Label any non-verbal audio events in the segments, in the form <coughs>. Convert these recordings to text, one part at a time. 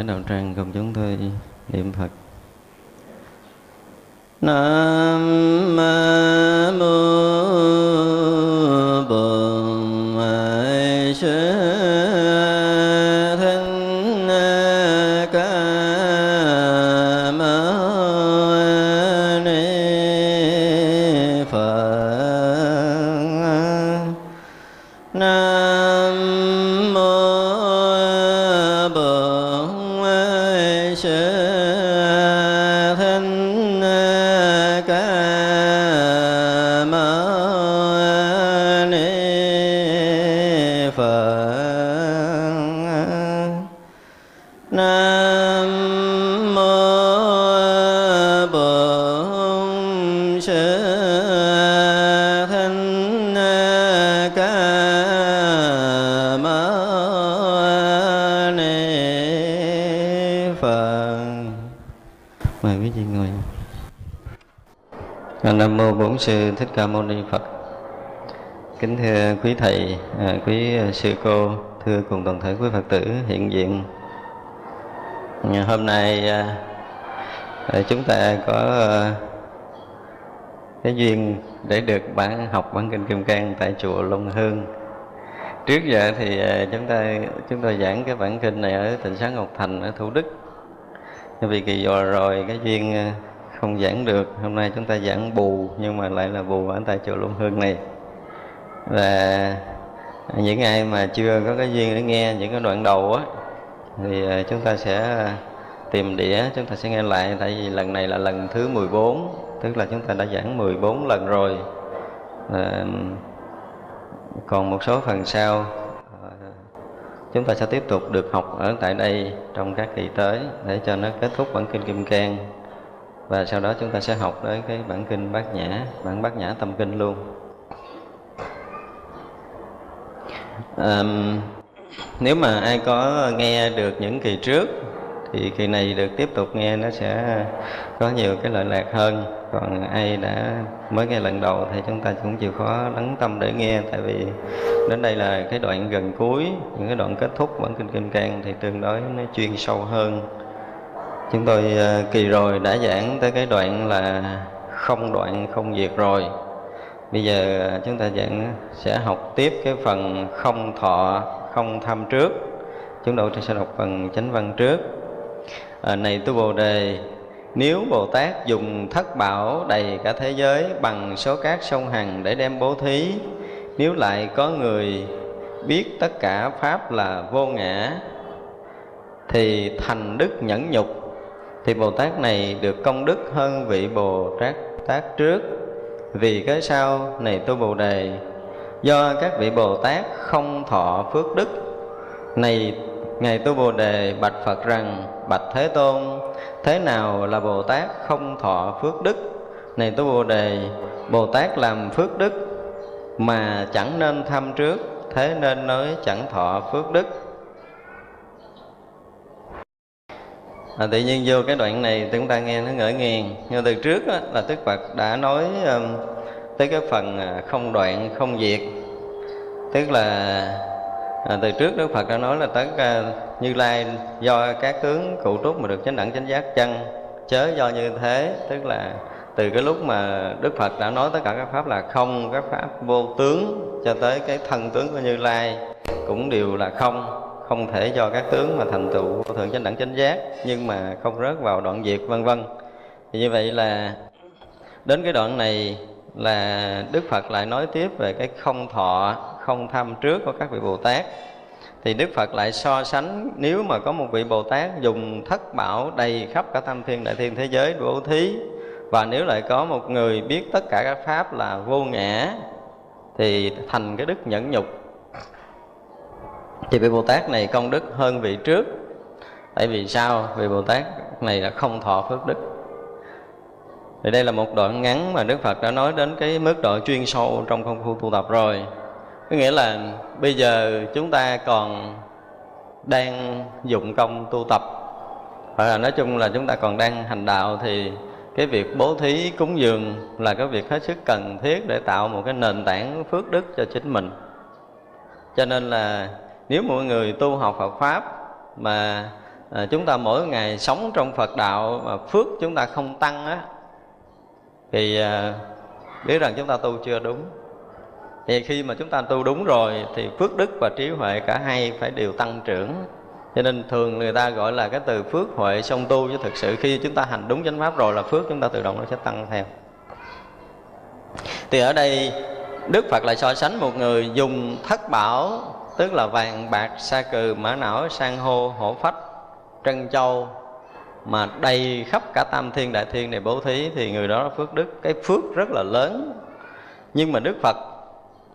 thể đạo tràng cùng chúng tôi niệm Phật. Nam mô sư Thích Ca Mâu Ni Phật. Kính thưa quý thầy, à, quý sư cô, thưa cùng toàn thể quý Phật tử hiện diện. À, hôm nay à, chúng ta có cái duyên để được bản học bản kinh Kim Cang tại chùa Long Hương. Trước giờ thì chúng ta chúng tôi giảng cái bản kinh này ở tỉnh sáng Ngọc Thành ở Thủ Đức. Vì kỳ vừa rồi cái duyên không giảng được. Hôm nay chúng ta giảng bù nhưng mà lại là bù ở tại chùa Luân Hương này. Và những ai mà chưa có cái duyên để nghe những cái đoạn đầu á thì ờ, chúng ta sẽ ờ, tìm đĩa chúng ta sẽ nghe lại. Tại vì lần này là lần thứ 14 tức là chúng ta đã giảng 14 lần rồi. À, còn một số phần sau ờ, chúng ta sẽ tiếp tục được học ở tại đây trong các kỳ tới để cho nó kết thúc bản kinh kim cang và sau đó chúng ta sẽ học tới cái bản kinh bát nhã bản bát nhã tâm kinh luôn. À, nếu mà ai có nghe được những kỳ trước thì kỳ này được tiếp tục nghe nó sẽ có nhiều cái lợi lạc hơn. Còn ai đã mới nghe lần đầu thì chúng ta cũng chịu khó lắng tâm để nghe tại vì đến đây là cái đoạn gần cuối những cái đoạn kết thúc bản kinh kim cang thì tương đối nó chuyên sâu hơn chúng tôi ờ, kỳ rồi đã giảng tới cái đoạn là không đoạn không diệt rồi. Bây giờ ờ, chúng ta giảng sẽ học tiếp cái phần không thọ không tham trước. Chúng tôi sẽ đọc phần chánh văn trước. À, này tu bồ đề nếu bồ tát dùng thất bảo đầy cả thế giới bằng số cát sông hằng để đem bố thí nếu lại có người biết tất cả pháp là vô ngã thì thành đức nhẫn nhục thì Bồ Tát này được công đức hơn vị Bồ Tát Tát trước. Vì cái sau này tu Bồ Đề? Do các vị Bồ Tát không thọ phước đức. Này, ngài tu Bồ Đề bạch Phật rằng, bạch Thế Tôn, thế nào là Bồ Tát không thọ phước đức? Này tu Bồ Đề, Bồ Tát làm phước đức mà chẳng nên tham trước, thế nên nói chẳng thọ phước đức. À, tự nhiên vô cái đoạn này thì chúng ta nghe nó ngỡ ngàng. Nhưng từ trước đó, là Đức Phật đã nói um, tới cái phần à, không đoạn không diệt. Tức là à, từ trước Đức Phật đã nói là tất uh, Như Lai do các tướng cụ trúc mà được chánh đẳng chánh giác chân chớ do như thế. Tức là từ cái lúc mà Đức Phật đã nói tất cả các pháp là không các pháp vô tướng cho tới cái thân tướng của Như Lai cũng đều là không không thể cho các tướng mà thành tựu vô thượng chánh đẳng chánh giác, nhưng mà không rớt vào đoạn diệt, vân vân. Thì như vậy là đến cái đoạn này là Đức Phật lại nói tiếp về cái không thọ, không tham trước của các vị Bồ Tát. Thì Đức Phật lại so sánh, nếu mà có một vị Bồ Tát dùng thất bảo đầy khắp cả tam thiên đại thiên thế giới bố thí, và nếu lại có một người biết tất cả các pháp là vô ngã, thì thành cái đức nhẫn nhục thì vị bồ tát này công đức hơn vị trước. Tại vì sao? Vị bồ tát này là không thọ phước đức. Thì đây là một đoạn ngắn mà đức phật đã nói đến cái mức độ chuyên sâu trong công phu tu tập rồi. Có nghĩa là bây giờ chúng ta còn đang dụng công tu tập. Hoặc là nói chung là chúng ta còn đang hành đạo thì cái việc bố thí cúng dường là cái việc hết sức cần thiết để tạo một cái nền tảng phước đức cho chính mình. Cho nên là nếu mọi người tu học Phật pháp mà à, chúng ta mỗi ngày sống trong Phật đạo mà phước chúng ta không tăng á thì à, biết rằng chúng ta tu chưa đúng. Thì khi mà chúng ta tu đúng rồi thì phước đức và trí huệ cả hai phải đều tăng trưởng. Cho nên thường người ta gọi là cái từ phước huệ song tu chứ thực sự khi chúng ta hành đúng chánh pháp rồi là phước chúng ta tự động nó sẽ tăng theo. Thì ở đây đức phật lại so sánh một người dùng thất bảo tức là vàng bạc sa cừ mã não san hô hổ phách trân châu mà đầy khắp cả tam thiên đại thiên này bố thí thì người đó là phước đức. Cái phước rất là lớn. Nhưng mà đức phật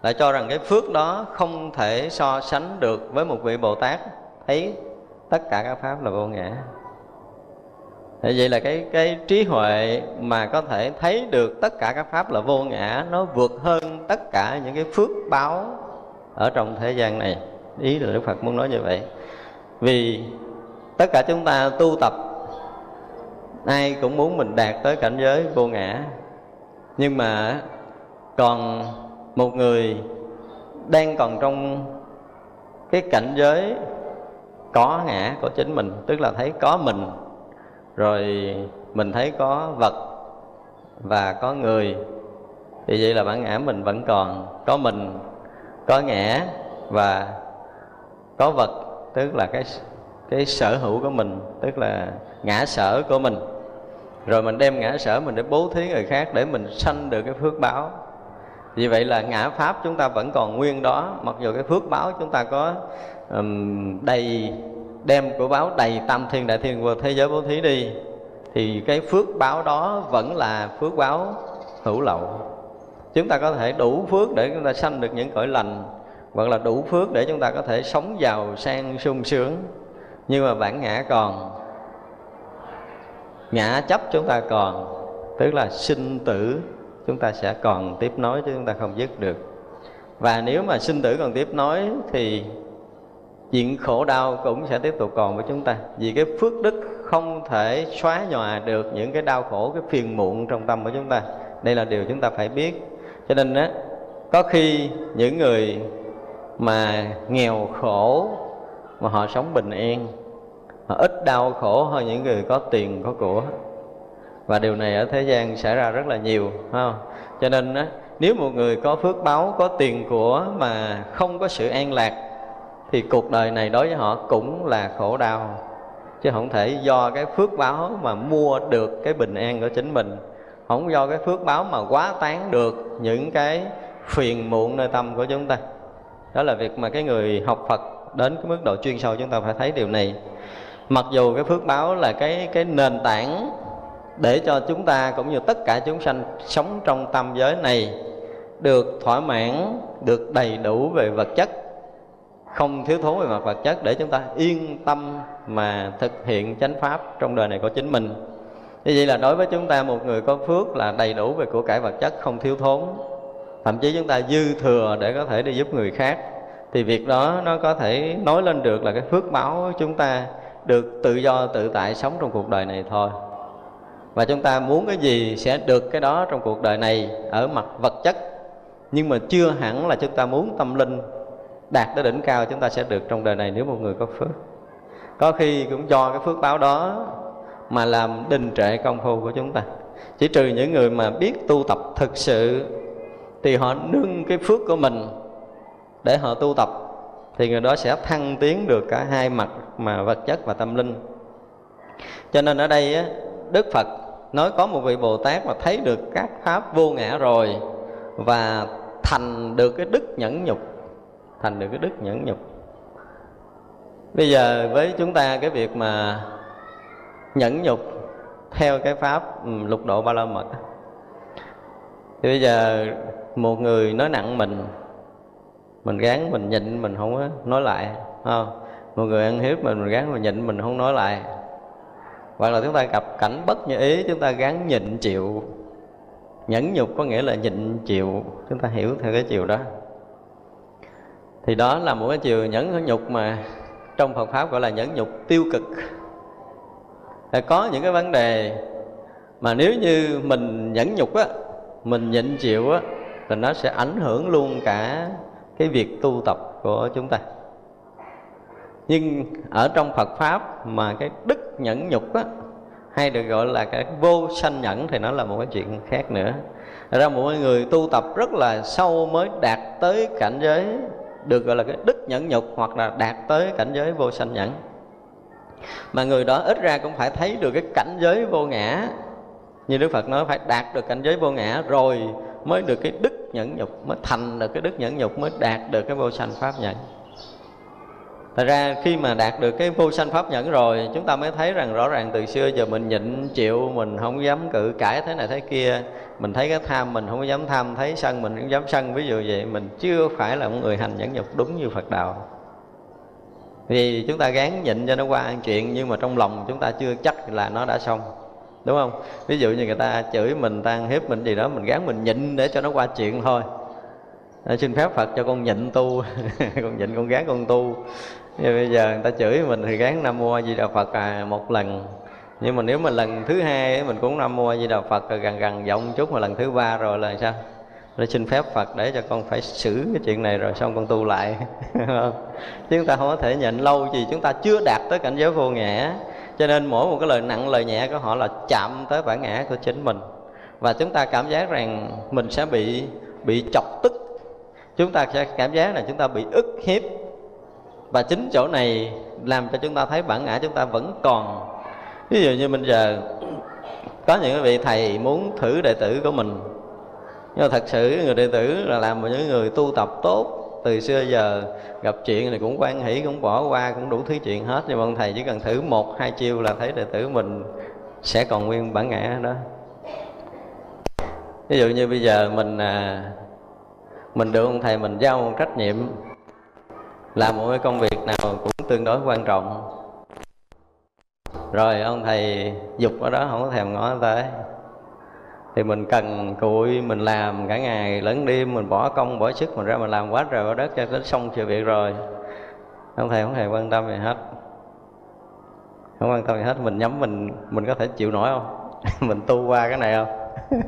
lại cho rằng cái phước đó không thể so sánh được với một vị bồ tát. Thấy tất cả các pháp là vô ngã. Thế vậy là cái cái trí huệ mà có thể thấy được tất cả các pháp là vô ngã, nó vượt hơn tất cả những cái phước báo ở trong thế gian này. Ý là đức phật muốn nói như vậy. Vì tất cả chúng ta tu tập, ai cũng muốn mình đạt tới cảnh giới vô ngã. Nhưng mà còn một người đang còn trong cái cảnh giới có ngã của chính mình, tức là thấy có mình, rồi mình thấy có vật và có người, thì vậy là bản ngã mình vẫn còn, có mình có ngã và có vật tức là cái cái sở hữu của mình tức là ngã sở của mình. Rồi mình đem ngã sở mình để bố thí người khác để mình sanh được cái phước báo. Vì vậy là ngã pháp chúng ta vẫn còn nguyên đó mặc dù cái phước báo chúng ta có um, đầy đem của báo đầy tam thiên đại thiên của thế giới bố thí đi thì cái phước báo đó vẫn là phước báo hữu lậu chúng ta có thể đủ phước để chúng ta sanh được những cõi lành, hoặc là đủ phước để chúng ta có thể sống giàu sang sung sướng. Nhưng mà bản ngã còn, ngã chấp chúng ta còn, tức là sinh tử chúng ta sẽ còn tiếp nối chứ chúng ta không dứt được. Và nếu mà sinh tử còn tiếp nối thì diện khổ đau cũng sẽ tiếp tục còn với chúng ta. Vì cái phước đức không thể xóa nhòa được những cái đau khổ, cái phiền muộn trong tâm của chúng ta. Đây là điều chúng ta phải biết cho nên á, có khi những người mà nghèo khổ mà họ sống bình yên họ ít đau khổ hơn những người có tiền, có của. Và điều này ở thế gian xảy ra rất là nhiều không? Cho nên á, nếu một người có phước báo, có tiền, của mà không có sự an lạc, thì cuộc đời này đối với họ cũng là khổ đau. Chứ không thể do cái phước báo mà mua được cái bình an của chính mình không do cái phước báo mà quá tán được những cái phiền muộn nơi tâm của chúng ta. Đó là việc mà cái người học Phật đến cái mức độ chuyên sâu chúng ta phải thấy điều này. Mặc dù cái phước báo là cái cái nền tảng để cho chúng ta cũng như tất cả chúng sanh sống trong tam giới này được thỏa mãn, được đầy đủ về vật chất, không thiếu thốn về mặt vật chất để chúng ta yên tâm mà thực hiện chánh pháp trong đời này của chính mình như vậy là đối với chúng ta, một người có phước là đầy đủ về của cải vật chất, không thiếu thốn. Thậm chí chúng ta dư thừa để có thể đi giúp người khác. Thì việc đó nó có thể nói lên được là cái phước báo chúng ta được tự do, tự tại sống trong cuộc đời này thôi. Và chúng ta muốn cái gì sẽ được cái đó trong cuộc đời này ở mặt vật chất. Nhưng mà chưa hẳn là chúng ta muốn tâm linh đạt tới đỉnh cao chúng ta sẽ được trong đời này nếu một người có phước. Có khi cũng do cái phước báo đó mà làm đình trệ công phu của chúng ta. Chỉ trừ những người mà biết tu tập thực sự thì họ nâng cái phước của mình để họ tu tập thì người đó sẽ thăng tiến được cả hai mặt mà vật chất và tâm linh. Cho nên ở đây á, đức phật nói có một vị bồ tát mà thấy được các pháp vô ngã rồi và thành được cái đức nhẫn nhục thành được cái đức nhẫn nhục. Bây giờ với chúng ta cái việc mà nhẫn nhục theo cái pháp ừ, lục độ ba la mật. Thì bây giờ một người nói nặng mình mình gán, mình nhịn, mình không có nói lại không? Một người ăn hiếp mình mình gán, mình nhịn, mình không nói lại. Hoặc là chúng ta gặp cảnh bất như ý, chúng ta gán nhịn chịu. Nhẫn nhục có nghĩa là nhịn chịu, chúng ta hiểu theo cái chiều đó. Thì đó là một cái chiều nhẫn nhục mà trong Phật pháp gọi là nhẫn nhục tiêu cực là có những cái vấn đề mà nếu như mình nhẫn nhục á, mình nhịn chịu á, thì nó sẽ ảnh hưởng luôn cả cái việc tu tập của chúng ta. Nhưng ở trong Phật pháp mà cái đức nhẫn nhục á, hay được gọi là cái vô sanh nhẫn thì nó là một cái chuyện khác nữa. Thật ra một người tu tập rất là sâu mới đạt tới cảnh giới, được gọi là cái đức nhẫn nhục hoặc là đạt tới cảnh giới vô sanh nhẫn mà người đó ít ra cũng phải thấy được cái cảnh giới vô ngã. Như Đức Phật nói, phải đạt được cảnh giới vô ngã rồi mới được cái đức nhẫn nhục, mới thành được cái đức nhẫn nhục, mới đạt được cái vô sanh pháp nhẫn. Thật ra khi mà đạt được cái vô sanh pháp nhẫn rồi, Chúng ta mới thấy rằng rõ ràng từ xưa giờ mình nhịn, chịu, Mình không dám cự cãi thế này thế kia. Mình thấy cái tham mình không dám tham, Thấy sân mình cũng dám sân. Ví dụ vậy, mình chưa phải là một người hành nhẫn nhục đúng như Phật Đạo. Vì chúng ta gán nhịn cho nó qua ăn chuyện Nhưng mà trong lòng chúng ta chưa chắc là nó đã xong. Đúng không? Ví dụ như người ta chửi mình, ta ăn hiếp mình gì đó Mình gán mình nhịn để cho nó qua chuyện thôi. Ờ, xin phép Phật cho con nhịn tu. <laughs> Con nhịn con gán con tu. Nhưng bây giờ người ta chửi mình thì gán nam mô di đà phật à, một lần. Nhưng mà nếu mà lần thứ hai mình cũng nam mô di đà phật rồi gần gần giọng chút mà lần thứ ba rồi là sao? Để xin phép Phật để cho con phải xử cái chuyện này rồi xong con tu lại. <laughs> Chứ chúng ta không có thể nhận lâu vì chúng ta chưa đạt tới cảnh giới vô ngã. Cho nên mỗi một cái lời nặng, lời nhẹ của họ là chạm tới bản ngã của chính mình. Và chúng ta cảm giác rằng mình sẽ bị bị chọc tức. Chúng ta sẽ cảm giác là chúng ta bị ức hiếp. Và chính chỗ này làm cho chúng ta thấy bản ngã chúng ta vẫn còn. Ví dụ như bây giờ, có những vị thầy muốn thử đệ tử của mình nhưng mà thật sự người đệ tử là làm một những người tu tập tốt từ xưa giờ gặp chuyện thì cũng quan hỷ cũng bỏ qua cũng đủ thứ chuyện hết. Nhưng mà ông thầy chỉ cần thử một hai chiêu là thấy đệ tử mình sẽ còn nguyên bản ngã đó. Ví dụ như bây giờ mình à, mình được ông thầy mình giao một trách nhiệm làm một cái công việc nào cũng tương đối quan trọng. Rồi ông thầy dục ở đó không có thèm ngó tới thì mình cần cụi mình làm cả ngày lẫn đêm mình bỏ công bỏ sức mình ra mình làm quá trời quá đất cho tới xong sự việc rồi. Ông thầy không hề quan tâm gì hết. Không quan tâm gì hết mình nhắm mình mình có thể chịu nổi không? <laughs> Mình tu qua cái này không? <laughs>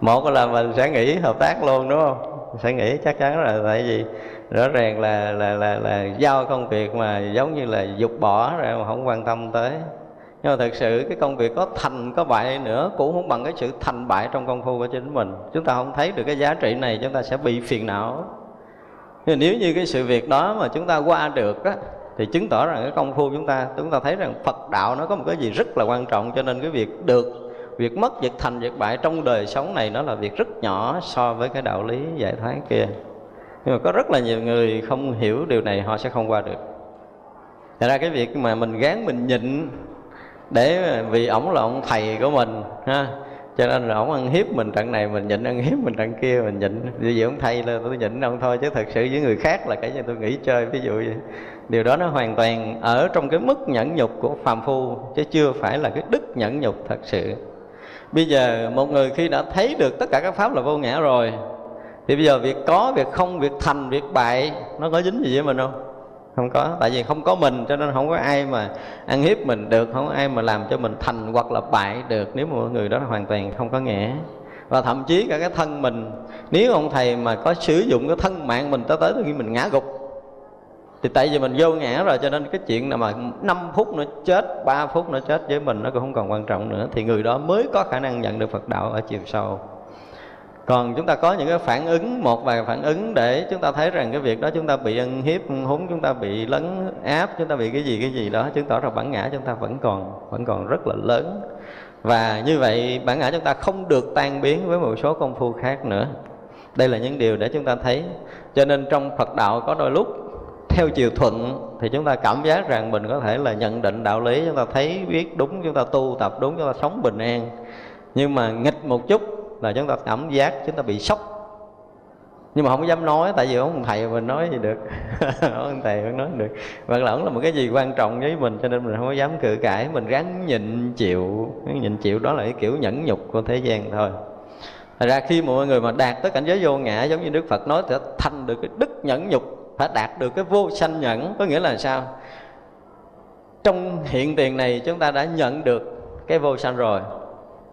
Một là mình sẽ nghĩ hợp tác luôn đúng không? Sẽ nghĩ chắc chắn là tại vì rõ ràng là là là là giao công việc mà giống như là dục bỏ rồi mà không quan tâm tới nhưng mà thực sự cái công việc có thành, có bại nữa cũng không bằng cái sự thành bại trong công phu của chính mình. Chúng ta không thấy được cái giá trị này, chúng ta sẽ bị phiền não. Nhưng nếu như cái sự việc đó mà chúng ta qua được á, thì chứng tỏ rằng cái công phu chúng ta chúng ta thấy rằng Phật đạo nó có một cái gì rất là quan trọng. Cho nên cái việc được, việc mất, việc thành, việc bại trong đời sống này nó là việc rất nhỏ so với cái đạo lý giải thoát kia. Nhưng mà có rất là nhiều người không hiểu điều này, họ sẽ không qua được. Thật ra cái việc mà mình gán, mình nhịn để vì ổng là ông thầy của mình, ha. Cho nên là ổng ăn hiếp mình trận này, mình nhịn ăn hiếp mình trận kia, mình nhịn. Ví dụ ông thầy là tôi nhịn ông thôi, chứ thật sự với người khác là cái như tôi nghĩ chơi, ví dụ vậy. Điều đó nó hoàn toàn ở trong cái mức nhẫn nhục của phàm phu, chứ chưa phải là cái đức nhẫn nhục thật sự. Bây giờ một người khi đã thấy được tất cả các pháp là vô ngã rồi, thì bây giờ việc có, việc không, việc thành, việc bại, nó có dính gì với mình không? Không có, tại vì không có mình, cho nên không có ai mà ăn hiếp mình được, không có ai mà làm cho mình thành hoặc là bại được nếu mà người đó hoàn toàn không có nghĩa. Và thậm chí cả cái thân mình, nếu ông thầy mà có sử dụng cái thân mạng mình tới tới khi mình ngã gục, thì tại vì mình vô ngã rồi cho nên cái chuyện nào mà 5 phút nữa chết 3 phút nữa chết với mình nó cũng không còn quan trọng nữa, thì người đó mới có khả năng nhận được Phật đạo ở chiều sâu còn chúng ta có những cái phản ứng một vài phản ứng để chúng ta thấy rằng cái việc đó chúng ta bị ăn hiếp húng chúng ta bị lấn áp chúng ta bị cái gì cái gì đó chứng tỏ rằng bản ngã chúng ta vẫn còn vẫn còn rất là lớn và như vậy bản ngã chúng ta không được tan biến với một số công phu khác nữa đây là những điều để chúng ta thấy cho nên trong Phật đạo có đôi lúc theo chiều thuận thì chúng ta cảm giác rằng mình có thể là nhận định đạo lý chúng ta thấy biết đúng chúng ta tu tập đúng chúng ta sống bình an nhưng mà nghịch một chút là chúng ta cảm giác chúng ta bị sốc. Nhưng mà không dám nói, tại vì ông thầy mình nói gì được. <laughs> Ông thầy không nói được. Và lẫn là một cái gì quan trọng với mình, cho nên mình không có dám cự cãi, mình ráng nhịn chịu. Nhịn chịu đó là cái kiểu nhẫn nhục của thế gian thôi. Thật ra khi mọi người mà đạt tới cảnh giới vô ngã, giống như Đức Phật nói sẽ thành được cái đức nhẫn nhục phải đạt được cái vô sanh nhẫn. Có nghĩa là sao? Trong hiện tiền này, chúng ta đã nhận được cái vô sanh rồi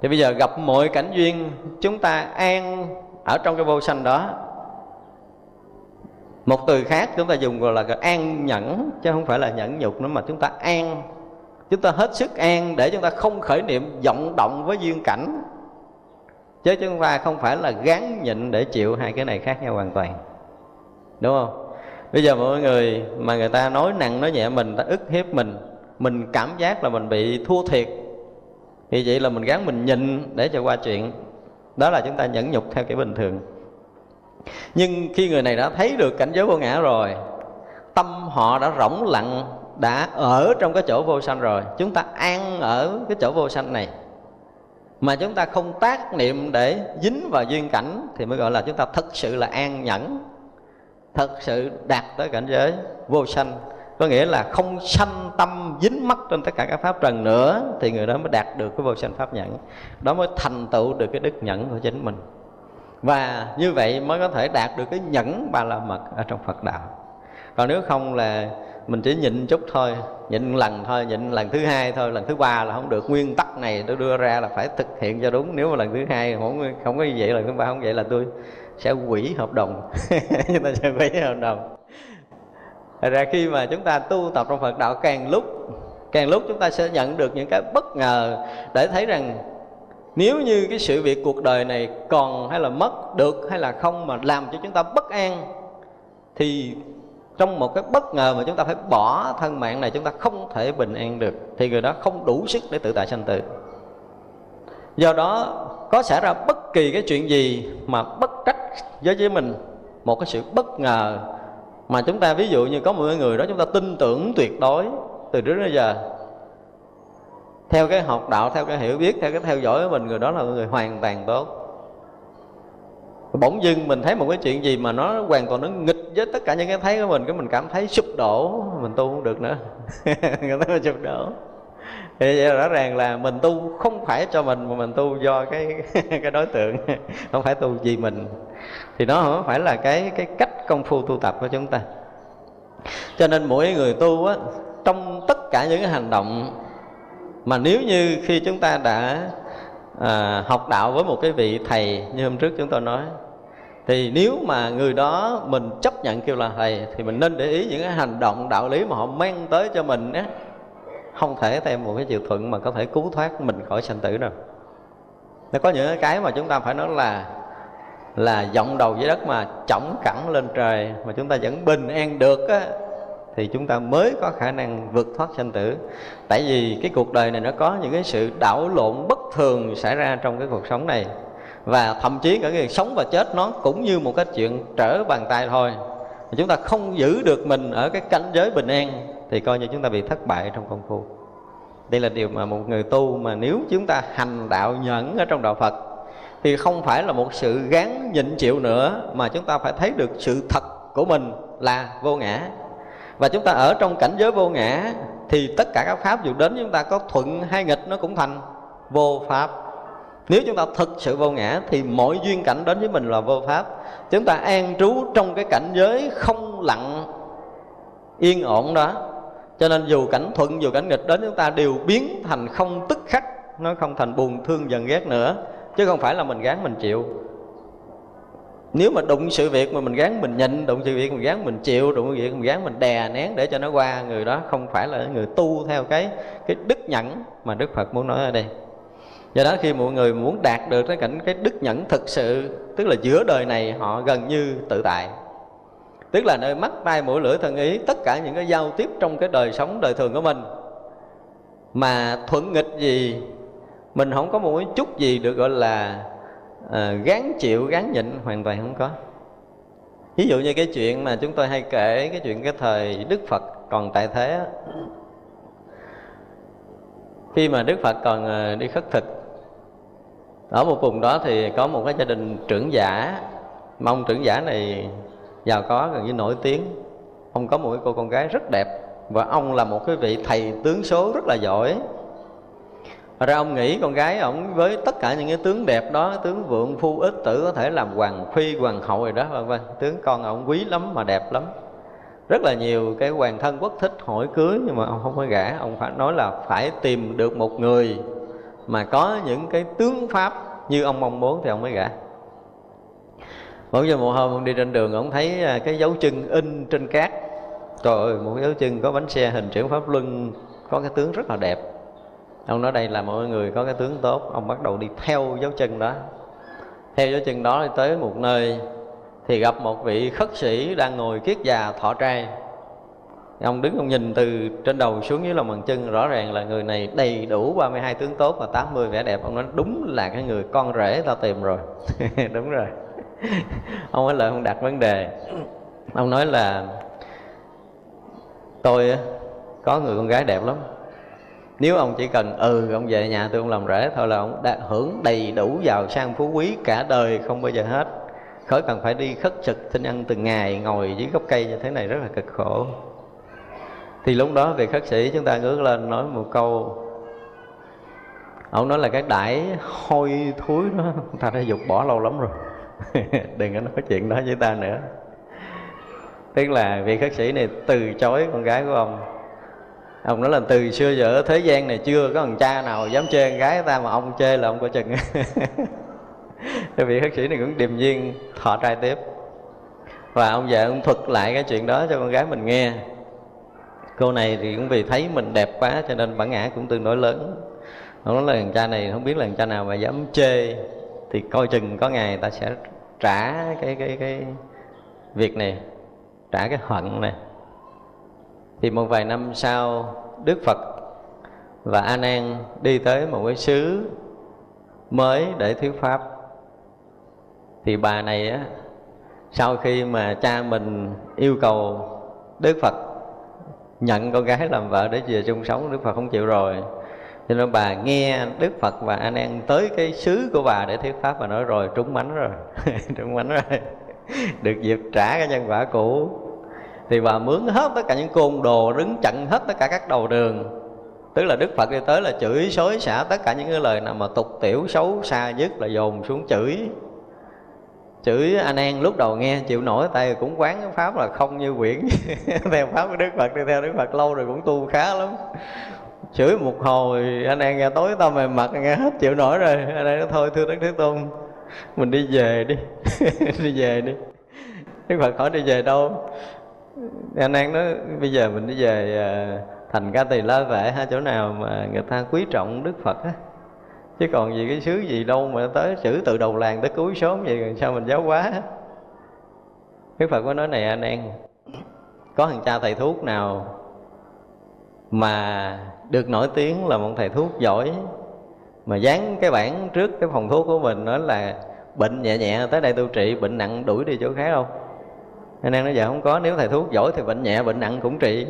thì bây giờ gặp mọi cảnh duyên chúng ta an ở trong cái vô sanh đó. Một từ khác chúng ta dùng gọi là an nhẫn, chứ không phải là nhẫn nhục nữa, mà chúng ta an. Chúng ta hết sức an để chúng ta không khởi niệm vọng động với duyên cảnh. Chứ chúng ta không phải là gán nhịn để chịu hai cái này khác nhau hoàn toàn. Đúng không? Bây giờ mọi người mà người ta nói nặng nói nhẹ mình, ta ức hiếp mình. Mình cảm giác là mình bị thua thiệt thì vậy là mình gắng mình nhịn để cho qua chuyện. Đó là chúng ta nhẫn nhục theo kiểu bình thường. Nhưng khi người này đã thấy được cảnh giới vô ngã rồi, tâm họ đã rỗng lặng, đã ở trong cái chỗ vô sanh rồi. Chúng ta an ở cái chỗ vô sanh này. Mà chúng ta không tác niệm để dính vào duyên cảnh thì mới gọi là chúng ta thực sự là an nhẫn, thật sự đạt tới cảnh giới vô sanh có nghĩa là không sanh tâm dính mắc trên tất cả các pháp trần nữa, thì người đó mới đạt được cái vô sanh pháp nhẫn. Đó mới thành tựu được cái đức nhẫn của chính mình. Và như vậy mới có thể đạt được cái nhẫn ba la mật ở trong phật đạo. Còn nếu không là mình chỉ nhịn chút thôi, nhịn lần thôi, nhịn lần thứ hai thôi, lần thứ ba là không được. Nguyên tắc này tôi đưa ra là phải thực hiện cho đúng. Nếu mà lần thứ hai không không có như vậy, lần thứ ba không vậy là tôi sẽ hủy hợp đồng. <laughs> Chúng ta sẽ hủy hợp đồng. Thật ra khi mà chúng ta tu tập trong Phật đạo, càng lúc càng lúc chúng ta sẽ nhận được những cái bất ngờ để thấy rằng nếu như cái sự việc cuộc đời này còn hay là mất được hay là không mà làm cho chúng ta bất an, thì trong một cái bất ngờ mà chúng ta phải bỏ thân mạng này, chúng ta không thể bình an được. Thì người đó không đủ sức để tự tại sanh tử. Do đó, có xảy ra bất kỳ cái chuyện gì mà bất trách với với mình, một cái sự bất ngờ mà chúng ta ví dụ như có một người đó, chúng ta tin tưởng tuyệt đối từ trước đến giờ. Theo cái học đạo, theo cái hiểu biết, theo cái theo dõi của mình, người đó là người hoàn toàn tốt. Bỗng dưng mình thấy một cái chuyện gì mà nó hoàn toàn nó nghịch với tất cả những cái thấy của mình, cái mình cảm thấy sụp đổ. Mình tu không được nữa. <laughs> Người ta sụp đổ thì rõ ràng là mình tu không phải cho mình mà mình tu do cái <laughs> cái đối tượng không phải tu vì mình. Thì nó không phải là cái cái cách công phu tu tập của chúng ta. Cho nên mỗi người tu á trong tất cả những cái hành động mà nếu như khi chúng ta đã à, học đạo với một cái vị thầy như hôm trước chúng tôi nói thì nếu mà người đó mình chấp nhận kêu là thầy thì mình nên để ý những cái hành động đạo lý mà họ mang tới cho mình á không thể thêm một cái chiều thuận mà có thể cứu thoát mình khỏi sanh tử đâu nó có những cái mà chúng ta phải nói là là giọng đầu dưới đất mà chỏng cẳng lên trời mà chúng ta vẫn bình an được á, thì chúng ta mới có khả năng vượt thoát sanh tử. Tại vì cái cuộc đời này nó có những cái sự đảo lộn bất thường xảy ra trong cái cuộc sống này. Và thậm chí cả cái sống và chết nó cũng như một cái chuyện trở bàn tay thôi. Chúng ta không giữ được mình ở cái cảnh giới bình an thì coi như chúng ta bị thất bại trong công phu. Đây là điều mà một người tu mà nếu chúng ta hành đạo nhẫn ở trong đạo Phật, thì không phải là một sự gán nhịn chịu nữa, mà chúng ta phải thấy được sự thật của mình là vô ngã. Và chúng ta ở trong cảnh giới vô ngã, thì tất cả các pháp dù đến chúng ta có thuận hay nghịch nó cũng thành vô pháp. Nếu chúng ta thực sự vô ngã, thì mọi duyên cảnh đến với mình là vô pháp. Chúng ta an trú trong cái cảnh giới không lặng, yên ổn đó cho nên dù cảnh thuận dù cảnh nghịch, đến chúng ta đều biến thành không tức khắc, nó không thành buồn thương giận ghét nữa. Chứ không phải là mình gán mình chịu. Nếu mà đụng sự việc mà mình gán mình nhịn, đụng sự việc mình gán mình chịu, đụng sự việc mình gán mình đè nén để cho nó qua, người đó không phải là người tu theo cái cái đức nhẫn mà đức phật muốn nói ở đây. Do đó khi mọi người muốn đạt được cái cảnh cái đức nhẫn thực sự, tức là giữa đời này, họ gần như tự tại tức là nơi mắt tai mũi lưỡi thân ý tất cả những cái giao tiếp trong cái đời sống đời thường của mình. Mà thuận nghịch gì mình không có một cái chút gì được gọi là à, gán chịu gán nhịn hoàn toàn không có. Ví dụ như cái chuyện mà chúng tôi hay kể cái chuyện cái thời đức phật còn tại thế khi mà đức phật còn ờ, đi khất thực ở một vùng đó thì có một cái gia đình trưởng giả. Mong trưởng giả này giàu có gần như nổi tiếng. Ông có một cái cô con gái rất đẹp và ông là một cái vị thầy tướng số rất là giỏi. Thật ra ông nghĩ con gái ông với tất cả những cái tướng đẹp đó, tướng vượng, phu ích tử có thể làm hoàng phi, hoàng hậu rồi đó, vân vân. Tướng con ông quý lắm mà đẹp lắm. Rất là nhiều cái hoàng thân quốc thích hỏi cưới nhưng mà ông không có gả. Ông phải nói là phải tìm được một người mà có những cái tướng pháp như ông mong muốn thì ông mới gả bỗng giờ một hôm ông đi trên đường, ông thấy à, cái dấu chân in trên cát. Trời ơi, một dấu chân có bánh xe hình chuyển pháp luân, có cái tướng rất là đẹp. Ông nói đây là mọi người có cái tướng tốt, ông bắt đầu đi theo dấu chân đó. Theo dấu chân đó đi tới một nơi thì gặp một vị khất sĩ đang ngồi kiết già thọ trai. Ông đứng, ông nhìn từ trên đầu xuống dưới lòng bàn chân, rõ ràng là người này đầy đủ 32 tướng tốt và 80 vẻ đẹp. Ông nói, đúng là cái người con rể ta tìm rồi. <laughs> Đúng rồi. <laughs> ông ấy lại không đặt vấn đề. Ông nói là, tôi có người con gái đẹp lắm. Nếu ông chỉ cần ừ ông về nhà tôi ông làm rể thôi là ông đã hưởng đầy đủ giàu sang phú quý cả đời không bao giờ hết. Khỏi cần phải đi khất thực xin ăn từng ngày, ngồi dưới gốc cây như thế này rất là cực khổ. Thì lúc đó vị khất sĩ chúng ta ngước lên nói một câu. Ông nói là cái đãi hôi thối đó <laughs> ta đã dục bỏ lâu lắm rồi. <laughs> đừng có nói chuyện đó với ta nữa. Tức là vị khất sĩ này từ chối con gái của ông. Ông nói là từ xưa giờ ở thế gian này chưa có thằng cha nào dám chê con gái ta mà ông chê là ông có chừng. <laughs> Cái vị khất sĩ này cũng điềm nhiên thọ trai tiếp. Và ông già ông thuật lại cái chuyện đó cho con gái mình nghe. Cô này thì cũng vì thấy mình đẹp quá cho nên bản ngã cũng tương đối lớn. Ông nói là thằng cha này không biết là thằng cha nào mà dám chê thì coi chừng có ngày ta sẽ trả cái cái cái việc này, trả cái hận này. Thì một vài năm sau, đức phật và a nan đi tới một cái xứ mới để thuyết pháp. Thì bà này á, sau khi mà cha mình yêu cầu đức phật nhận con gái làm vợ để về chung sống, đức phật không chịu rồi cho nên bà nghe đức phật và anh em tới cái xứ của bà để thuyết pháp và nói rồi, trúng bánh rồi. <laughs> Trúng bánh rồi. Được dịp trả cái nhân quả cũ. Thì bà mướn hết tất cả những côn đồ, đứng chặn hết tất cả các đầu đường. Tức là đức phật đi tới là chửi, xối xả tất cả những cái lời nào mà tục tiểu, xấu, xa nhất là dồn xuống chửi. Chửi anh an lúc đầu nghe, chịu nổi tay cũng quán pháp là không như quyển. <laughs> Theo pháp của đức phật đi theo đức phật lâu rồi cũng tu khá lắm chửi một hồi, anh an nghe tối tao mềm mặt, nghe hết chịu nổi rồi. Anh an nói thôi, thưa đức thế tôn, mình đi về đi. <laughs> Đi về đi. Đức phật hỏi đi về đâu? Anh an nói, bây giờ mình đi về à, thành ca tỳ la vệ hai chỗ nào mà người ta quý trọng đức phật á. Chứ còn gì, cái xứ gì đâu mà tới chữ từ đầu làng tới cuối sớm vậy sao mình giáo quá đức phật có nói này, anh em, có thằng cha thầy thuốc nào mà được nổi tiếng là một thầy thuốc giỏi. Mà dán cái bảng trước cái phòng thuốc của mình nói là bệnh nhẹ nhẹ, tới đây tôi trị, bệnh nặng đuổi đi chỗ khác không? Anh em nói giờ không có, nếu thầy thuốc giỏi thì bệnh nhẹ, bệnh nặng cũng trị.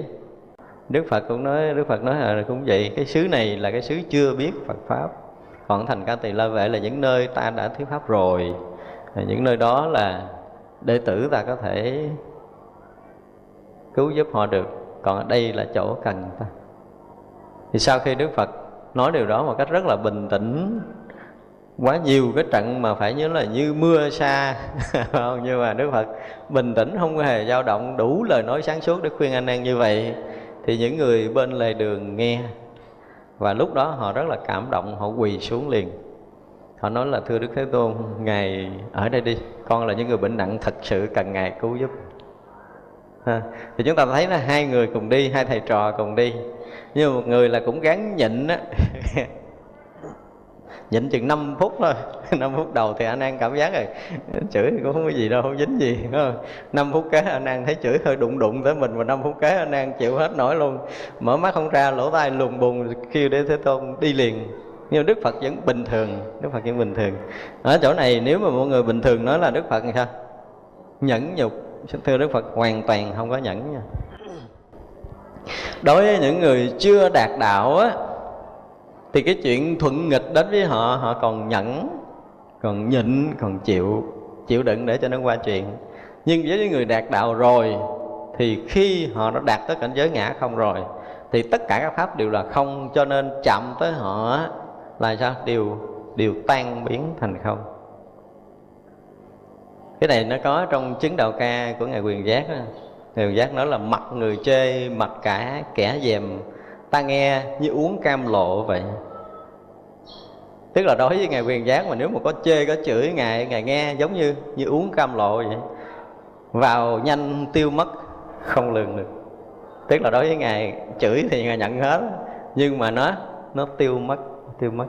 Đức phật cũng nói, đức phật nói là cũng vậy, cái xứ này là cái xứ chưa biết phật pháp. Còn thành ca tỳ la vệ là những nơi ta đã thuyết pháp rồi. Những nơi đó là đệ tử ta có thể cứu giúp họ được. Còn ở đây là chỗ cần ta thì sau khi đức phật nói điều đó một cách rất là bình tĩnh, quá nhiều cái trận mà phải nhớ là như mưa xa <laughs> nhưng mà đức phật bình tĩnh, không hề dao động, đủ lời nói sáng suốt để khuyên anh em như vậy. Thì những người bên lề đường nghe, và lúc đó họ rất là cảm động, họ quỳ xuống liền. Họ nói là, thưa đức thế tôn, ngài ở đây đi, con là những người bệnh nặng, thật sự cần ngài cứu giúp. Ha. thì chúng ta thấy là hai người cùng đi, hai thầy trò cùng đi nhưng một người là cũng gắn nhịn á. <laughs> Nhịn chừng 5 phút thôi. <laughs> 5 phút đầu thì anh An cảm giác rồi. Chửi cũng không có gì đâu, không dính gì không? 5 phút kế anh An thấy chửi hơi đụng đụng tới mình và 5 phút kế anh An chịu hết nổi luôn. Mở mắt không ra, lỗ tai lùng bùng, kêu để thế tôn đi liền. Nhưng Đức Phật vẫn bình thường, Đức Phật vẫn bình thường. Ở chỗ này nếu mà mọi người bình thường nói là Đức Phật thì sao? Nhẫn nhục. Thưa Đức Phật, hoàn toàn không có nhẫn nha đối với những người chưa đạt đạo á, thì cái chuyện thuận nghịch đến với họ họ còn nhẫn, còn nhịn, còn chịu chịu đựng để cho nó qua chuyện. Nhưng với những người đạt đạo rồi, thì khi họ đã đạt tới cảnh giới ngã không rồi, thì tất cả các pháp đều là không, cho nên chạm tới họ là sao? Đều đều tan biến thành không. Cái này nó có trong chứng đạo ca của ngài quyền giác đó ngài giác nói là mặt người chê mặt cả kẻ dèm, ta nghe như uống cam lộ vậy. Tức là đối với ngài quyền giác mà nếu mà có chê, có chửi, ngài ngài nghe giống như như uống cam lộ vậy, vào nhanh, tiêu mất, không lường được. Tức là đối với ngài chửi thì ngài nhận hết, nhưng mà nó nó tiêu mất tiêu mất.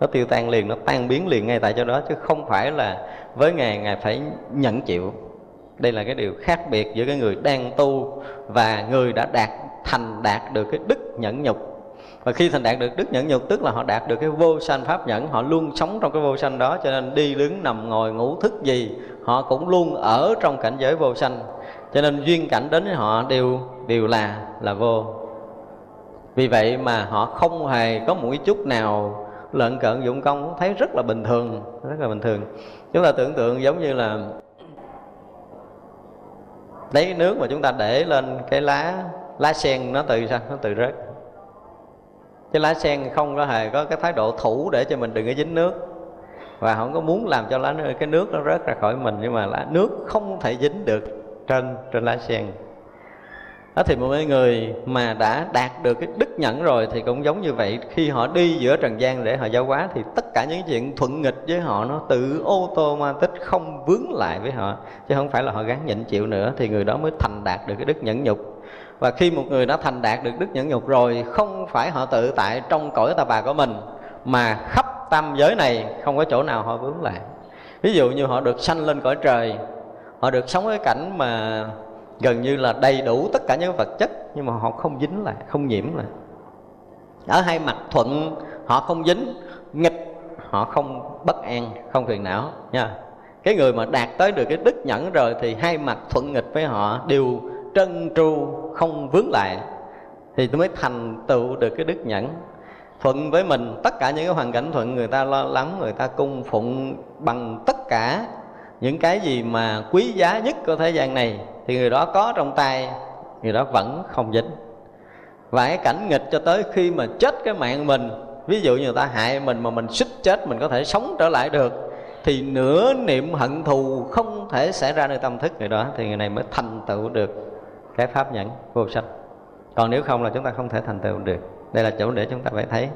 Nó tiêu tan liền, nó tan biến liền ngay tại chỗ đó, chứ không phải là với ngài ngài phải nhận chịu đây là cái điều khác biệt giữa cái người đang tu và người đã đạt, thành đạt được cái đức nhẫn nhục. Và khi thành đạt được đức nhẫn nhục, tức là họ đạt được cái vô sanh pháp nhẫn, họ luôn sống trong cái vô sanh đó, cho nên đi đứng, nằm, ngồi, ngủ, thức gì, họ cũng luôn ở trong cảnh giới vô sanh. Cho nên duyên cảnh đến với họ đều đều là là vô. Vì vậy mà họ không hề có một chút nào lợn cợn, dụng công, thấy rất là bình thường, rất là bình thường. Chúng ta tưởng tượng giống như là lấy nước mà chúng ta để lên cái lá lá sen nó từ sao? Nó từ rớt. Cái lá sen không có hề có cái thái độ thủ để cho mình đừng có dính nước. Và không có muốn làm cho lá, cái nước nó rớt ra khỏi mình, nhưng mà lá, nước không thể dính được trên trên lá sen đó thì một người mà đã đạt được cái đức nhẫn rồi thì cũng giống như vậy. Khi họ đi giữa trần gian để họ giáo hóa thì tất cả những chuyện thuận nghịch với họ nó tự ô tô ma tích không vướng lại với họ. Chứ không phải là họ gắn nhịn chịu nữa thì người đó mới thành đạt được cái đức nhẫn nhục. Và khi một người đã thành đạt được đức nhẫn nhục rồi, không phải họ tự tại trong cõi ta bà của mình, mà khắp tam giới này không có chỗ nào họ vướng lại. Ví dụ như họ được sanh lên cõi trời, họ được sống cái cảnh mà gần như là đầy đủ tất cả những vật chất, nhưng mà họ không dính lại, không nhiễm lại. Ở hai mặt thuận, họ không dính, nghịch, họ không bất an, không phiền não, nha. Cái người mà đạt tới được cái đức nhẫn rồi thì hai mặt thuận, nghịch với họ đều trân tru, không vướng lại, thì tôi mới thành tựu được cái đức nhẫn. Thuận với mình, tất cả những cái hoàn cảnh thuận, người ta lo lắng, người ta cung phụng bằng tất cả những cái gì mà quý giá nhất của thế gian này thì người đó có trong tay, người đó vẫn không dính. Và cái cảnh nghịch cho tới khi mà chết cái mạng mình, ví dụ như người ta hại mình mà mình xích chết, mình có thể sống trở lại được, thì nửa niệm hận thù không thể xảy ra nơi tâm thức người đó, thì người này mới thành tựu được cái pháp nhẫn vô sanh. Còn nếu không là chúng ta không thể thành tựu được. Đây là chỗ để chúng ta phải thấy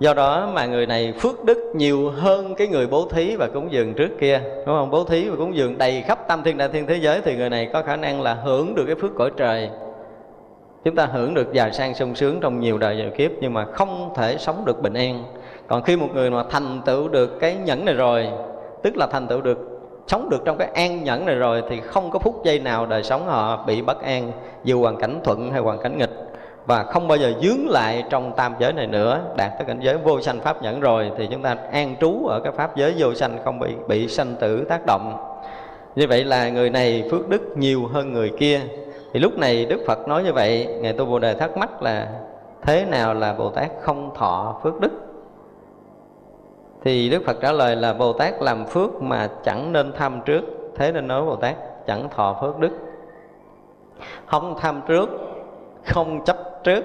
do đó mà người này phước đức nhiều hơn cái người bố thí và cúng dường trước kia, đúng không? Bố thí và cúng dường đầy khắp tam thiên đại thiên thế giới thì người này có khả năng là hưởng được cái phước cõi trời. Chúng ta hưởng được giàu sang sung sướng trong nhiều đời nhiều kiếp nhưng mà không thể sống được bình an. Còn khi một người mà thành tựu được cái nhẫn này rồi, tức là thành tựu được, sống được trong cái an nhẫn này rồi thì không có phút giây nào đời sống họ bị bất an, dù hoàn cảnh thuận hay hoàn cảnh nghịch và không bao giờ dướng lại trong tam giới này nữa. Đạt tới cảnh giới vô sanh pháp nhẫn rồi, thì chúng ta an trú ở cái pháp giới vô sanh, không bị bị sanh tử tác động. Như vậy là người này phước đức nhiều hơn người kia. Thì lúc này đức phật nói như vậy, ngài tu bồ đề thắc mắc là, thế nào là bồ tát không thọ phước đức? Thì đức phật trả lời là, bồ tát làm phước mà chẳng nên tham trước. Thế nên nói bồ tát chẳng thọ phước đức. Không tham trước, không chấp trước.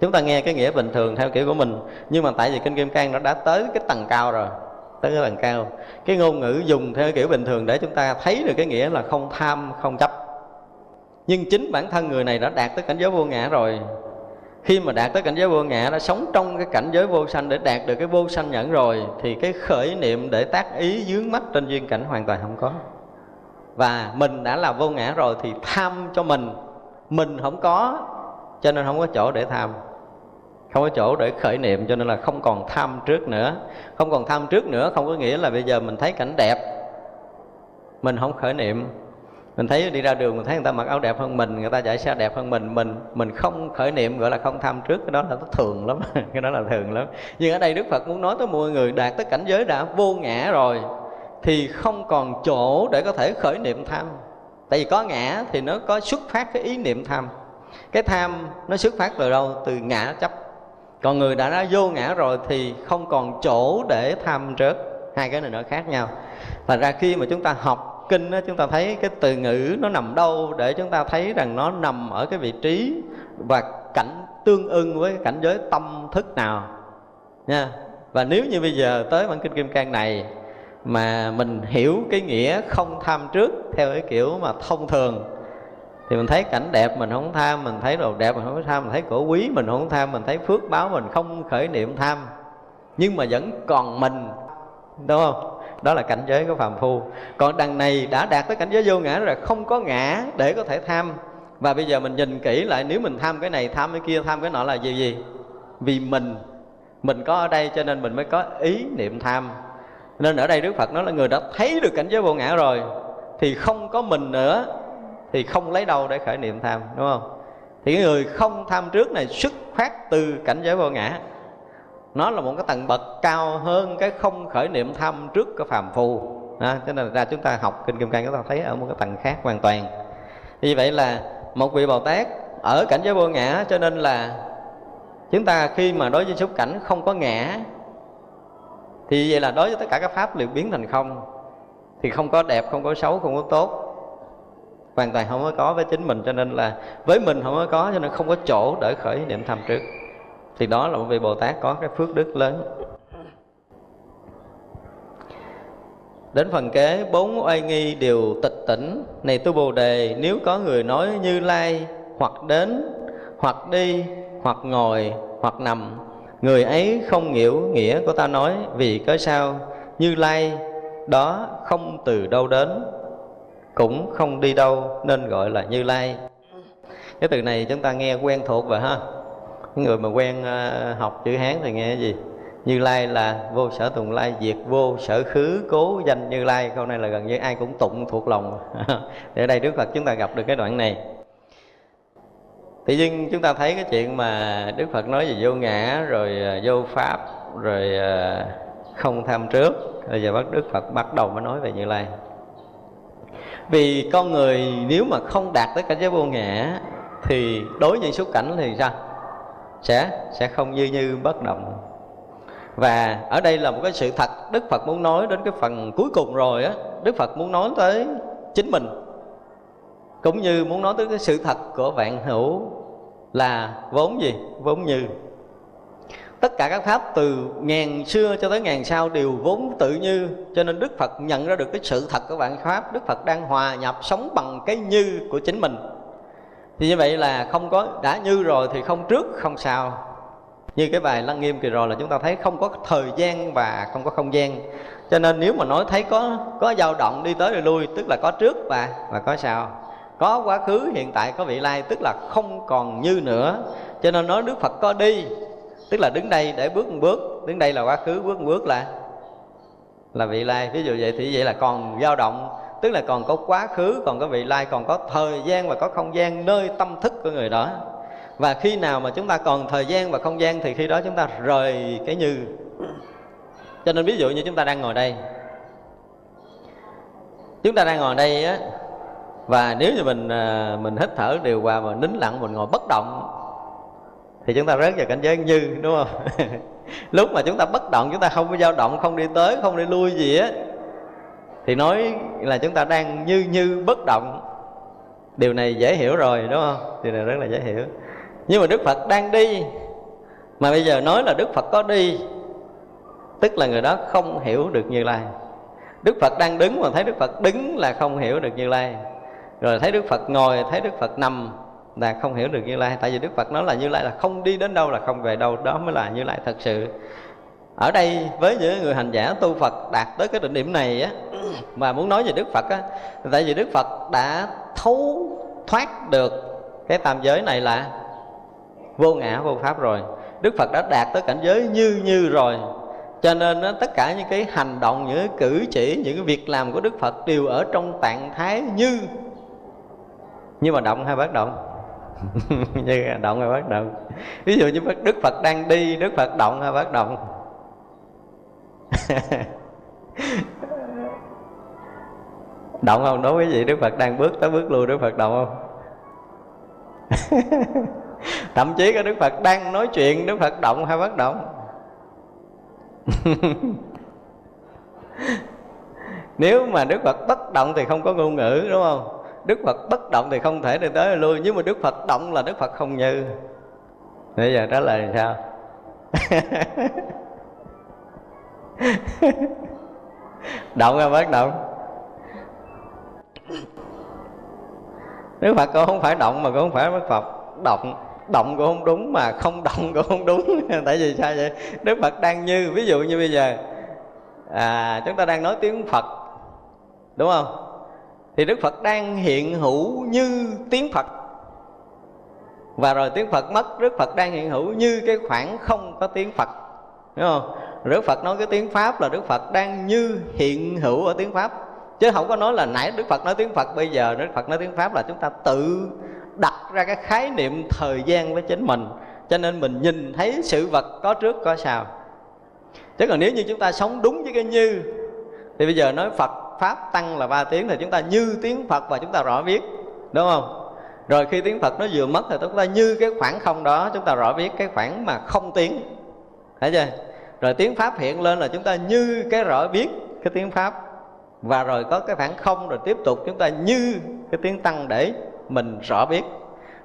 Chúng ta nghe cái nghĩa bình thường theo kiểu của mình, nhưng mà tại vì kinh kim cang nó đã tới cái tầng cao rồi, tới cái tầng cao. Cái ngôn ngữ dùng theo kiểu bình thường để chúng ta thấy được cái nghĩa là không tham, không chấp. Nhưng chính bản thân người này đã đạt tới cảnh giới vô ngã rồi. Khi mà đạt tới cảnh giới vô ngã, đã sống trong cái cảnh giới vô sanh, để đạt được cái vô sanh nhẫn rồi, thì cái khởi niệm để tác ý dướng mắt trên duyên cảnh hoàn toàn không có. Và mình đã là vô ngã rồi thì tham cho mình mình không có cho nên không có chỗ để tham. Không có chỗ để khởi niệm, cho nên là không còn tham trước nữa. Không còn tham trước nữa không có nghĩa là bây giờ mình thấy cảnh đẹp. Mình không khởi niệm. Mình thấy đi ra đường mình thấy người ta mặc áo đẹp hơn mình, người ta chạy xe đẹp hơn mình mình mình không khởi niệm, gọi là không tham trước, cái đó là thường lắm. <laughs> Cái đó là thường lắm. Nhưng ở đây đức phật muốn nói tới mọi người đạt tới cảnh giới đã vô ngã rồi, thì không còn chỗ để có thể khởi niệm tham. Tại vì có ngã thì nó có xuất phát cái ý niệm tham cái tham nó xuất phát từ đâu? Từ ngã chấp. Còn người đã ra vô ngã rồi thì không còn chỗ để tham trước hai cái này nó khác nhau. Thành ra khi mà chúng ta học kinh đó, chúng ta thấy cái từ ngữ nó nằm đâu để chúng ta thấy rằng nó nằm ở cái vị trí và cảnh tương ưng với cảnh giới tâm thức nào. Nha. Và nếu như bây giờ tới bản kinh kim cang này mà mình hiểu cái nghĩa không tham trước theo cái kiểu mà thông thường thì mình thấy cảnh đẹp mình không tham, mình thấy đồ đẹp mình không tham, mình thấy cổ quý mình không tham, mình thấy phước báo mình không khởi niệm tham. Nhưng mà vẫn còn mình, đúng không? Đó là cảnh giới của phàm phu. Còn đằng này đã đạt tới cảnh giới vô ngã rồi, không có ngã để có thể tham. Và bây giờ mình nhìn kỹ lại, nếu mình tham cái này, tham cái kia, tham cái nọ là gì gì? Vì mình mình có ở đây cho nên mình mới có ý niệm tham. Nên ở đây đức phật nói là người đã thấy được cảnh giới vô ngã rồi, thì không có mình nữa thì không lấy đâu để khởi niệm tham đúng không? Thì cái người không tham trước này xuất phát từ cảnh giới vô ngã. Nó là một cái tầng bậc cao hơn cái không khởi niệm tham trước cái phàm phu. À, cho nên ra chúng ta học kinh kim cang chúng ta thấy ở một cái tầng khác hoàn toàn. Như vậy là một vị bồ tát ở cảnh giới vô ngã cho nên là chúng ta khi mà đối với xúc cảnh không có ngã thì vậy là đối với tất cả các pháp đều biến thành không thì không có đẹp không có xấu không có tốt hoàn toàn không có có với chính mình cho nên là với mình không có có cho nên không có chỗ để khởi niệm tham trước. Thì đó là một vị bồ tát có cái phước đức lớn. Đến phần kế bốn oai nghi đều tịch tỉnh. Này tu Bồ Đề nếu có người nói như lai Hoặc đến, hoặc đi, hoặc ngồi, hoặc nằm Người ấy không hiểu nghĩa của ta nói Vì cớ sao? Như lai đó không từ đâu đến. Cũng không đi đâu, nên gọi là Như Lai. Cái từ này chúng ta nghe quen thuộc rồi ha. Những Người mà quen ờ, học chữ Hán thì nghe cái gì? Như lai là vô sở tùng lai diệt vô sở khứ, cố danh như lai. Câu này là gần như ai cũng tụng thuộc lòng. <laughs> Để ở đây đức phật chúng ta gặp được cái đoạn này. Tự nhiên chúng ta thấy cái chuyện mà đức phật nói về vô ngã, rồi ờ, vô pháp, rồi ờ, không tham trước. Bây giờ bắt đức phật bắt đầu mới nói về như lai vì con người nếu mà không đạt tới cảnh giới vô ngã thì đối với xúc cảnh thì sao? Sẽ sẽ không như như bất động. Và ở đây là một cái sự thật đức phật muốn nói đến cái phần cuối cùng rồi á. Đức phật muốn nói tới chính mình, cũng như muốn nói tới cái sự thật của vạn hữu là vốn gì? Vốn như tất cả các pháp từ ngàn xưa cho tới ngàn sau đều vốn tự như, cho nên đức phật nhận ra được cái sự thật của vạn pháp. Đức phật đang hòa nhập, sống bằng cái như của chính mình. Thì như vậy là không có đã như rồi thì không trước, không sau. Như cái bài lăng nghiêm kỳ rồi là chúng ta thấy không có thời gian và không có không gian. Cho nên nếu mà nói thấy có có dao động đi tới rồi lui, tức là có trước và và có sau. Có quá khứ, hiện tại có vị lai, tức là không còn như nữa. Cho nên nói đức phật có đi tức là đứng đây để bước một bước. Đứng đây là quá khứ, bước một bước là là vị lai. Ví dụ vậy thì vậy là còn dao động. Tức là còn có quá khứ, còn có vị lai, còn có thời gian và có không gian, nơi tâm thức của người đó. Và khi nào mà chúng ta còn thời gian và không gian thì khi đó chúng ta rời cái như. Cho nên ví dụ như chúng ta đang ngồi đây. Chúng ta đang ngồi đây á, và nếu như mình à, mình hít thở điều hòa và nín lặng, mình ngồi bất động thì chúng ta rớt vào cảnh giới như, đúng không? <laughs> Lúc mà chúng ta bất động, chúng ta không có dao động, không đi tới, không đi lui gì á, thì nói là chúng ta đang như như bất động. Điều này dễ hiểu rồi, đúng không? Điều này rất là dễ hiểu. Nhưng mà đức phật đang đi. Mà bây giờ nói là đức phật có đi, tức là người đó không hiểu được như lai. Đức phật đang đứng mà thấy đức phật đứng là không hiểu được như lai. Rồi thấy đức phật ngồi, thấy đức phật nằm là không hiểu được như lai tại vì đức phật nói là như lai là không đi đến đâu là không về đâu đó mới là như lai thật sự. Ở đây với những người hành giả tu phật đạt tới cái định điểm này á <clears throat> mà muốn nói về đức phật á tại vì đức phật đã thấu thoát được cái tam giới này là vô ngã vô pháp rồi. Đức phật đã đạt tới cảnh giới như như rồi. Cho nên đó, tất cả những cái hành động những cái cử chỉ những cái việc làm của đức phật đều ở trong trạng thái như. Nhưng mà động hay bất động? <laughs> như động hay bất động? Ví dụ như đức phật đang đi, đức phật động hay bất động? <laughs> Động không? Đối với vị đức phật đang bước tới bước lui, đức phật động không? <laughs> Thậm chí có đức phật đang nói chuyện, đức phật động hay bất động? Nếu mà đức phật bất động thì không có ngôn ngữ, đúng không? Đức phật bất động thì không thể đi tới lui. Nhưng mà đức phật động là đức phật không như. Bây giờ trả lời sao? <laughs> Động hay bất động? Đức Phật cũng không phải động mà cũng không phải bất Phật động. Động cũng không đúng mà không động cũng không đúng. <laughs> Tại vì sao vậy? Đức phật đang như. Ví dụ như bây giờ à, chúng ta đang nói tiếng phật đúng không? Thì đức phật đang hiện hữu như tiếng phật. Và rồi tiếng phật mất, đức phật đang hiện hữu như cái khoảng không có tiếng phật. Đúng không? Đức phật nói cái tiếng pháp là đức phật đang như hiện hữu ở tiếng pháp. Chứ không có nói là nãy đức phật nói tiếng phật, bây giờ đức phật nói tiếng pháp là chúng ta tự đặt ra cái khái niệm thời gian với chính mình. Cho nên mình nhìn thấy sự vật có trước có sau. Chứ còn nếu như chúng ta sống đúng với cái như, thì bây giờ nói phật pháp tăng là ba tiếng thì chúng ta như tiếng phật và chúng ta rõ biết đúng không? Rồi khi tiếng phật nó vừa mất thì chúng ta như cái khoảng không đó, chúng ta rõ biết cái khoảng mà không tiếng, thấy chưa? Rồi tiếng pháp hiện lên là chúng ta như cái rõ biết cái tiếng pháp, và rồi có cái khoảng không rồi tiếp tục chúng ta như cái tiếng tăng để mình rõ biết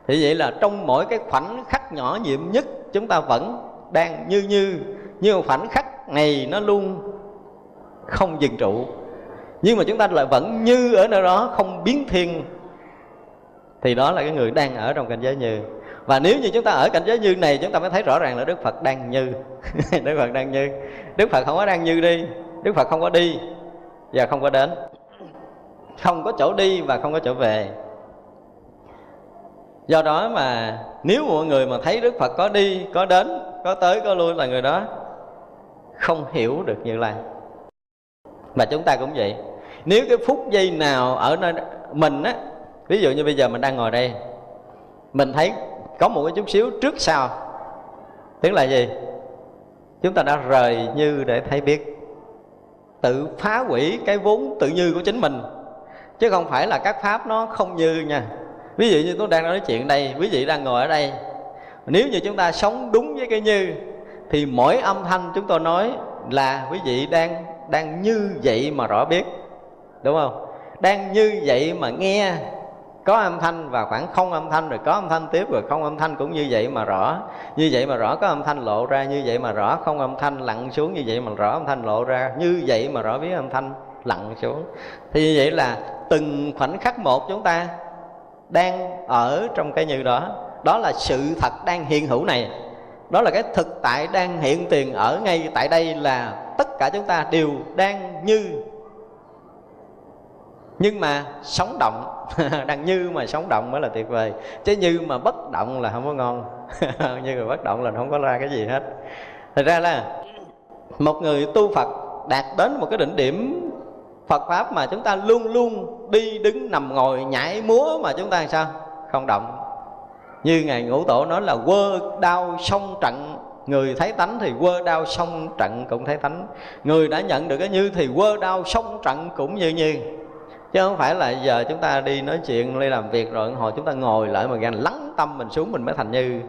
thì vậy là trong mỗi cái khoảnh khắc nhỏ nhiệm nhất, chúng ta vẫn đang như như như khoảnh khắc này nó luôn không dừng trụ nhưng mà chúng ta lại vẫn như ở nơi đó, không biến thiên. Thì đó là cái người đang ở trong cảnh giới như. Và nếu như chúng ta ở cảnh giới như này, chúng ta mới thấy rõ ràng là đức phật đang như. <laughs> Đức phật đang như. Đức phật không có đang như đi. Đức phật không có đi và không có đến. Không có chỗ đi và không có chỗ về. Do đó mà nếu mọi người mà thấy đức phật có đi, có đến, có tới, có lui là người đó không hiểu được như lai. Mà chúng ta cũng vậy nếu cái phút giây nào ở nơi mình á, ví dụ như bây giờ mình đang ngồi đây, mình thấy có một cái chút xíu trước sau, tức là gì? Chúng ta đã rời như để thấy biết, tự phá hủy cái vốn tự như của chính mình. Chứ không phải là các pháp nó không như nha. Ví dụ như tôi đang nói chuyện đây, quý vị đang ngồi ở đây, nếu như chúng ta sống đúng với cái như, thì mỗi âm thanh chúng tôi nói là quý vị đang đang như vậy mà rõ biết đúng không? Đang như vậy mà nghe, có âm thanh và khoảng không âm thanh, rồi có âm thanh tiếp rồi không âm thanh cũng như vậy mà rõ. Như vậy mà rõ có âm thanh lộ ra, như vậy mà rõ không âm thanh lặn xuống, như vậy mà rõ âm thanh lộ ra, như vậy mà rõ biết âm thanh lặn xuống. Thì như vậy là từng khoảnh khắc một chúng ta đang ở trong cái như đó. Đó là sự thật đang hiện hữu này. Đó là cái thực tại đang hiện tiền ở ngay tại đây là tất cả chúng ta đều đang như nhưng mà sống động, <laughs> đang như mà sống động mới là tuyệt vời. Chứ như mà bất động là không có ngon. <laughs> Như mà bất động là không có ra cái gì hết. Thật ra là một người tu phật đạt đến một cái đỉnh điểm Phật pháp mà chúng ta luôn luôn đi đứng nằm ngồi nhảy múa mà chúng ta làm sao? Không động. Như ngài ngũ tổ nói là quơ đau sông trận. Người thấy tánh thì quơ đau sông trận cũng thấy tánh. Người đã nhận được cái như thì quơ đau sông trận cũng như như chứ không phải là giờ chúng ta đi nói chuyện, đi làm việc rồi hồi chúng ta ngồi lại mà gan lắng tâm mình xuống mình mới thành như.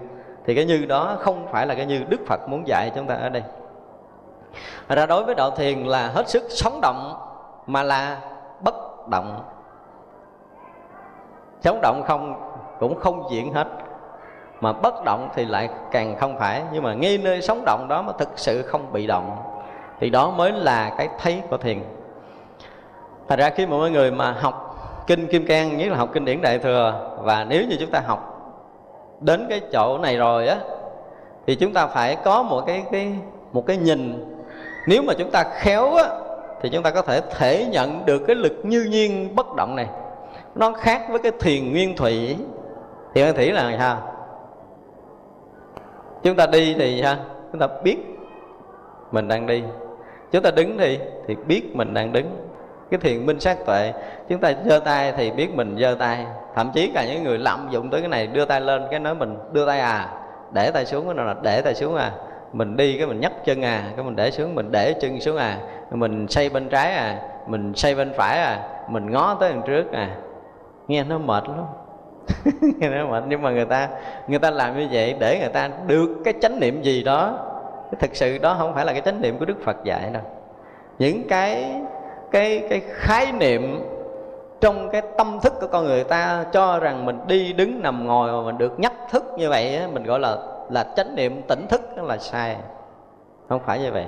Thì cái như đó không phải là cái như đức phật muốn dạy chúng ta ở đây. Ra đối với đạo thiền là hết sức sống động, mà là bất động. Sống động không, cũng không diễn hết. Mà bất động thì lại càng không phải. Nhưng mà ngay nơi sống động đó mà thực sự không bị động. Thì đó mới là cái thấy của thiền. Thật ra khi mà mọi người mà học kinh Kim Cang, nhất là học kinh điển Đại thừa, và nếu như chúng ta học đến cái chỗ này rồi á, thì chúng ta phải có một cái cái, một cái nhìn. Nếu mà chúng ta khéo á, thì chúng ta có thể thể nhận được cái lực như nhiên bất động này. Nó khác với cái thiền nguyên thủy. Thiền nguyên thủy là sao chúng ta đi thì ha? Chúng ta biết mình đang đi. Chúng ta đứng thì thì biết mình đang đứng cái thiền minh sát tuệ. Chúng ta giơ tay thì biết mình giơ tay. Thậm chí cả những người lạm dụng tới cái này đưa tay lên, cái nói mình đưa tay à để tay xuống, cái nào là để tay xuống à. Mình đi cái mình nhấc chân à cái mình để xuống, mình để chân xuống à. Mình xây bên trái à mình xây bên phải à mình ngó tới đằng trước à. Nghe nó mệt lắm. <laughs> Nghe nó mệt, nhưng mà người ta người ta làm như vậy để người ta được cái chánh niệm gì đó. Thực sự đó không phải là cái chánh niệm của đức phật dạy đâu. Những cái cái cái khái niệm trong cái tâm thức của con người ta cho rằng mình đi đứng nằm ngồi mà mình được nhắc thức như vậy á, mình gọi là là chánh niệm tỉnh thức đó là sai. Không phải như vậy.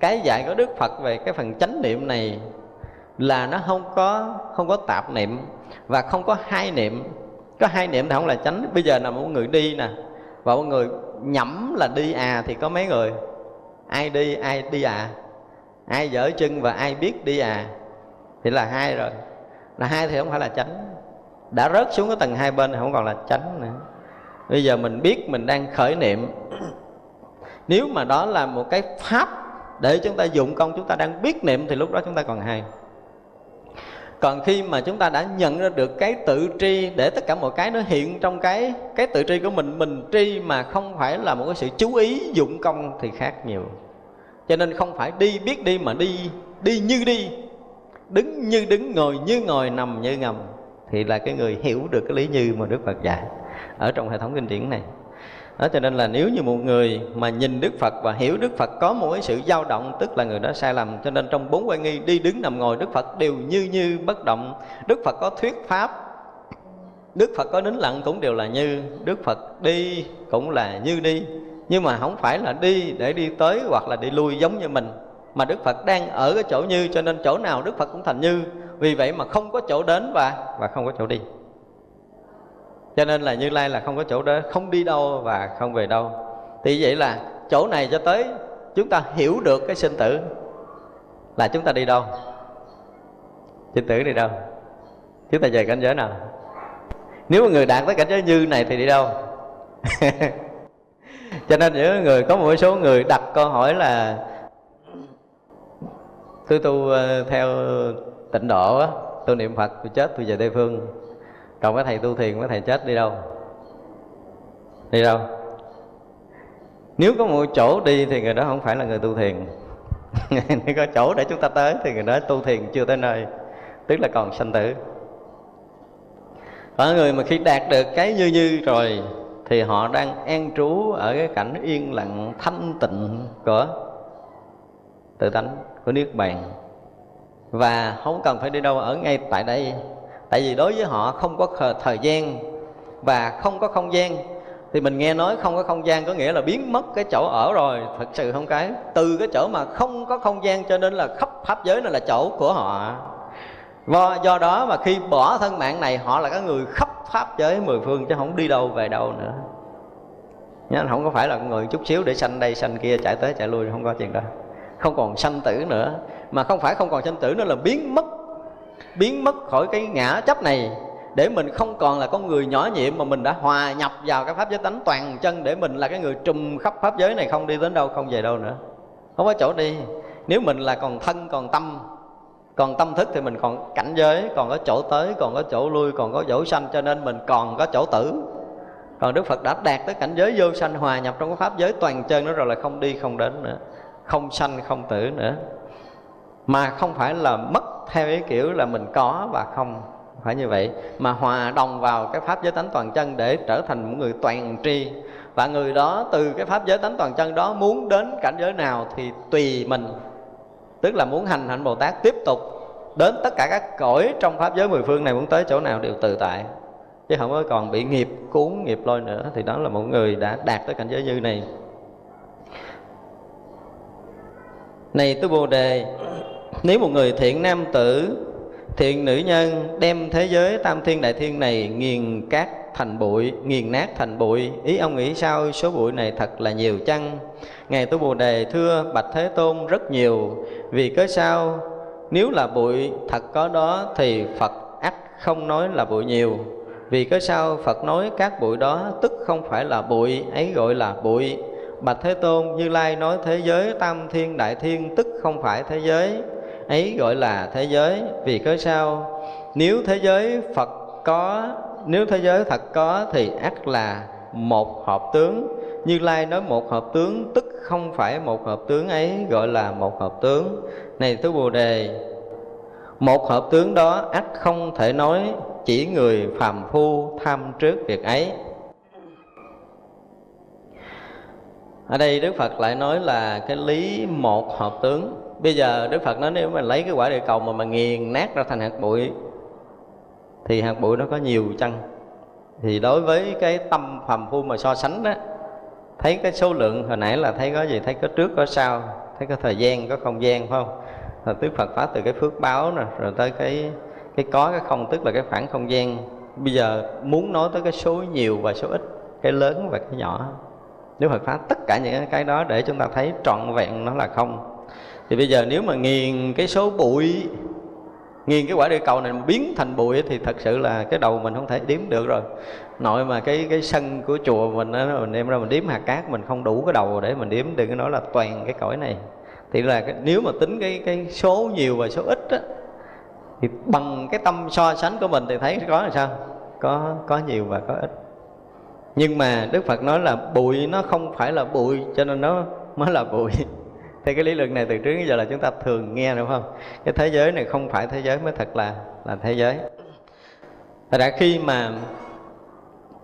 Cái dạy của đức phật về cái phần chánh niệm này là nó không có không có tạp niệm và không có hai niệm. Có hai niệm thì không là chánh. Bây giờ là một người đi nè và một người nhẩm là đi à thì có mấy người? Ai đi ai đi à? Ai dở chân và ai biết đi à? Thì là hai rồi. Là hai thì không phải là chánh. Đã rớt xuống cái tầng hai bên thì không còn là chánh nữa. Bây giờ mình biết mình đang khởi niệm. <clears throat> Nếu mà đó là một cái pháp để chúng ta dụng công, chúng ta đang biết niệm thì lúc đó chúng ta còn hay. Còn khi mà chúng ta đã nhận ra được cái tự tri để tất cả mọi cái nó hiện trong cái cái tự tri của mình mình tri mà không phải là một cái sự chú ý dụng công thì khác nhiều cho nên không phải đi biết đi mà đi đi như đi. Đứng như đứng, ngồi như ngồi, nằm như nằm thì là cái người hiểu được cái lý như mà đức phật dạy ở trong hệ thống kinh điển này. Đó, cho nên là nếu như một người mà nhìn Đức Phật và hiểu Đức Phật có một cái sự dao động, tức là người đó sai lầm, cho nên trong bốn quan nghi, đi đứng, nằm, ngồi, Đức Phật đều như như bất động. Đức Phật có thuyết pháp, Đức Phật có nín lặng cũng đều là như, Đức Phật đi cũng là như đi nhưng mà không phải là đi để đi tới hoặc là đi lui giống như mình, mà Đức Phật đang ở cái chỗ như, cho nên chỗ nào Đức Phật cũng thành như. Vì vậy mà không có chỗ đến và và không có chỗ đi. Cho nên là như lai là không có chỗ đó, không đi đâu và không về đâu. Thì vậy là chỗ này cho tới chúng ta hiểu được cái sinh tử là chúng ta đi đâu. Sinh tử đi đâu? Chúng ta về cảnh giới nào? Nếu mà người đạt tới cảnh giới như này thì đi đâu? <laughs> cho nên những người, có một số người đặt câu hỏi là tôi tu ờ, theo tịnh độ á tôi niệm phật tôi chết tôi về tây phương, còn cái thầy tu thiền cái thầy chết đi đâu? Đi đâu? Nếu có một chỗ đi thì người đó không phải là người tu thiền. <laughs> Nếu có chỗ để chúng ta tới thì người đó tu thiền chưa tới nơi, tức là còn sanh tử. Có người mà khi đạt được cái như như rồi thì họ đang an trú ở cái cảnh yên lặng thanh tịnh của tự tánh của niết bàn. Và không cần phải đi đâu ở ngay tại đây tại vì đối với họ không có thời gian và không có không gian. Thì mình nghe nói không có không gian có nghĩa là biến mất cái chỗ ở rồi thật sự không cái. Từ cái chỗ mà không có không gian cho nên là khắp pháp giới này là chỗ của họ. Do, do đó mà khi bỏ thân mạng này họ là cái người khắp pháp giới mười phương chứ không đi đâu về đâu nữa. Nhá, không có phải là người chút xíu để sanh đây sanh kia chạy tới chạy lui không có chuyện đó. Không còn sanh tử nữa. Mà không phải không còn sanh tử nữa là biến mất biến mất khỏi cái ngã chấp này. Để mình không còn là con người nhỏ nhiệm mà mình đã hòa nhập vào cái pháp giới tánh toàn chân để mình là cái người trùm khắp pháp giới này không đi đến đâu không về đâu nữa. Không có chỗ đi. Nếu mình là còn thân còn tâm còn tâm thức thì mình còn cảnh giới, còn có chỗ tới, còn có chỗ lui, còn có chỗ sanh, cho nên mình còn có chỗ tử. Còn đức phật đã đạt tới cảnh giới vô sanh, hòa nhập trong cái pháp giới toàn chân đó rồi là không đi, không đến nữa. Không sanh, không tử nữa. Mà không phải là mất theo cái kiểu là mình có và không phải như vậy, mà hòa đồng vào cái pháp giới tánh toàn chân để trở thành một người toàn tri. Và người đó từ cái pháp giới tánh toàn chân đó muốn đến cảnh giới nào thì tùy mình tức là muốn hành hạnh bồ tát tiếp tục đến tất cả các cõi trong pháp giới mười phương này muốn tới chỗ nào đều tự tại. Chứ không có còn bị nghiệp cuốn, nghiệp lôi nữa, thì đó là một người đã đạt tới cảnh giới như này. Này tôi bồ đề, nếu một người thiện nam tử, thiện nữ nhân đem thế giới tam thiên đại thiên này nghiền cát thành bụi, nghiền nát thành bụi. Ý ông nghĩ sao? Số bụi này thật là nhiều chăng? Ngài tu bồ đề thưa bạch thế tôn rất nhiều. Vì cớ sao? Nếu là bụi thật có đó thì phật ắt không nói là bụi nhiều. Vì cớ sao? Phật nói các bụi đó tức không phải là bụi, ấy gọi là bụi. Bạch thế tôn như lai nói thế giới, tam thiên đại thiên tức không phải thế giới, ấy gọi là thế giới. Vì cớ sao? Nếu thế giới phật có nếu thế giới thật có thì ắt là một hợp tướng. Như lai nói một hợp tướng, tức không phải một hợp tướng ấy gọi là một hợp tướng. Này thứ bồ đề, một hợp tướng đó ắt không thể nói, chỉ người phàm phu tham trước việc ấy. Ở đây đức phật lại nói là cái lý một hợp tướng. Bây giờ đức phật nói nếu mà lấy cái quả địa cầu mà mà nghiền nát ra thành hạt bụi thì hạt bụi nó có nhiều chăng? Thì đối với cái tâm phàm phu mà so sánh đó thấy cái số lượng, hồi nãy là thấy có gì, thấy có trước, có sau, thấy có thời gian, có không gian, phải không? Rồi tức phật pháp từ cái phước báo nè, rồi tới cái cái có, cái không, tức là cái khoảng không gian. Bây giờ muốn nói tới cái số nhiều và số ít, cái lớn và cái nhỏ nếu Phật phá tất cả những cái đó để chúng ta thấy trọn vẹn nó là không. Thì bây giờ nếu mà nghiền cái số bụi nghiền cái quả địa cầu này biến thành bụi thì thật sự là cái đầu mình không thể đếm được rồi. Nội mà cái cái sân của chùa mình đó, mình đem ra mình đếm hạt cát mình không đủ cái đầu để mình đếm đừng có nói là toàn cái cõi này. Thì là cái, nếu mà tính cái cái số nhiều và số ít á, thì bằng cái tâm so sánh của mình thì thấy có là sao? Có có nhiều và có ít. Nhưng mà đức phật nói là bụi nó không phải là bụi cho nên nó mới là bụi thì cái lý luận này từ trước đến giờ là chúng ta thường nghe đúng không? Cái thế giới này không phải thế giới mới thật là là thế giới. Thật ra khi mà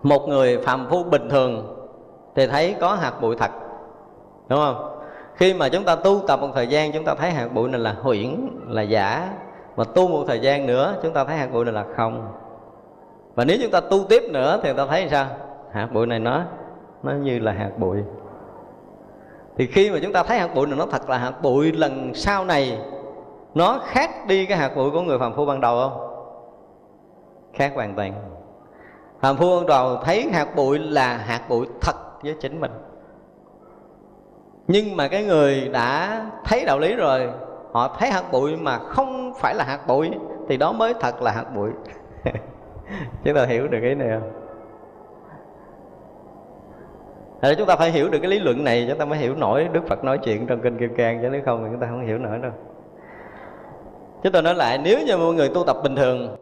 một người phàm phu bình thường thì thấy có hạt bụi thật, đúng không? Khi mà chúng ta tu tập một thời gian, chúng ta thấy hạt bụi này là huyễn, là giả. Mà tu một thời gian nữa, chúng ta thấy hạt bụi này là không. Và nếu chúng ta tu tiếp nữa thì ta thấy sao? Hạt bụi này nó nó như là hạt bụi thì khi mà chúng ta thấy hạt bụi này, nó thật là hạt bụi lần sau này, nó khác đi cái hạt bụi của người phàm phu ban đầu không? Khác hoàn toàn. Phàm phu ban đầu thấy hạt bụi là hạt bụi thật với chính mình. Nhưng mà cái người đã thấy đạo lý rồi, họ thấy hạt bụi mà không phải là hạt bụi, thì đó mới thật là hạt bụi. <laughs> Chúng ta hiểu được cái này không? Thế chúng ta phải hiểu được cái lý luận này, chúng ta mới hiểu nổi Đức Phật nói chuyện trong kinh Kim Cang, chứ nếu không thì chúng ta không hiểu nổi đâu. Chúng tôi nói lại, nếu như mọi người tu tập bình thường,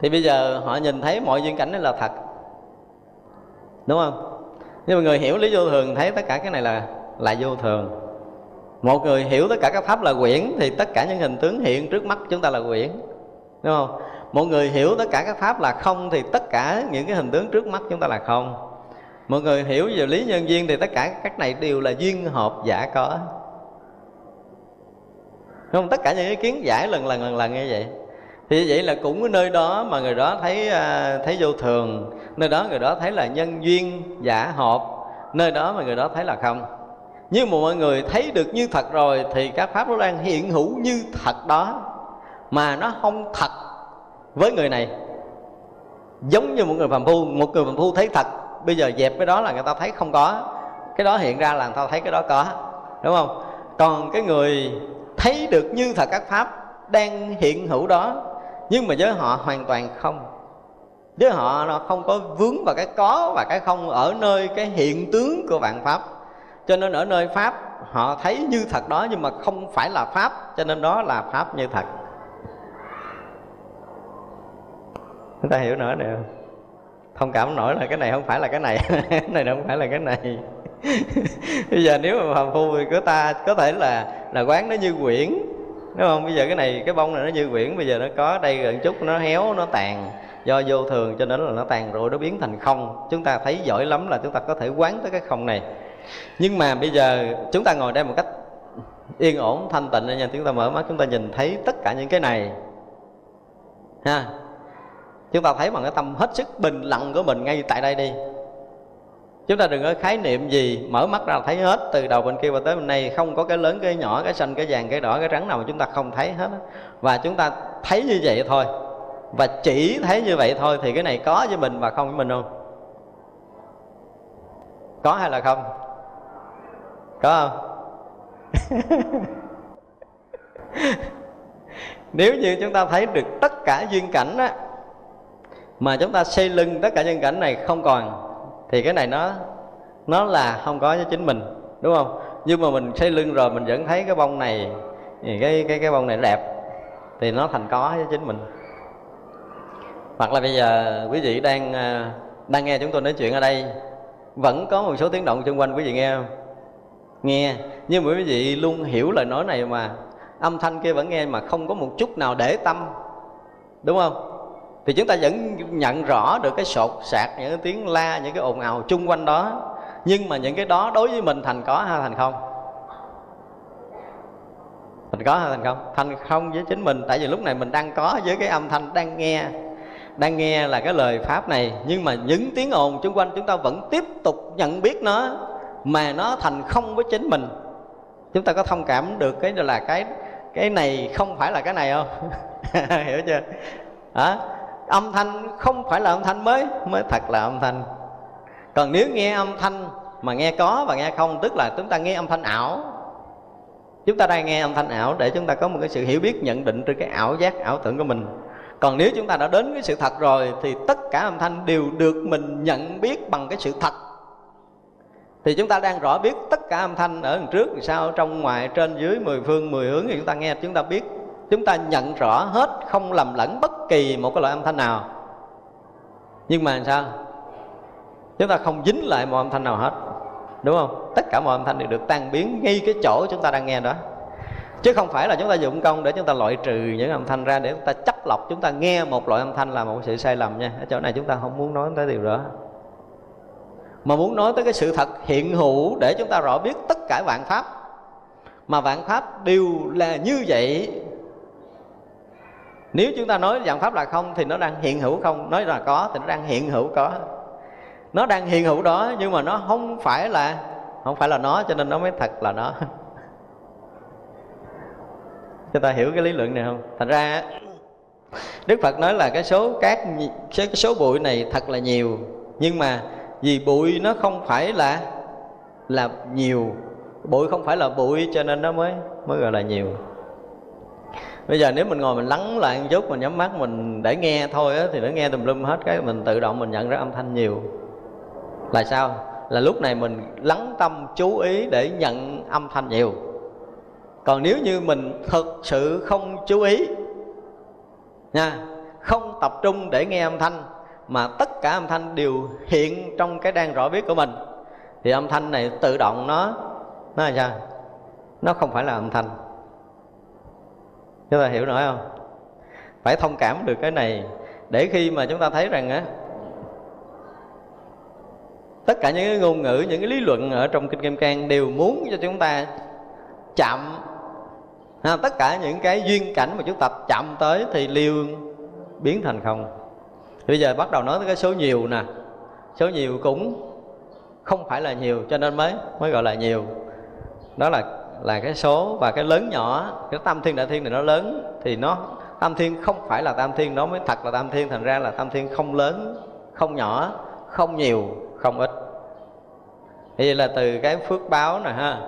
thì bây giờ họ nhìn thấy mọi duyên cảnh đó là thật. Đúng không? Nhưng mà người hiểu lý vô thường, thấy tất cả cái này là là vô thường. Một người hiểu tất cả các pháp là quyển, thì tất cả những hình tướng hiện trước mắt chúng ta là quyển. Đúng không? Mọi người hiểu tất cả các pháp là không thì tất cả những cái hình tướng trước mắt chúng ta là không. Mọi người hiểu về lý nhân duyên thì tất cả các này đều là duyên hợp giả có. Không? Tất cả những cái kiến giải lần lần lần lần như vậy. Thì vậy là cũng cái nơi đó mà người đó thấy à, thấy vô thường. Nơi đó người đó thấy là nhân duyên giả hợp. Nơi đó mà người đó thấy là không. Nhưng mà mọi người thấy được như thật rồi thì các pháp nó đang hiện hữu như thật đó. Mà nó không thật với người này, giống như một người phàm phu, một người phàm phu thấy thật. Bây giờ dẹp cái đó là người ta thấy không có. Cái đó hiện ra là người ta thấy cái đó có, đúng không? Còn cái người thấy được như thật các pháp đang hiện hữu đó, nhưng mà với họ hoàn toàn không. Với họ nó không có vướng vào cái có và cái không ở nơi cái hiện tướng của vạn pháp. Cho nên ở nơi pháp họ thấy như thật đó, nhưng mà không phải là pháp, cho nên đó là pháp như thật. Chúng ta hiểu nổi được thông cảm nổi là cái này không phải là cái này. <laughs> Cái này không phải là cái này. <laughs> Bây giờ nếu mà phàm phu thì của ta, có thể là là quán nó như quyển. Đúng không? Bây giờ cái này, cái bông này nó như quyển. Bây giờ nó có đây gần chút, nó héo, nó tàn. Do vô thường cho nên là nó tàn rồi, nó biến thành không. Chúng ta thấy giỏi lắm là chúng ta có thể quán tới cái không này. Nhưng mà bây giờ chúng ta ngồi đây một cách yên ổn, thanh tịnh nha. Chúng ta mở mắt, chúng ta nhìn thấy tất cả những cái này. Ha? Chúng ta thấy bằng cái tâm hết sức bình lặng của mình ngay tại đây đi. Chúng ta đừng có khái niệm gì, mở mắt ra thấy hết. Từ đầu bên kia và tới bên này, không có cái lớn, cái nhỏ, cái xanh, cái vàng, cái đỏ, cái trắng nào mà chúng ta không thấy hết và chúng ta thấy như vậy thôi. Và chỉ thấy như vậy thôi thì cái này có với mình và không với mình không? Có hay là không? Có không? <laughs> Nếu như chúng ta thấy được tất cả duyên cảnh á mà chúng ta xây lưng tất cả nhân cảnh này không còn, thì cái này nó nó là không có với chính mình, đúng không? Nhưng mà mình xây lưng rồi mình vẫn thấy cái bông này, cái cái cái bông này đẹp, thì nó thành có với chính mình. Hoặc là bây giờ quý vị đang à, đang nghe chúng tôi nói chuyện ở đây, vẫn có một số tiếng động xung quanh quý vị nghe không? Nghe. Nhưng mà quý vị luôn hiểu lời nói này mà, âm thanh kia vẫn nghe mà không có một chút nào để tâm, đúng không? Thì chúng ta vẫn nhận rõ được cái sột sạc, những cái tiếng la, những cái ồn ào chung quanh đó. Nhưng mà những cái đó đối với mình thành có hay thành không? Thành có hay thành không? Thành không với chính mình. Tại vì lúc này mình đang có với cái âm thanh đang nghe. Đang nghe là cái lời pháp này. Nhưng mà những tiếng ồn chung quanh chúng ta vẫn tiếp tục nhận biết nó, mà nó thành không với chính mình. Chúng ta có thông cảm được cái là cái cái này không phải là cái này không? <laughs> Hiểu chưa? Hả? Âm thanh không phải là âm thanh mới mới thật là âm thanh. Còn nếu nghe âm thanh mà nghe có và nghe không, tức là chúng ta nghe âm thanh ảo. Chúng ta đang nghe âm thanh ảo để chúng ta có một cái sự hiểu biết, nhận định trên cái ảo giác, ảo tưởng của mình. Còn nếu chúng ta đã đến cái sự thật rồi thì tất cả âm thanh đều được mình nhận biết bằng cái sự thật. Thì chúng ta đang rõ biết tất cả âm thanh ở đằng trước thì sao trong, ngoài, trên, dưới, mười phương, mười hướng thì chúng ta nghe, chúng ta biết chúng ta nhận rõ hết, không lầm lẫn bất kỳ một cái loại âm thanh nào. Nhưng mà sao? Chúng ta không dính lại một âm thanh nào hết, đúng không? Tất cả mọi âm thanh đều được tan biến ngay cái chỗ chúng ta đang nghe đó. Chứ không phải là chúng ta dụng công để chúng ta loại trừ những âm thanh ra để chúng ta chắc lọc, chúng ta nghe một loại âm thanh là một sự sai lầm nha. Ở chỗ này chúng ta không muốn nói tới điều đó. Mà muốn nói tới cái sự thật hiện hữu để chúng ta rõ biết tất cả vạn pháp. Mà vạn pháp đều là như vậy nếu chúng ta nói dạng pháp là không, thì nó đang hiện hữu không? Nói là có, thì nó đang hiện hữu có. Nó đang hiện hữu đó, nhưng mà nó không phải là, không phải là nó, cho nên nó mới thật là nó. <laughs> Chúng ta hiểu cái lý luận này không? Thành ra, đức phật nói là cái số cát cái số bụi này thật là nhiều, nhưng mà vì bụi nó không phải là là nhiều. Bụi không phải là bụi cho nên nó mới mới gọi là nhiều bây giờ nếu mình ngồi mình lắng lại một chút, mình nhắm mắt, mình để nghe thôi á, thì nó nghe tùm lum hết cái, mình tự động mình nhận ra âm thanh nhiều. Là sao? Là lúc này mình lắng tâm, chú ý để nhận âm thanh nhiều. Còn nếu như mình thực sự không chú ý, nha, không tập trung để nghe âm thanh, mà tất cả âm thanh đều hiện trong cái đang rõ biết của mình, thì âm thanh này tự động nó nó là sao? Nó không phải là âm thanh chúng ta hiểu nổi không? Phải thông cảm được cái này để khi mà chúng ta thấy rằng á tất cả những cái ngôn ngữ những cái lý luận ở trong kinh kim cang đều muốn cho chúng ta chậm ha, tất cả những cái duyên cảnh mà chúng ta chậm tới thì liêu biến thành không. Bây giờ bắt đầu nói tới cái số nhiều nè. Số nhiều cũng không phải là nhiều cho nên mới mới gọi là nhiều. Đó là là cái số và cái lớn nhỏ cái tam thiên đại thiên này nó lớn thì nó tam thiên không phải là tam thiên nó mới thật là tam thiên thành ra là tam thiên không lớn không nhỏ không nhiều không ít. Vậy là từ cái phước báo nè ha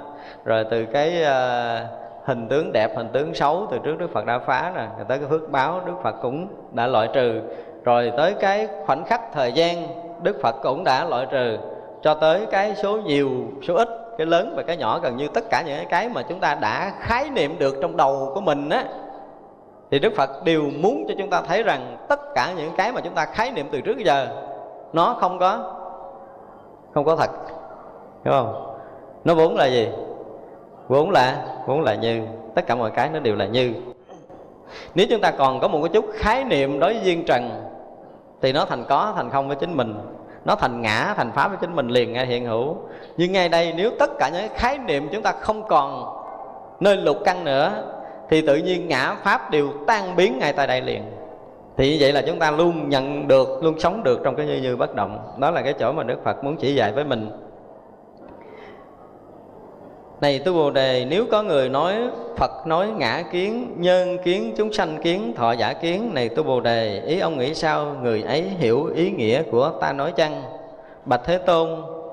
rồi từ cái uh, hình tướng đẹp hình tướng xấu từ trước đức phật đã phá nè rồi tới cái phước báo đức phật cũng đã loại trừ. Rồi tới cái khoảnh khắc thời gian đức phật cũng đã loại trừ cho tới cái số nhiều số ít cái lớn và cái nhỏ gần như tất cả những cái mà chúng ta đã khái niệm được trong đầu của mình á, thì đức phật đều muốn cho chúng ta thấy rằng tất cả những cái mà chúng ta khái niệm từ trước giờ, nó không có không có thật. Hiểu không? Nó vốn là gì? Vốn là vốn là như. Tất cả mọi cái nó đều là như. Nếu chúng ta còn có một cái chút khái niệm đối với duyên trần, thì nó thành có, thành không với chính mình nó thành ngã, thành pháp với chính mình liền ngay hiện hữu. Nhưng ngay đây, nếu tất cả những khái niệm chúng ta không còn nơi lục căn nữa, thì tự nhiên ngã pháp đều tan biến ngay tại đây liền. Thì như vậy là chúng ta luôn nhận được, luôn sống được trong cái như như bất động. Đó là cái chỗ mà đức phật muốn chỉ dạy với mình này tôi bồ đề, nếu có người nói phật nói ngã kiến, nhân kiến, chúng sanh kiến, thọ giả kiến, này tôi bồ đề, ý ông nghĩ sao? Người ấy hiểu ý nghĩa của ta nói chăng? Bạch thế tôn,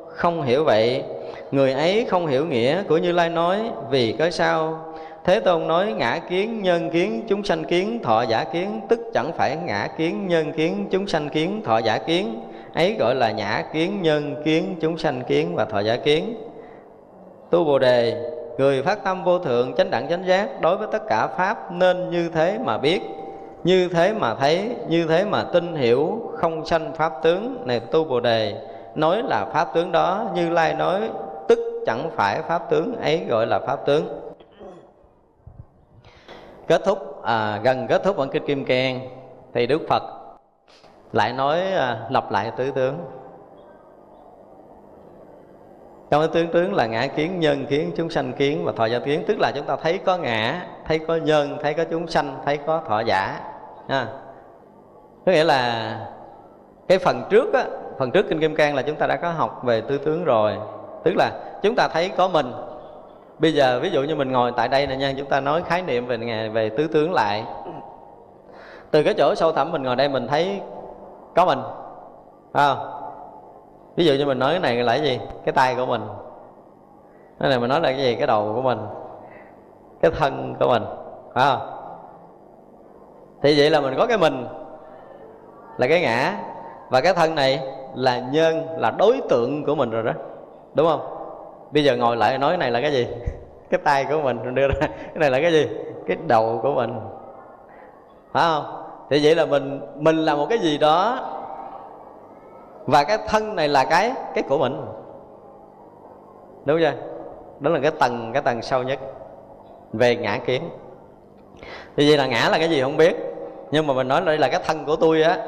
không hiểu vậy. Người ấy không hiểu nghĩa của như lai nói, vì cớ sao? Thế tôn nói ngã kiến, nhân kiến, chúng sanh kiến, thọ giả kiến, tức chẳng phải ngã kiến, nhân kiến, chúng sanh kiến, thọ giả kiến. Ấy gọi là nhã kiến, nhân kiến, chúng sanh kiến và thọ giả kiến tu bồ đề người phát tâm vô thượng chánh đẳng chánh giác đối với tất cả pháp nên như thế mà biết như thế mà thấy như thế mà tin hiểu không sanh pháp tướng. Này tu bồ đề nói là pháp tướng đó như lai nói tức chẳng phải pháp tướng ấy gọi là pháp tướng. Kết thúc à, gần kết thúc bản kinh kim cang thì đức phật lại nói à, lặp lại tứ tướng trong cái tướng tướng là ngã kiến nhân kiến chúng sanh kiến và thọ giả kiến. Tức là chúng ta thấy có ngã, thấy có nhân, thấy có chúng sanh, thấy có thọ giả. Ha. Có nghĩa là cái phần trước á, phần trước kinh kim cang là chúng ta đã có học về tư tướng rồi. Tức là chúng ta thấy có mình. Bây giờ ví dụ như mình ngồi tại đây nè nha, chúng ta nói khái niệm về ngày về tứ tướng lại. Từ cái chỗ sâu thẳm mình ngồi đây mình thấy có mình. Phải không? Ví dụ như mình nói cái này là cái gì? Cái tay của mình. Cái này mình nói là cái gì? Cái đầu của mình. Cái thân của mình. Phải không? Thì vậy là mình có cái mình, là cái ngã. Và cái thân này là nhân, là đối tượng của mình rồi đó. Đúng không? Bây giờ ngồi lại nói cái này là cái gì? <laughs> Cái tay của mình đưa ra. Cái này là cái gì? Cái đầu của mình. Phải không? Thì vậy là mình mình là một cái gì đó và cái thân này là cái cái của mình. Đúng chưa? Đó là cái tầng cái tầng sâu nhất về ngã kiến. Thì vậy là ngã là cái gì không biết. Nhưng mà mình nói đây là cái thân của tôi á.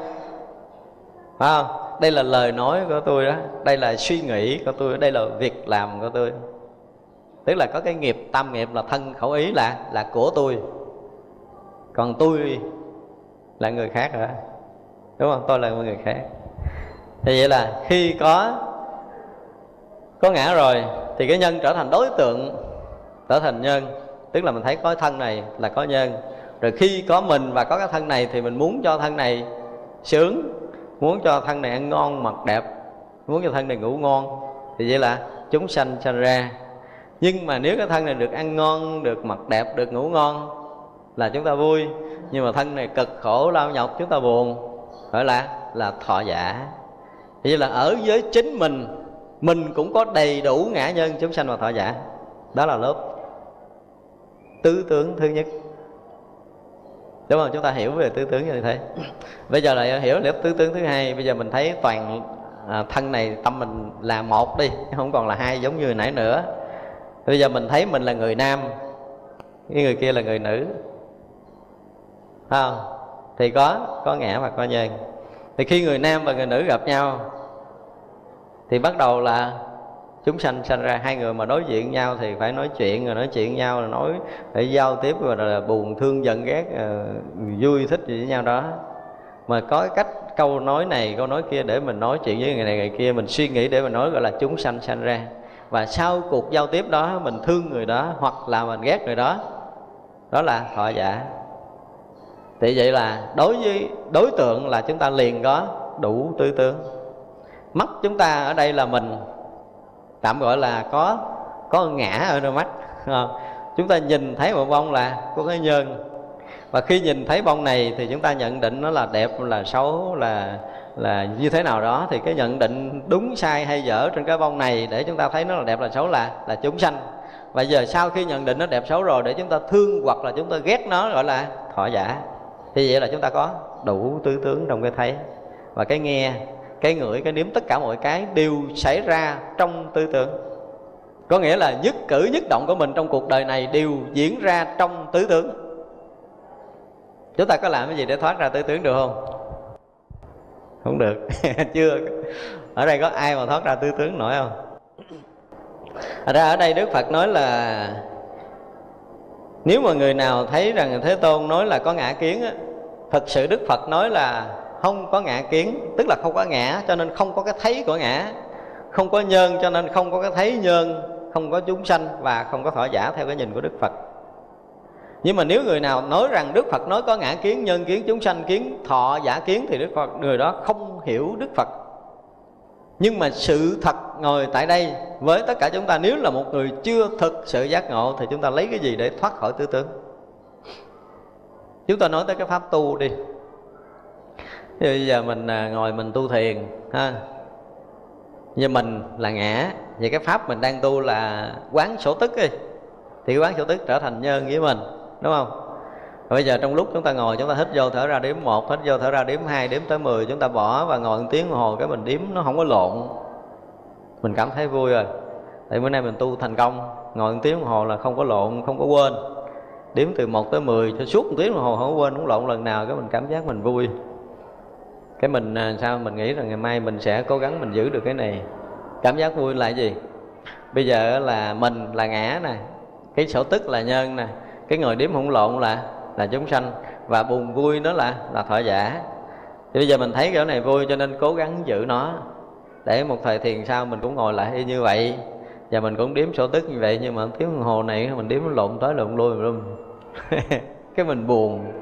Phải không? Đây là lời nói của tôi đó đây là suy nghĩ của tôi. Đây là việc làm của tôi. Tức là có cái nghiệp tam nghiệp là thân khẩu ý là là của tôi. Còn tôi là người khác rồi đúng không? Tôi là người khác thì vậy là khi có có ngã rồi, thì cái nhân trở thành đối tượng, trở thành nhân. Tức là mình thấy có thân này là có nhân. Rồi khi có mình và có cái thân này thì mình muốn cho thân này sướng, muốn cho thân này ăn ngon, mặc đẹp, muốn cho thân này ngủ ngon. Thì vậy là chúng sanh sanh ra. Nhưng mà nếu cái thân này được ăn ngon, được mặc đẹp, được ngủ ngon là chúng ta vui. Nhưng mà thân này cực khổ, lao nhọc, chúng ta buồn. Gọi là là thọ giả vậy là ở với chính mình mình cũng có đầy đủ ngã nhân chúng sanh và thọ giả. Đó là lớp tư tưởng thứ nhất. Đúng không? Chúng ta hiểu về tư tưởng như thế. Bây giờ lại hiểu lớp tư tưởng thứ hai. Bây giờ mình thấy toàn à, thân này tâm mình là một đi không còn là hai giống như nãy nữa. Bây giờ mình thấy mình là người nam cái người kia là người nữ. Không? Thì có có ngã và có nhân thì khi người nam và người nữ gặp nhau, thì bắt đầu là chúng sanh sanh ra. Hai người mà đối diện nhau thì phải nói chuyện, rồi nói chuyện nhau là nói để giao tiếp, rồi là buồn, thương, giận, ghét ờ, vui, thích gì với nhau đó. Mà có cách, câu nói này, câu nói kia để mình nói chuyện với người này, người kia, mình suy nghĩ để mình nói, gọi là chúng sanh sanh ra. Và sau cuộc giao tiếp đó, mình thương người đó, hoặc là mình ghét người đó đó là thọ giả thì vậy là đối với đối tượng là chúng ta liền có đủ tư tướng mắt chúng ta ở đây là mình, tạm gọi là có có ngã ở đôi mắt. Ờ, chúng ta nhìn thấy một bông là có cái nhân và khi nhìn thấy bông này thì chúng ta nhận định nó là đẹp, là xấu, là là như thế nào đó. Thì cái nhận định đúng, sai hay dở trên cái bông này để chúng ta thấy nó là đẹp, là xấu là là chúng sanh. Và giờ sau khi nhận định nó đẹp, xấu rồi để chúng ta thương hoặc là chúng ta ghét nó, gọi là thọ giả thì vậy là chúng ta có đủ tứ tướng trong cái thấy. Và cái nghe, cái ngửi, cái nếm tất cả mọi cái đều xảy ra trong tư tưởng. Có nghĩa là nhất cử nhất động của mình trong cuộc đời này đều diễn ra trong tứ tướng chúng ta có làm cái gì để thoát ra tứ tướng được không? Không được. <laughs> Chưa. Ở đây có ai mà thoát ra tư tướng nổi không? Ở ra ở đây đức phật nói là nếu mà người nào thấy rằng thế tôn nói là có ngã kiến á thật sự đức phật nói là không có ngã kiến, tức là không có ngã, cho nên không có cái thấy của ngã. Không có nhân cho nên không có cái thấy nhân không có chúng sanh và không có thọ giả theo cái nhìn của đức phật. Nhưng mà nếu người nào nói rằng đức phật nói có ngã kiến nhân kiến, chúng sanh kiến, thọ giả kiến thì đức phật, người đó không hiểu đức phật nhưng mà sự thật ngồi tại đây với tất cả chúng ta, nếu là một người chưa thực sự giác ngộ thì chúng ta lấy cái gì để thoát khỏi tư tưởng? Chúng ta nói tới cái pháp tu đi. Bây giờ mình à, ngồi mình tu thiền, ha. Như mình là ngã vậy cái pháp mình đang tu là quán sổ tức đi. Thì quán sổ tức trở thành nhân với mình, đúng không? Bây giờ trong lúc chúng ta ngồi, chúng ta hít vô thở ra đếm một, hít vô thở ra đếm hai, đếm tới 10 chúng ta bỏ và ngồi một tiếng đồng hồ, cái mình đếm nó không có lộn. Mình cảm thấy vui rồi. Tại bữa nay mình tu thành công, ngồi một tiếng đồng hồ là không có lộn, không có quên. Đếm từ 1 tới 10 cho suốt một tiếng đồng hồ không có quên, không lộn lần nào, cái mình cảm giác mình vui. Cái mình à, sao mình nghĩ rằng ngày mai mình sẽ cố gắng mình giữ được cái này? Cảm giác vui là gì? Bây giờ là mình là ngã nè, cái sổ tức là nhân nè, cái người điếm không lộn là là chúng sanh. Và buồn vui đó là là thọ giả. Thì bây giờ mình thấy cái này vui cho nên cố gắng giữ nó. Để một thời thiền sau mình cũng ngồi lại như vậy. Và mình cũng điếm sổ tức như vậy, nhưng mà tiếng đồng hồ này mình điếm lộn tới lộn lui luôn <laughs> cái mình buồn.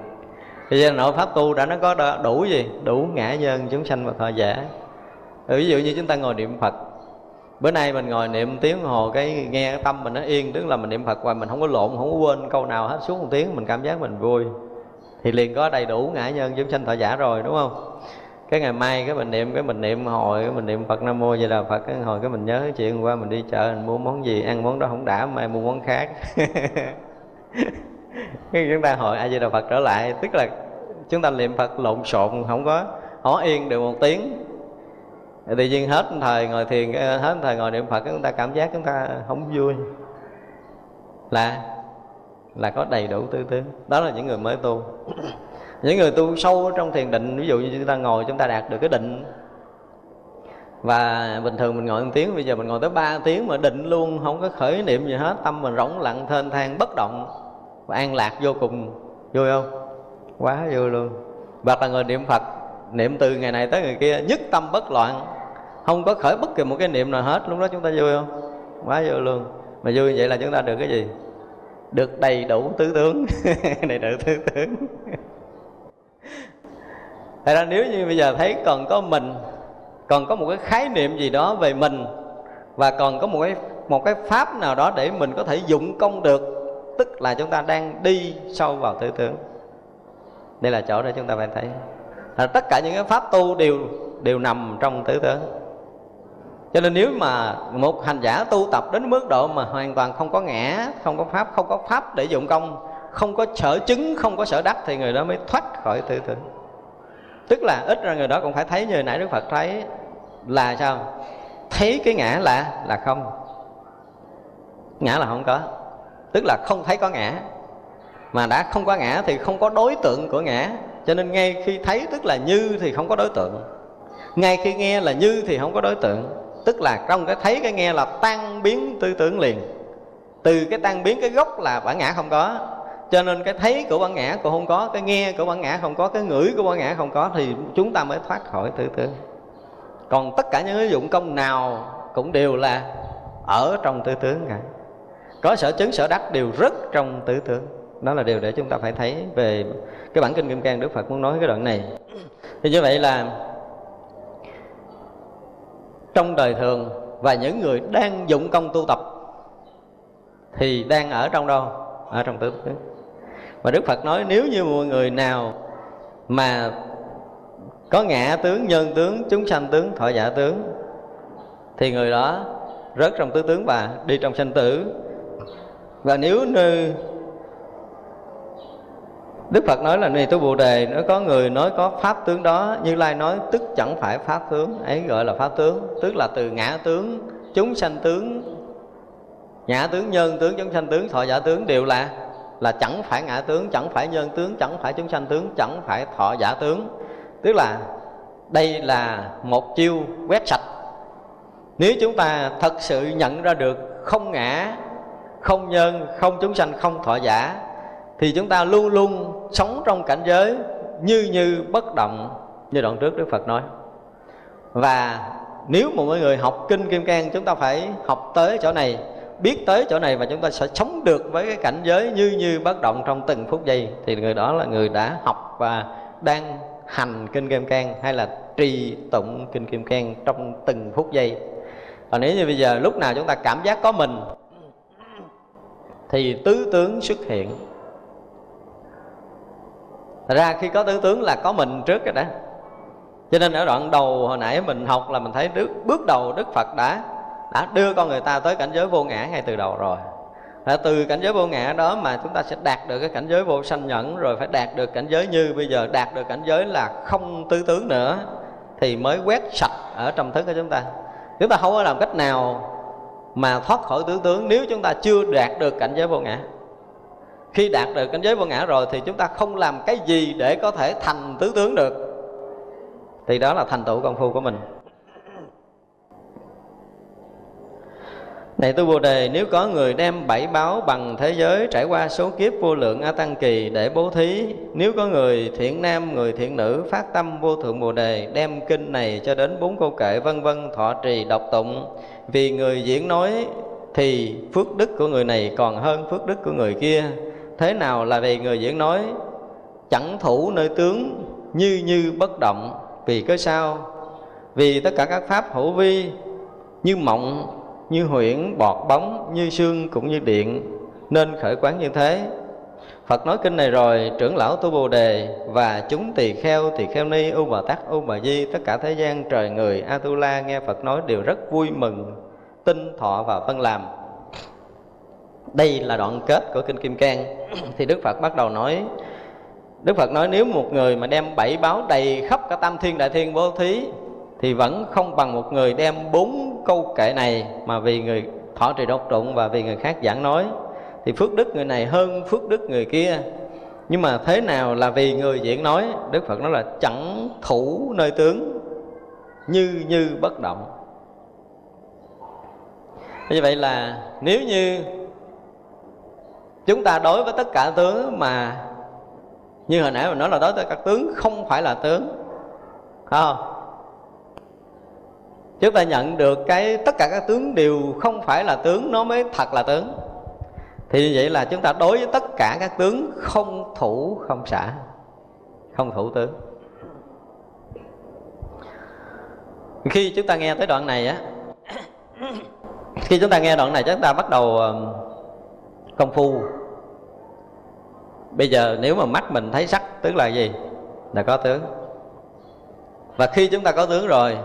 Bây giờ nội pháp tu đã, nó có đủ gì? Đủ ngã nhân chúng sanh và thọ giả. Ừ, ví dụ như chúng ta ngồi niệm phật bữa nay mình ngồi niệm tiếng hồ, cái nghe cái tâm mình nó yên, tức là mình niệm phật hoài, mình không có lộn, không có quên câu nào hết, xuống một tiếng mình cảm giác mình vui. Thì liền có đầy đủ ngã nhân chúng sanh thọ giả rồi, đúng không? Cái ngày mai cái mình niệm, cái mình niệm hồi, cái mình niệm phật nam mô vậy là phật, cái hồi cái mình nhớ chuyện qua mình đi chợ, mình mua món gì, ăn món đó không đã, mai mua món khác. <laughs> Cái chúng ta hỏi a di đà phật trở lại, tức là chúng ta niệm phật lộn xộn, không có hó yên được một tiếng tự nhiên hết thời ngồi thiền hết thời ngồi niệm phật chúng ta cảm giác chúng ta không vui. Là là có đầy đủ tư tướng đó là những người mới tu. <coughs> Những người tu sâu trong thiền định, ví dụ như chúng ta ngồi, chúng ta đạt được cái định. Và bình thường mình ngồi một tiếng, bây giờ mình ngồi tới 3 tiếng mà định luôn, không có khởi niệm gì hết. Tâm mình rỗng lặng, thênh thang, bất động. Và an lạc vô cùng. Vui không? Quá vui luôn. Hoặc là người niệm phật, niệm từ ngày này tới ngày kia, nhất tâm bất loạn không có khởi bất kỳ một cái niệm nào hết. Lúc đó chúng ta vui không? Quá vui luôn. Mà vui vậy là chúng ta được cái gì? Được đầy đủ tứ tướng. <laughs> Đầy đủ tứ tướng. Thật ra nếu như bây giờ thấy còn có mình, Còn có một cái khái niệm gì đó về mình, Và còn có một cái một cái pháp nào đó để mình có thể dụng công được, Tức là chúng ta đang đi sâu vào tư tưởng Đây là chỗ để chúng ta phải thấy. Là Tất cả những cái pháp tu đều đều nằm trong tứ tưởng cho nên nếu mà một hành giả tu tập đến mức độ mà hoàn toàn không có ngã, không có pháp, không có pháp để dụng công, không có sở chứng, không có sở đắc, thì người đó mới thoát khỏi tư tưởng. Tức là ít ra người đó cũng phải thấy như nãy đức phật thấy là sao? Thấy cái ngã là là không. Ngã là không có. Tức là không thấy có ngã. Mà đã không có ngã thì không có đối tượng của ngã. Cho nên ngay khi thấy tức là như thì không có đối tượng. Ngay khi nghe là như thì không có đối tượng tức là trong cái thấy cái nghe là tan biến tư tưởng liền. Từ cái tan biến cái gốc là bản ngã không có. Cho nên cái thấy của bản ngã cũng không có, cái nghe của bản ngã không có, cái ngửi của bản ngã không có thì chúng ta mới thoát khỏi tư tưởng. Còn tất cả những cái dụng công nào cũng đều là ở trong tư tưởng cả. Có sở chứng, sở đắc đều rất trong tư tưởng. Đó là điều để chúng ta phải thấy về cái bản kinh kim cang đức phật muốn nói cái đoạn này. Thì như vậy là trong đời thường và những người đang dụng công tu tập thì đang ở trong đâu ở trong tứ tướng và đức phật nói nếu như mọi người nào mà có ngã tướng, nhân tướng, chúng sanh tướng, thọ giả tướng, thì người đó rớt trong tứ tướng và đi trong sanh tử. Và nếu như Đức Phật nói là này tôi Bồ Đề Nó có người nói có pháp tướng đó Như Lai nói tức chẳng phải pháp tướng Ấy gọi là pháp tướng Tức là từ ngã tướng, chúng sanh tướng Ngã tướng, nhân tướng, chúng sanh tướng, thọ giả tướng Đều là là chẳng phải ngã tướng, chẳng phải nhân tướng Chẳng phải chúng sanh tướng, chẳng phải thọ giả tướng. Tức là đây là một chiêu quét sạch. Nếu chúng ta thật sự nhận ra được không ngã Không nhân, không chúng sanh, không thọ giả thì chúng ta luôn luôn sống trong cảnh giới như như bất động như đoạn trước Đức Phật nói. Và nếu mà mọi người học kinh Kim Cang, chúng ta phải học tới chỗ này, biết tới chỗ này và chúng ta sẽ sống được với cái cảnh giới như như bất động trong từng phút giây. Thì người đó là người đã học và đang hành kinh Kim Cang hay là trì tụng kinh Kim Cang trong từng phút giây. Còn nếu như bây giờ lúc nào chúng ta cảm giác có mình, thì tứ tướng xuất hiện. Thật ra khi có tứ tướng là có mình trước rồi đó Cho nên ở đoạn đầu hồi nãy mình học là mình thấy trước bước đầu Đức Phật đã đã đưa con người ta tới cảnh giới vô ngã ngay từ đầu rồi. Và từ cảnh giới vô ngã đó mà chúng ta sẽ đạt được cái cảnh giới vô sanh nhẫn, rồi phải đạt được cảnh giới như bây giờ, đạt được cảnh giới là không tứ tướng nữa, thì mới quét sạch ở trong thức của chúng ta. Chúng ta không có làm cách nào mà thoát khỏi tứ tướng nếu chúng ta chưa đạt được cảnh giới vô ngã khi đạt được cảnh giới vô ngã rồi thì chúng ta không làm cái gì để có thể thành tứ tướng được. Thì đó là thành tựu công phu của mình. Này tu Bồ Đề, nếu có người đem bảy báo bằng thế giới trải qua số kiếp vô lượng A Tăng Kỳ để bố thí, nếu có người thiện nam, người thiện nữ phát tâm vô thượng Bồ Đề đem kinh này cho đến bốn câu kệ vân vân thọ trì đọc tụng, vì người diễn nói thì phước đức của người này còn hơn phước đức của người kia thế nào là vì người diễn nói, chẳng thủ nơi tướng, như như bất động, vì cớ sao? Vì tất cả các pháp hữu vi, như mộng, như huyễn, bọt bóng, như sương cũng như điện, nên khởi quán như thế. Phật nói kinh này rồi, trưởng lão tu bồ đề và chúng tỳ kheo tỳ kheo ni, u bà tát u bà di, tất cả thế gian, trời, người, a tu la nghe Phật nói đều rất vui mừng tinh thọ và phân làm đây là đoạn kết của kinh kim cang. Thì đức phật bắt đầu nói, đức phật nói nếu một người mà đem bảy báo đầy khắp cả tam thiên đại thiên bố thí, thì vẫn không bằng một người đem bốn câu kệ này mà vì người thọ trì độc tụng và vì người khác giảng nói. Thì phước đức người này hơn phước đức người kia. Nhưng mà thế nào là vì người diễn nói? Đức phật nói là chẳng thủ nơi tướng, như như bất động. Như vậy là nếu như chúng ta đối với tất cả tướng mà như hồi nãy mình nói là đối với các tướng, không phải là tướng. Không? Chúng ta nhận được cái tất cả các tướng đều không phải là tướng, nó mới thật là tướng. Thì như vậy là chúng ta đối với tất cả các tướng không thủ không xả, không thủ tướng. Khi chúng ta nghe tới đoạn này á, <coughs> khi chúng ta nghe đoạn này, chúng ta bắt đầu công phu bây giờ nếu mà mắt mình thấy sắc tức là gì? Là có tướng. Và khi chúng ta có tướng rồi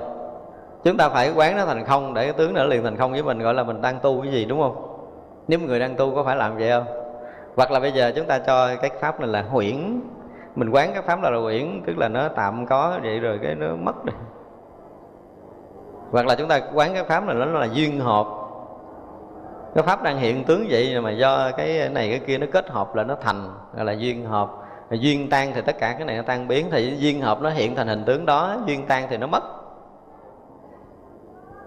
chúng ta phải quán nó thành không để cái tướng nó liền thành không với mình gọi là mình đang tu cái gì đúng không? Nếu người đang tu có phải làm vậy không? Hoặc là bây giờ chúng ta cho cái pháp này là huyễn. Mình quán cái pháp là, là huyễn tức là nó tạm có vậy rồi cái nó mất rồi hoặc là chúng ta quán cái pháp này nó là duyên hợp cái pháp đang hiện tướng vậy mà do cái này cái kia nó kết hợp là nó thành, gọi là duyên hợp. Duyên tan thì tất cả cái này nó tan biến, thì duyên hợp nó hiện thành hình tướng đó, duyên tan thì nó mất.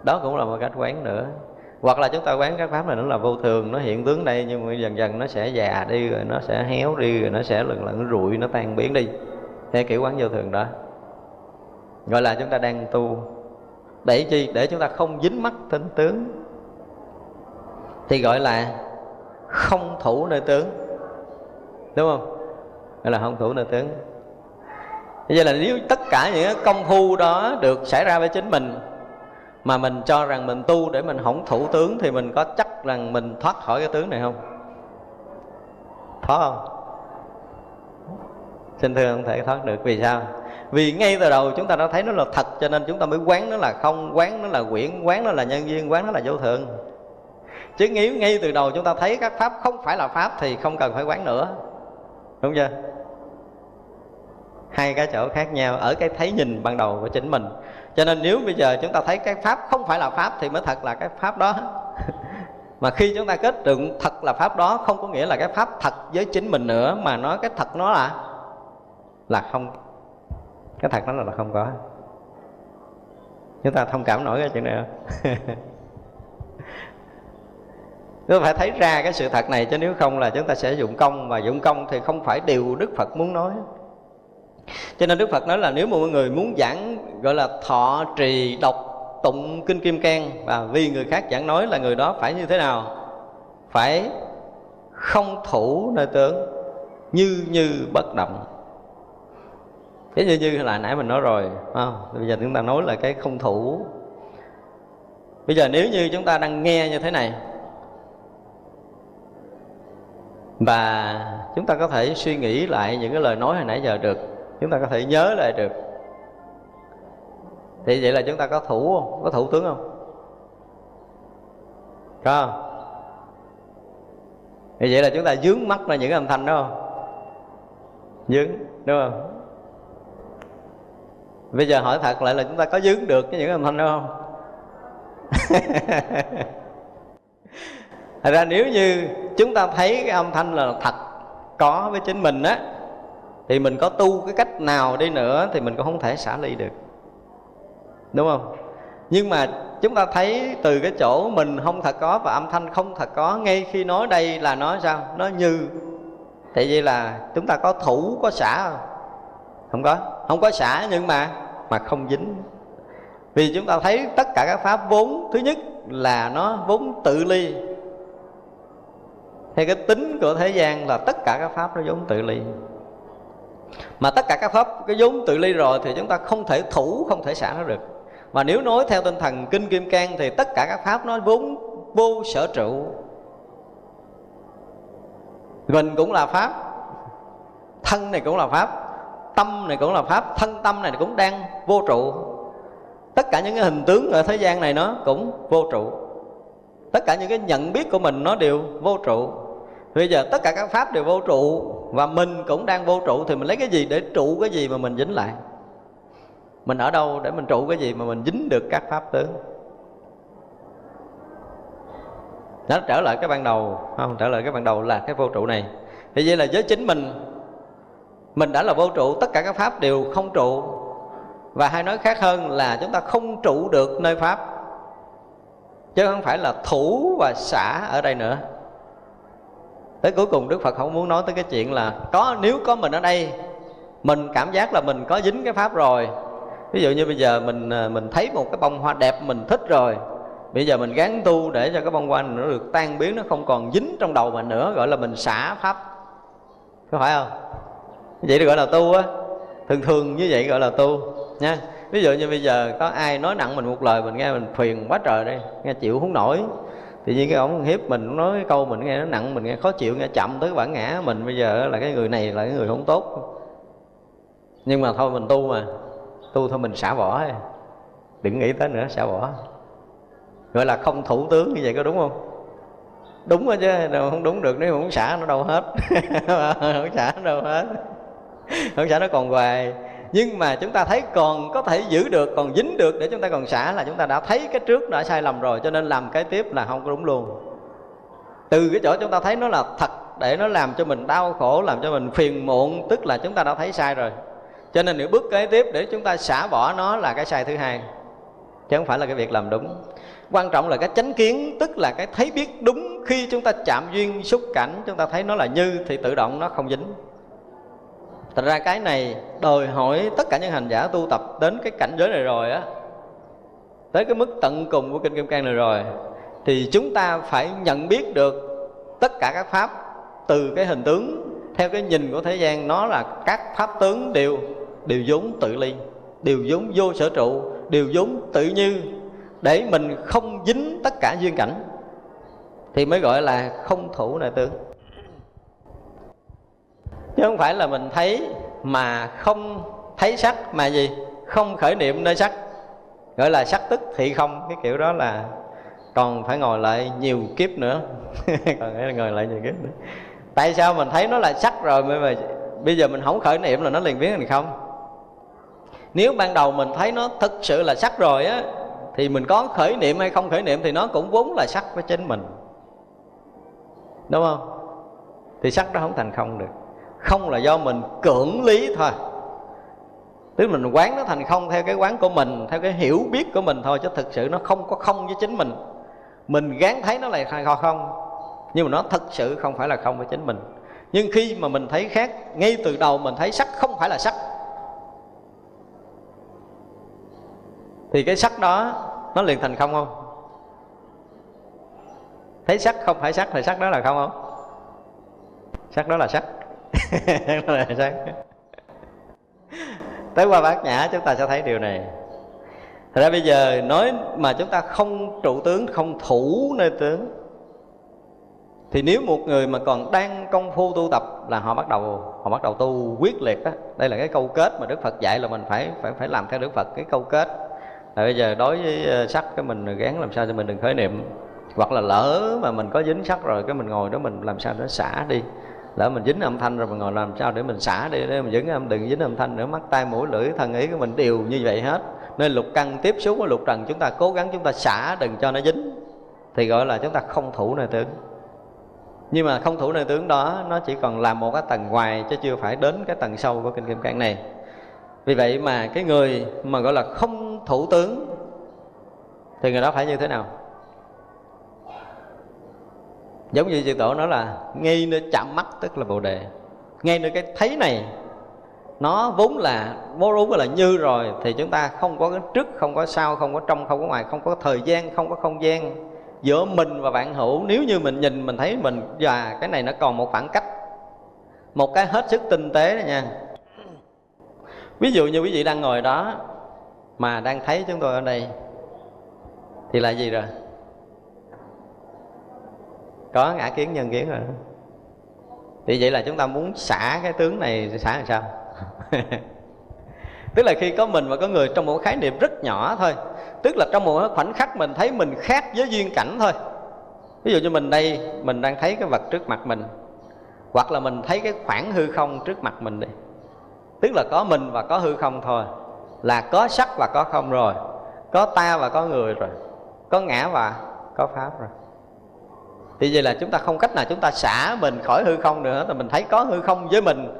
Đó cũng là một cách quán nữa. Hoặc là chúng ta quán các pháp này nó là vô thường, nó hiện tướng đây, nhưng mà dần dần nó sẽ già đi, rồi nó sẽ héo đi, rồi nó sẽ lần lần nó rụi, nó tan biến đi. Theo kiểu quán vô thường đó. Gọi là chúng ta đang tu. Để chi? Để chúng ta không dính mắc tính tướng thì gọi là không thủ nơi tướng. Đúng không? Gọi là không thủ nơi tướng. Vậy là nếu tất cả những công phu đó được xảy ra với chính mình, mà mình cho rằng mình tu để mình không thủ tướng, thì mình có chắc rằng mình thoát khỏi cái tướng này không? Thoát không? Xin thưa không thể thoát được. Vì sao? Vì ngay từ đầu chúng ta đã thấy nó là thật, cho nên chúng ta mới quán nó là không, quán nó là quyển, quán nó là nhân duyên, quán nó là vô thường chứ nếu ngay từ đầu chúng ta thấy các pháp không phải là pháp thì không cần phải quán nữa. Đúng chưa? Hai cái chỗ khác nhau ở cái thấy nhìn ban đầu của chính mình. Cho nên nếu bây giờ chúng ta thấy cái pháp không phải là pháp thì mới thật là cái pháp đó. <laughs> Mà khi chúng ta kết đựng thật là pháp đó, không có nghĩa là cái pháp thật với chính mình nữa, mà nói cái thật nó là là không, cái thật nó là không có. Chúng ta thông cảm nổi cái chuyện này không? <laughs> chúng ta phải thấy ra cái sự thật này chứ nếu không là chúng ta sẽ dụng công, và dụng công thì không phải điều đức phật muốn nói. Cho nên đức phật nói là nếu mà mọi người muốn giảng, gọi là thọ trì, đọc tụng kinh kim cang, và vì người khác giảng nói là người đó phải như thế nào? Phải không thủ nơi tướng, như như bất động. Cái như như là nãy mình nói rồi không? bây giờ chúng ta nói là cái không thủ. Bây giờ nếu như chúng ta đang nghe như thế này và chúng ta có thể suy nghĩ lại những cái lời nói hồi nãy giờ được. Chúng ta có thể nhớ lại được. Thì vậy là chúng ta có thủ không? Có thủ tướng không? Có không? Thì vậy là chúng ta dướng mắt ra những âm thanh đó không? Dướng, đúng không? Bây giờ hỏi thật lại là chúng ta có dướng được cái những âm thanh đó không? <laughs> Thật ra nếu như chúng ta thấy cái âm thanh là thật, có với chính mình á, thì mình có tu cái cách nào đi nữa thì mình cũng không thể xả ly được. Đúng không? Nhưng mà chúng ta thấy từ cái chỗ mình không thật có và âm thanh không thật có, ngay khi nói đây là nói sao? Nó như. Thì vậy là chúng ta có thủ, có xả không? Không có. Không có xả nhưng mà mà không dính. Vì chúng ta thấy tất cả các pháp vốn, thứ nhất là nó vốn tự ly thì cái tính của thế gian là tất cả các pháp nó vốn tự ly. Mà tất cả các pháp cái vốn tự ly rồi thì chúng ta không thể thủ, không thể xả nó được. Mà nếu nói theo tinh thần kinh kim cang thì tất cả các pháp nó vốn vô sở trụ. Mình cũng là pháp, thân này cũng là pháp, tâm này cũng là pháp, thân tâm này cũng đang vô trụ. Tất cả những cái hình tướng ở thế gian này nó cũng vô trụ. Tất cả những cái nhận biết của mình nó đều vô trụ bây giờ tất cả các pháp đều vô trụ và mình cũng đang vô trụ, thì mình lấy cái gì để trụ cái gì mà mình dính lại? Mình ở đâu để mình trụ cái gì mà mình dính được các pháp tướng? Nó trở lại cái ban đầu không? Trở lại cái ban đầu là cái vô trụ này. Thì vậy là với chính mình mình đã là vô trụ, tất cả các pháp đều không trụ. Và hay nói khác hơn là chúng ta không trụ được nơi pháp, chứ không phải là thủ và xả ở đây nữa tới cuối cùng đức phật không muốn nói tới cái chuyện là có, nếu có mình ở đây, mình cảm giác là mình có dính cái pháp rồi. Ví dụ như bây giờ mình à, mình thấy một cái bông hoa đẹp mình thích rồi, bây giờ mình gắng tu để cho cái bông hoa nó được tan biến, nó không còn dính trong đầu mình nữa, gọi là mình xả pháp. Có phải không? Vậy thì gọi là tu á. Thường thường như vậy gọi là tu, nha. Ví dụ như bây giờ có ai nói nặng mình một lời, mình nghe mình phiền quá trời đây nghe chịu không nổi thì như cái ông hiếp mình nói cái câu mình nghe nó nặng, mình nghe khó chịu, nghe chậm tới bản ngã mình. Bây giờ là cái người này là cái người không tốt. Nhưng mà thôi mình tu mà. Tu thôi mình xả bỏ. Đừng nghĩ tới nữa, xả bỏ. Gọi là không thủ tướng như vậy có đúng không? Đúng rồi chứ không đúng được, nếu không xả nó đâu hết. <laughs> Không xả nó đâu hết. Không xả nó còn hoài nhưng mà chúng ta thấy còn có thể giữ được, còn dính được để chúng ta còn xả là chúng ta đã thấy cái trước đã sai lầm rồi, cho nên làm cái tiếp là không có đúng luôn. Từ cái chỗ chúng ta thấy nó là thật để nó làm cho mình đau khổ, làm cho mình phiền muộn, tức là chúng ta đã thấy sai rồi. Cho nên những bước kế tiếp để chúng ta xả bỏ nó là cái sai thứ hai, chứ không phải là cái việc làm đúng. Quan trọng là cái chánh kiến, tức là cái thấy biết đúng khi chúng ta chạm duyên xúc cảnh, chúng ta thấy nó là như thì tự động nó không dính. Thật ra cái này đòi hỏi tất cả những hành giả tu tập đến cái cảnh giới này rồi á, Tới cái mức tận cùng của Kinh Kim Cang này rồi, Thì chúng ta phải nhận biết được tất cả các pháp từ cái hình tướng, Theo cái nhìn của thế gian, nó là các pháp tướng đều đều vốn tự ly, Đều vốn vô sở trụ, Đều vốn tự như, Để mình không dính tất cả duyên cảnh, Thì mới gọi là không thủ nội tướng chứ không phải là mình thấy mà không thấy sắc, mà gì? Không khởi niệm nơi sắc. Gọi là sắc tức thị không, cái kiểu đó là còn phải ngồi lại nhiều kiếp nữa. <laughs> Còn phải ngồi lại nhiều kiếp nữa. Tại sao mình thấy nó là sắc rồi mà bây giờ mình không khởi niệm là nó liền biến thành không? Nếu ban đầu mình thấy nó thực sự là sắc rồi á, thì mình có khởi niệm hay không khởi niệm thì nó cũng vốn là sắc với chính mình. Đúng không? Thì sắc đó không thành không được không là do mình cưỡng lý thôi. Tức mình quán nó thành không theo cái quán của mình, theo cái hiểu biết của mình thôi, chứ thực sự nó không có không với chính mình. Mình gán thấy nó là thành không, nhưng mà nó thật sự không phải là không với chính mình. Nhưng khi mà mình thấy khác, ngay từ đầu mình thấy sắc không phải là sắc. Thì cái sắc đó, nó liền thành không không? Thấy sắc không phải sắc thì sắc đó là không không? Sắc đó là sắc là sắc tới qua bát nhã chúng ta sẽ thấy điều này. Thật ra bây giờ nói mà chúng ta không trụ tướng, không thủ nơi tướng Thì nếu một người mà còn đang công phu tu tập là họ bắt đầu họ bắt đầu tu quyết liệt đó Đây là cái câu kết mà Đức Phật dạy là mình phải phải phải làm theo Đức Phật cái câu kết. Là bây giờ đối với ờ, sắc cái mình gán làm sao cho mình đừng khởi niệm hoặc là lỡ mà mình có dính sắc rồi cái mình ngồi đó mình làm sao nó xả đi lỡ mình dính âm thanh rồi mình ngồi làm sao để mình xả đi, để mình dính âm, đừng dính âm thanh nữa. Mắt, tai, mũi, lưỡi, thân ý của mình đều như vậy hết. Nên lục căn tiếp xúc với lục trần, chúng ta cố gắng chúng ta xả, đừng cho nó dính. Thì gọi là chúng ta không thủ nơi tướng. Nhưng mà không thủ nơi tướng đó, nó chỉ còn làm một cái tầng ngoài chứ chưa phải đến cái tầng sâu của kinh kim cang này. Vì vậy mà cái người mà gọi là không thủ tướng, thì người đó phải như thế nào? Giống như chư tổ nói là ngay nơi chạm mắt, tức là bồ đề. Ngay nơi cái thấy này, nó vốn là, vốn đúng là như rồi, thì chúng ta không có cái trước, không có sau, không có trong, không có ngoài, không có thời gian, không có không gian. Giữa mình và bạn hữu, nếu như mình nhìn, mình thấy mình, và cái này nó còn một khoảng cách, một cái hết sức tinh tế đó nha. Ví dụ như quý vị đang ngồi đó, mà đang thấy chúng tôi ở đây, thì là gì rồi? Có ngã kiến nhân kiến rồi. Thì vậy là chúng ta muốn xả cái tướng này xả làm sao? <laughs> Tức là khi có mình và có người trong một khái niệm rất nhỏ thôi. Tức là trong một khoảnh khắc mình thấy mình khác với duyên cảnh thôi. Ví dụ như mình đây, mình đang thấy cái vật trước mặt mình. Hoặc là mình thấy cái khoảng hư không trước mặt mình đi. Tức là có mình và có hư không thôi. Là có sắc và có không rồi. Có ta và có người rồi. Có ngã và có pháp rồi thì vậy là chúng ta không cách nào chúng ta xả mình khỏi hư không nữa là mình thấy có hư không với mình,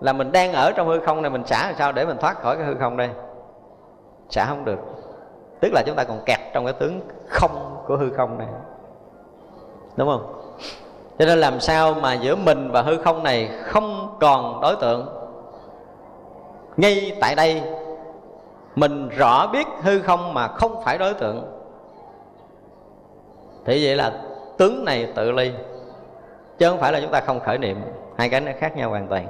là mình đang ở trong hư không này, mình xả làm sao để mình thoát khỏi cái hư không đây? Xả không được. Tức là chúng ta còn kẹt trong cái tướng không của hư không này. Đúng không? Cho nên làm sao mà giữa mình và hư không này không còn đối tượng? Ngay tại đây, mình rõ biết hư không mà không phải đối tượng. Thì vậy là tướng này tự ly. Chứ không phải là chúng ta không khởi niệm, hai cái nó khác nhau hoàn toàn.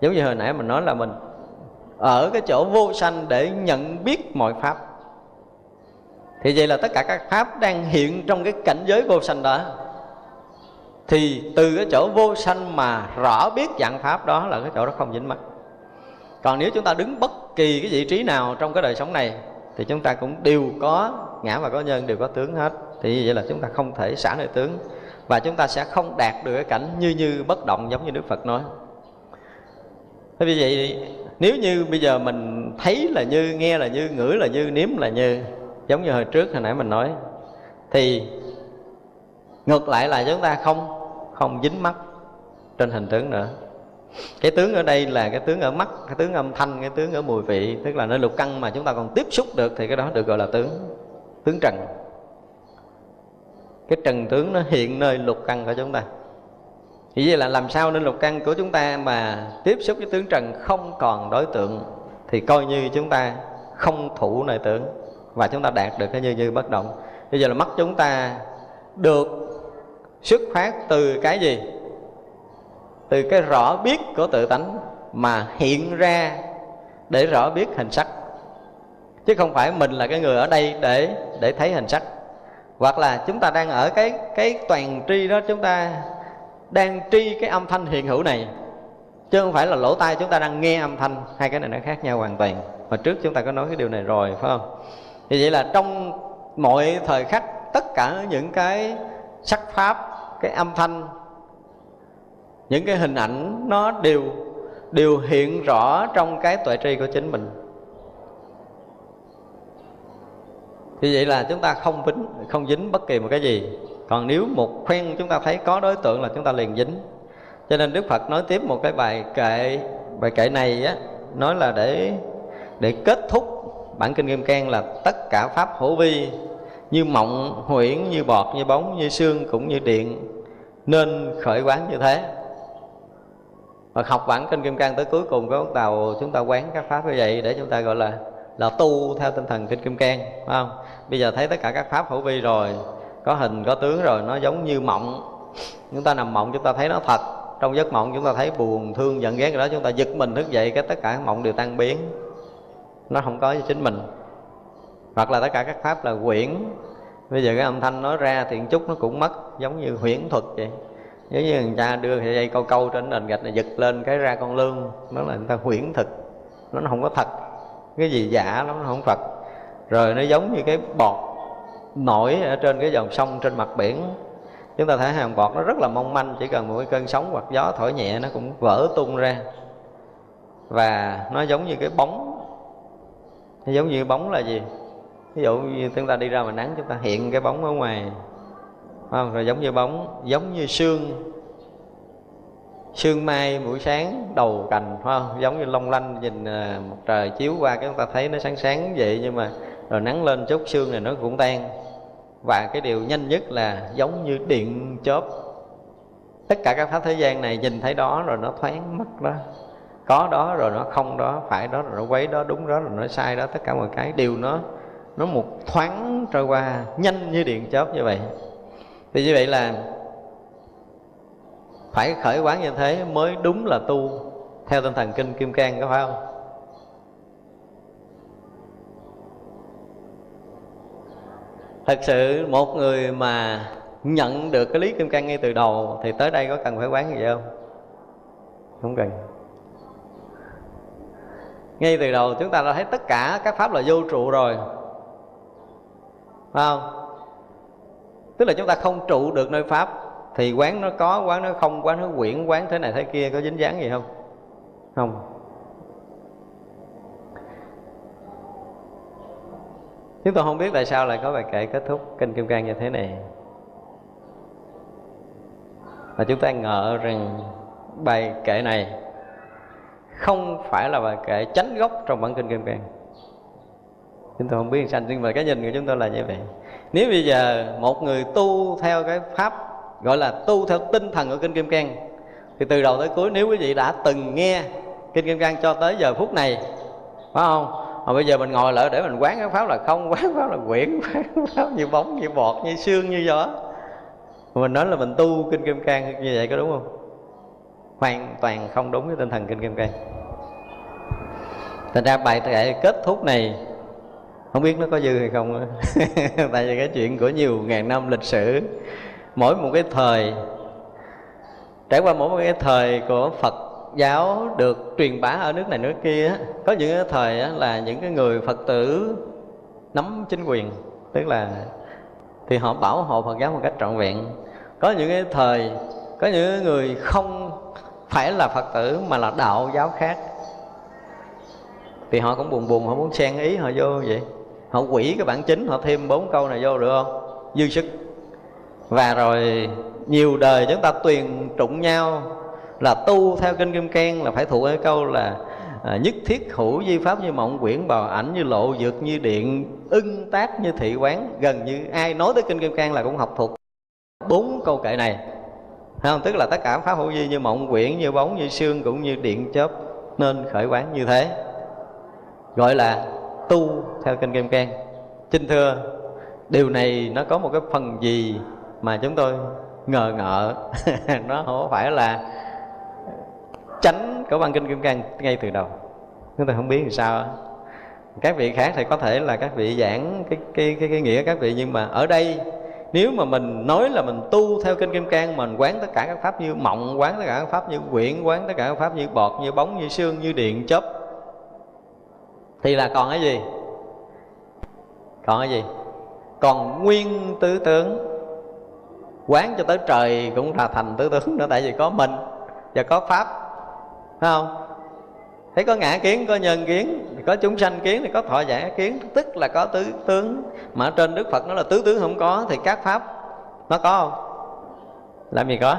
Giống như hồi nãy mình nói là mình ở cái chỗ vô sanh để nhận biết mọi pháp. Thì vậy là tất cả các pháp đang hiện trong cái cảnh giới vô sanh đó. Thì từ cái chỗ vô sanh mà rõ biết dạng pháp đó là cái chỗ đó không dính mắc còn nếu chúng ta đứng bất kỳ cái vị trí nào trong cái đời sống này, thì chúng ta cũng đều có, ngã và có nhân đều có tướng hết thì như vậy là chúng ta không thể xả nơi tướng và chúng ta sẽ không đạt được cái cảnh như như bất động giống như Đức Phật nói. Thế vì vậy nếu như bây giờ mình thấy là như, nghe là như, ngửi là như, nếm là như Giống như hồi trước hồi nãy mình nói Thì ngược lại là chúng ta không không dính mắt trên hình tướng nữa. Cái tướng ở đây là cái tướng ở mắt cái tướng âm thanh cái tướng ở mùi vị tức là nơi lục căn mà chúng ta còn tiếp xúc được thì cái đó được gọi là tướng tướng trần cái trần tướng nó hiện nơi lục căn của chúng ta. Thì vậy là làm sao nên lục căn của chúng ta mà tiếp xúc với tướng trần không còn đối tượng, thì coi như chúng ta không thủ nơi tưởng và chúng ta đạt được cái như như bất động. Bây giờ là mắt chúng ta được xuất phát từ cái gì? Từ cái rõ biết của tự tánh mà hiện ra để rõ biết hình sắc. Chứ không phải mình là cái người ở đây để để thấy hình sắc hoặc là chúng ta đang ở cái cái toàn tri đó, chúng ta đang tri cái âm thanh hiện hữu này, chứ không phải là lỗ tai chúng ta đang nghe âm thanh, hai cái này nó khác nhau hoàn toàn. Mà trước chúng ta có nói cái điều này rồi, phải không? Thì vậy là trong mọi thời khắc, tất cả những cái sắc pháp, cái âm thanh, những cái hình ảnh nó đều đều hiện rõ trong cái tuệ tri của chính mình. Thì vậy là chúng ta không dính không dính bất kỳ một cái gì. Còn nếu một khoen chúng ta thấy có đối tượng là chúng ta liền dính. Cho nên đức phật nói tiếp một cái bài kệ bài kệ này á, nói là để để kết thúc bản kinh kim cang là tất cả pháp hữu vi như mộng, huyễn, như bọt, như bóng, như xương cũng như điện nên khởi quán như thế. Và học bản kinh kim cang tới cuối cùng có bắt đầu chúng ta quán các pháp như vậy để chúng ta gọi là là tu theo tinh thần kinh kim cang, phải không? Bây giờ thấy tất cả các pháp hữu vi rồi, có hình, có tướng rồi, nó giống như mộng. Chúng ta nằm mộng, chúng ta thấy nó thật. Trong giấc mộng, chúng ta thấy buồn, thương, giận, ghét đó, chúng ta giật mình thức dậy, cái tất cả mộng đều tan biến. Nó không có cho chính mình. Hoặc là tất cả các pháp là quyển. Bây giờ cái âm thanh nói ra thì chút nó cũng mất, giống như huyễn thuật vậy. Giống như người ta đưa dây câu câu trên nền gạch này giật lên cái ra con lương nó là người ta huyễn thực. Nó không có thật. Cái gì giả lắm, nó không thật rồi nó giống như cái bọt nổi ở trên cái dòng sông trên mặt biển. Chúng ta thấy hàng bọt nó rất là mong manh, chỉ cần một cái cơn sóng hoặc gió thổi nhẹ nó cũng vỡ tung ra. Và nó giống như cái bóng. Nó giống như bóng là gì? Ví dụ như chúng ta đi ra ngoài nắng chúng ta hiện cái bóng ở ngoài. Không? rồi giống như bóng, giống như sương. Sương mai buổi sáng đầu cành, phải không? Giống như long lanh nhìn à, mặt trời chiếu qua cái chúng ta thấy nó sáng sáng vậy, nhưng mà rồi nắng lên chút xương này nó cũng tan. Và cái điều nhanh nhất là giống như điện chớp. Tất cả các pháp thế gian này nhìn thấy đó rồi nó thoáng mất đó. Có đó rồi nó không đó, phải đó rồi nó quấy đó, đúng đó rồi nó sai đó, tất cả mọi cái đều nó nó một thoáng trôi qua, nhanh như điện chớp như vậy. Thì như vậy là phải khởi quán như thế mới đúng là tu theo tinh thần kinh kim cang, có phải không? Thật sự, một người mà nhận được cái lý kim cang ngay từ đầu thì tới đây có cần phải quán gì không? Không cần. Ngay từ đầu chúng ta đã thấy tất cả các pháp là vô trụ rồi. Phải không? Tức là chúng ta không trụ được nơi pháp, thì quán nó có, quán nó không, quán nó quyển, quán thế này thế kia có dính dáng gì không? Không. Chúng tôi không biết tại sao lại có bài kệ kết thúc kinh kim cang như thế này. Và chúng ta ngờ rằng bài kệ này không phải là bài kệ chánh gốc trong bản kinh kim cang. Chúng tôi không biết sao, nhưng mà cái nhìn của chúng tôi là như vậy. Nếu bây giờ một người tu theo cái pháp gọi là tu theo tinh thần của kinh kim cang, thì từ đầu tới cuối nếu quý vị đã từng nghe kinh kim cang cho tới giờ phút này, phải không? Mà bây giờ mình ngồi lại để mình quán cái pháp là không, <laughs> quán pháp là quyển, quán pháp như bóng, như bọt, như xương như gió. Mình nói là mình tu kinh kim cang như vậy có đúng không? Hoàn toàn không đúng với tinh thần kinh kim cang. Thành ra bài kệ kết thúc này, không biết nó có dư hay không <laughs> tại vì cái chuyện của nhiều ngàn năm lịch sử, mỗi một cái thời, trải qua mỗi một cái thời của phật giáo được truyền bá ở nước này, nước kia có những cái thời là những cái người phật tử nắm chính quyền, tức là thì họ bảo hộ phật giáo một cách trọn vẹn. Có những cái thời, có những người không phải là phật tử mà là đạo giáo khác, thì họ cũng buồn buồn, họ muốn xen ý họ vô vậy. Họ quỷ cái bản chính, họ thêm bốn câu này vô được không? Dư sức. Và rồi nhiều đời chúng ta tuyền trụng nhau là tu theo kinh kim cang là phải thuộc cái câu là à, nhất thiết hữu di pháp như mộng quyển bào ảnh như lộ dược như điện ưng tác như thị quán gần như ai nói tới kinh kim cang là cũng học thuộc bốn câu kệ này. Không? tức là tất cả pháp hữu di như mộng quyển như bóng như xương cũng như điện chớp nên khởi quán như thế. Gọi là tu theo kinh kim cang. Xin thưa điều này nó có một cái phần gì mà chúng tôi ngờ ngợ? <laughs> Nó không phải là tránh của băng kinh kim cang ngay từ đầu. Chúng ta không biết làm sao. Các vị khác thì có thể là các vị giảng cái cái cái, cái nghĩa các vị nhưng mà ở đây nếu mà mình nói là mình tu theo kinh kim cang mình quán tất cả các pháp như mộng quán tất cả các pháp như quyển quán tất cả các pháp như bọt như bóng như xương như điện chớp thì là còn cái gì? Còn cái gì? Còn nguyên tứ tướng quán cho tới trời cũng là thành tứ tướng nữa tại vì có mình và có pháp phải không? Thấy có ngã kiến, có nhân kiến, có chúng sanh kiến thì có thọ giả kiến. Tức là có tứ tướng. Mà trên đức phật nó là tứ tướng không có thì các pháp nó có không? Làm gì có?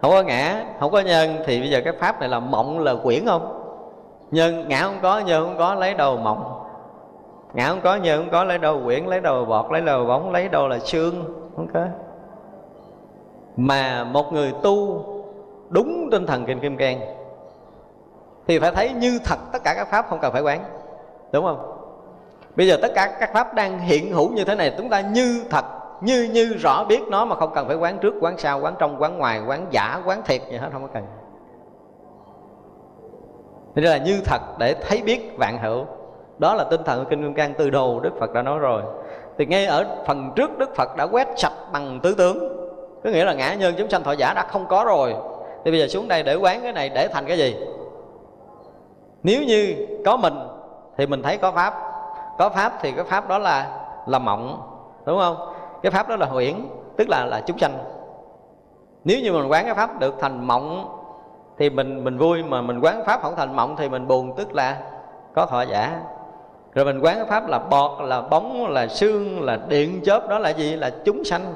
Không có ngã, không có nhân thì bây giờ cái pháp này là mộng là quyển không? Nhân, ngã không có, nhân không có, lấy đầu mộng? Ngã không có, nhân không có, lấy đầu quyển, lấy đầu bọt, lấy đầu bóng, lấy đầu là xương? Không có. Mà một người tu đúng tinh thần kinh kim cang thì phải thấy như thật tất cả các pháp không cần phải quán. Đúng không? Bây giờ tất cả các pháp đang hiện hữu như thế này, chúng ta như thật, như như rõ biết nó mà không cần phải quán trước, quán sau, quán trong, quán ngoài, quán giả, quán thiệt gì hết, không có cần. Thế là như thật để thấy biết vạn hữu. Đó là tinh thần của Kinh Kim Cang từ đầu Đức Phật đã nói rồi. Thì ngay ở phần trước Đức Phật đã quét sạch bằng tứ tướng Có nghĩa là ngã nhân chúng sanh thọ giả đã không có rồi. Thì bây giờ xuống đây để quán cái này để thành cái gì? Nếu như có mình Thì mình thấy có Pháp. Có Pháp thì cái Pháp đó là là mộng, Đúng không? Cái Pháp đó là huyễn Tức là là chúng sanh. Nếu như mình quán cái Pháp được thành mộng thì mình mình vui, mà mình quán pháp không thành mộng thì mình buồn, tức là có thọ giả. Rồi mình quán cái pháp là bọt, là bóng, là xương là điện chớp, đó là gì? Là chúng sanh.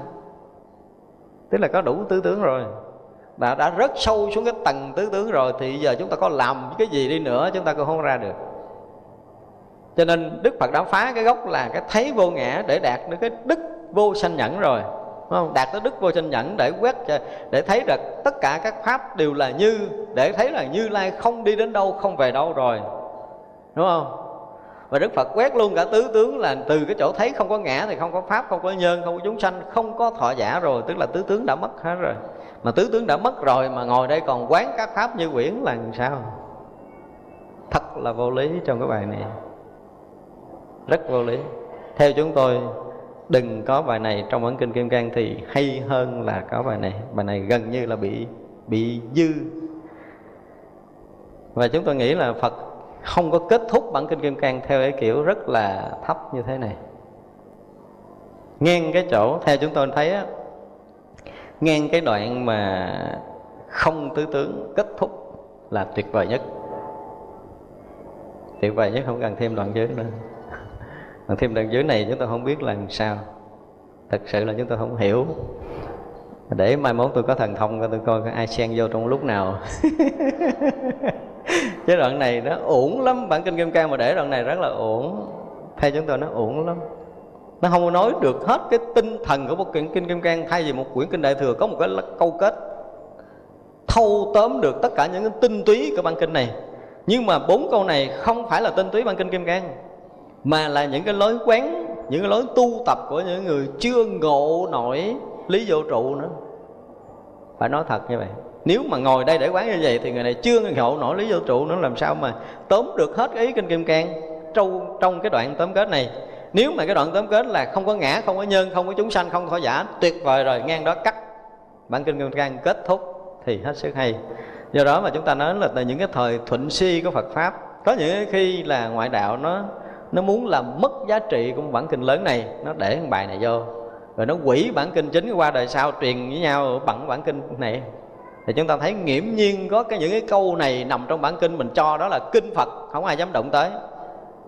Tức là có đủ tư tưởng rồi đã đã rất sâu xuống cái tầng tứ tướng rồi thì giờ chúng ta có làm cái gì đi nữa, chúng ta cũng không ra được. Cho nên đức phật đã phá cái gốc là cái thấy vô ngã để đạt được cái đức vô sanh nhẫn rồi, đúng không? đạt tới đức vô sanh nhẫn để quét để thấy được tất cả các pháp đều là như, để thấy là như lai không đi đến đâu, không về đâu rồi, đúng không? Và đức phật quét luôn cả tứ tướng là từ cái chỗ thấy không có ngã thì không có pháp, không có nhân, không có chúng sanh, không có thọ giả rồi, tức là tứ tướng đã mất hết rồi mà tứ tướng đã mất rồi mà ngồi đây còn quán các pháp như quyển là làm sao? Thật là vô lý trong cái bài này. Rất vô lý. Theo chúng tôi, đừng có bài này trong bản kinh kim cang thì hay hơn là có bài này. Bài này gần như là bị bị dư. Và chúng tôi nghĩ là phật không có kết thúc bản kinh kim cang theo cái kiểu rất là thấp như thế này. Ngang cái chỗ, theo chúng tôi thấy á ngang cái đoạn mà không tứ tướng kết thúc là tuyệt vời nhất. Tuyệt vời nhất, không cần thêm đoạn dưới nữa. <laughs> Còn thêm đoạn dưới này chúng tôi không biết làm sao. Thật sự là chúng tôi không hiểu. Để mai mốt tôi có thần thông tôi coi ai xen vô trong lúc nào. <laughs> Cái đoạn này nó ổn lắm. Bản kinh kim cang mà để đoạn này rất là ổn theo chúng tôi nó ổn lắm nó không có nói được hết cái tinh thần của một quyển kinh kim cang thay vì một quyển kinh đại thừa có một cái câu kết. Thâu tóm được tất cả những cái tinh túy của bản kinh này. Nhưng mà bốn câu này không phải là tinh túy bản kinh kim cang, mà là những cái lối quán, những cái lối tu tập của những người chưa ngộ nổi lý vô trụ nữa. Phải nói thật như vậy. Nếu mà ngồi đây để quán như vậy thì người này chưa ngộ nổi lý vô trụ nữa, làm sao mà tóm được hết ý kinh kim cang trong trong cái đoạn tóm kết này? Nếu mà cái đoạn tóm kết là không có ngã, không có nhân, không có chúng sanh, không có giả, tuyệt vời rồi, ngang đó cắt. Bản kinh kim cang kết thúc thì hết sức hay. Do đó mà chúng ta nói là từ những cái thời thuận si của Phật pháp, có những khi là ngoại đạo nó nó muốn làm mất giá trị của một bản kinh lớn này, nó để một bài này vô. Rồi nó quỷ bản kinh chính qua đời sau truyền với nhau bằng bản kinh này. Thì chúng ta thấy nghiễm nhiên có cái những cái câu này nằm trong bản kinh mình cho đó là kinh Phật, không ai dám động tới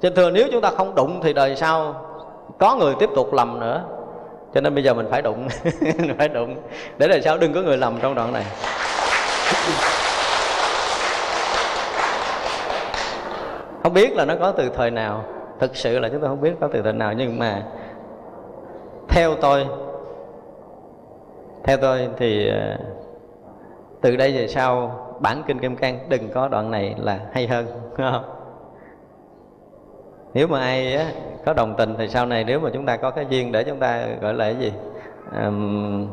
trên thường nếu chúng ta không đụng thì đời sau có người tiếp tục lầm nữa. Cho nên bây giờ mình phải đụng <laughs> phải đụng. Để đời sau đừng có người lầm trong đoạn này. Không biết là nó có từ thời nào. Thực sự là chúng ta không biết có từ thời nào. Nhưng mà theo tôi theo tôi thì ờ, từ đây về sau, bản kinh kim cang đừng có đoạn này là hay hơn <laughs> không? Nếu mà ai á, có đồng tình thì sau này nếu mà chúng ta có cái duyên để chúng ta gọi là cái gì? Um,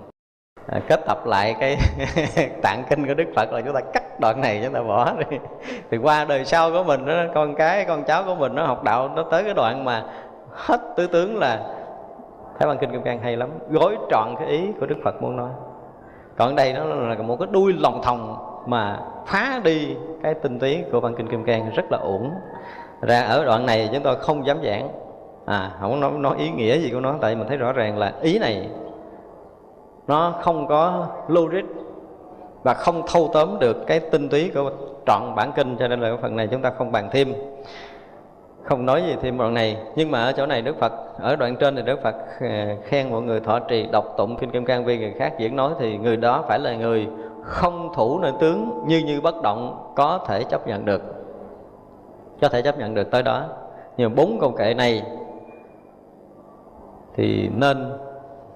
à, kết tập lại cái <laughs> tạng kinh của đức phật là chúng ta cắt đoạn này chúng ta bỏ đi. Thì qua đời sau của mình đó, con cái con cháu của mình nó học đạo nó tới cái đoạn mà hết tứ tướng là Thái Văn Kinh Kim Cang hay lắm Gối trọn cái ý của Đức Phật muốn nói. Còn đây nó là một cái đuôi lòng thòng Mà phá đi cái tinh túy của Văn Kinh Kim Cang rất là uổng. Ra ở đoạn này chúng tôi không dám giảng. À không nói, nói ý nghĩa gì của nó Tại mình thấy rõ ràng là ý này nó không có logic và không thâu tóm được cái tinh túy của trọn bản kinh cho nên là phần này chúng ta không bàn thêm. Không nói gì thêm đoạn này. Nhưng mà ở chỗ này Đức Phật ở đoạn trên thì Đức Phật à, khen mọi người thọ trì đọc tụng kinh kim cang vì người khác diễn nói thì người đó phải là người không thủ nơi tướng như như bất động có thể chấp nhận được có thể chấp nhận được tới đó. Nhưng bốn câu kệ này thì nên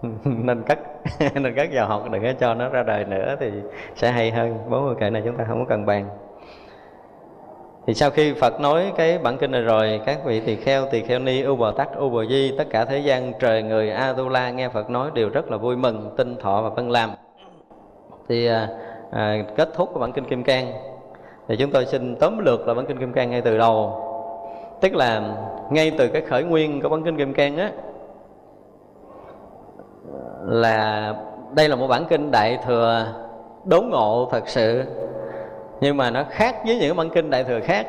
<laughs> nên cắt <laughs> nên cắt vào học đừng có cho nó ra đời nữa thì sẽ hay hơn. Bốn câu kệ này chúng ta không có cần bàn. Thì sau khi Phật nói cái bản kinh này rồi các vị tỳ kheo tỳ kheo ni u bồ tát u bồ di tất cả thế gian trời người a tu la nghe Phật nói đều rất là vui mừng tinh thọ và phân làm thì à, à, kết thúc của bản kinh kim cang thì chúng tôi xin tóm lược là bản kinh kim cang ngay từ đầu. Tức là ngay từ cái khởi nguyên của bản kinh kim cang á, là đây là một bản kinh đại thừa đốn ngộ thật sự. Nhưng mà nó khác với những bản kinh đại thừa khác,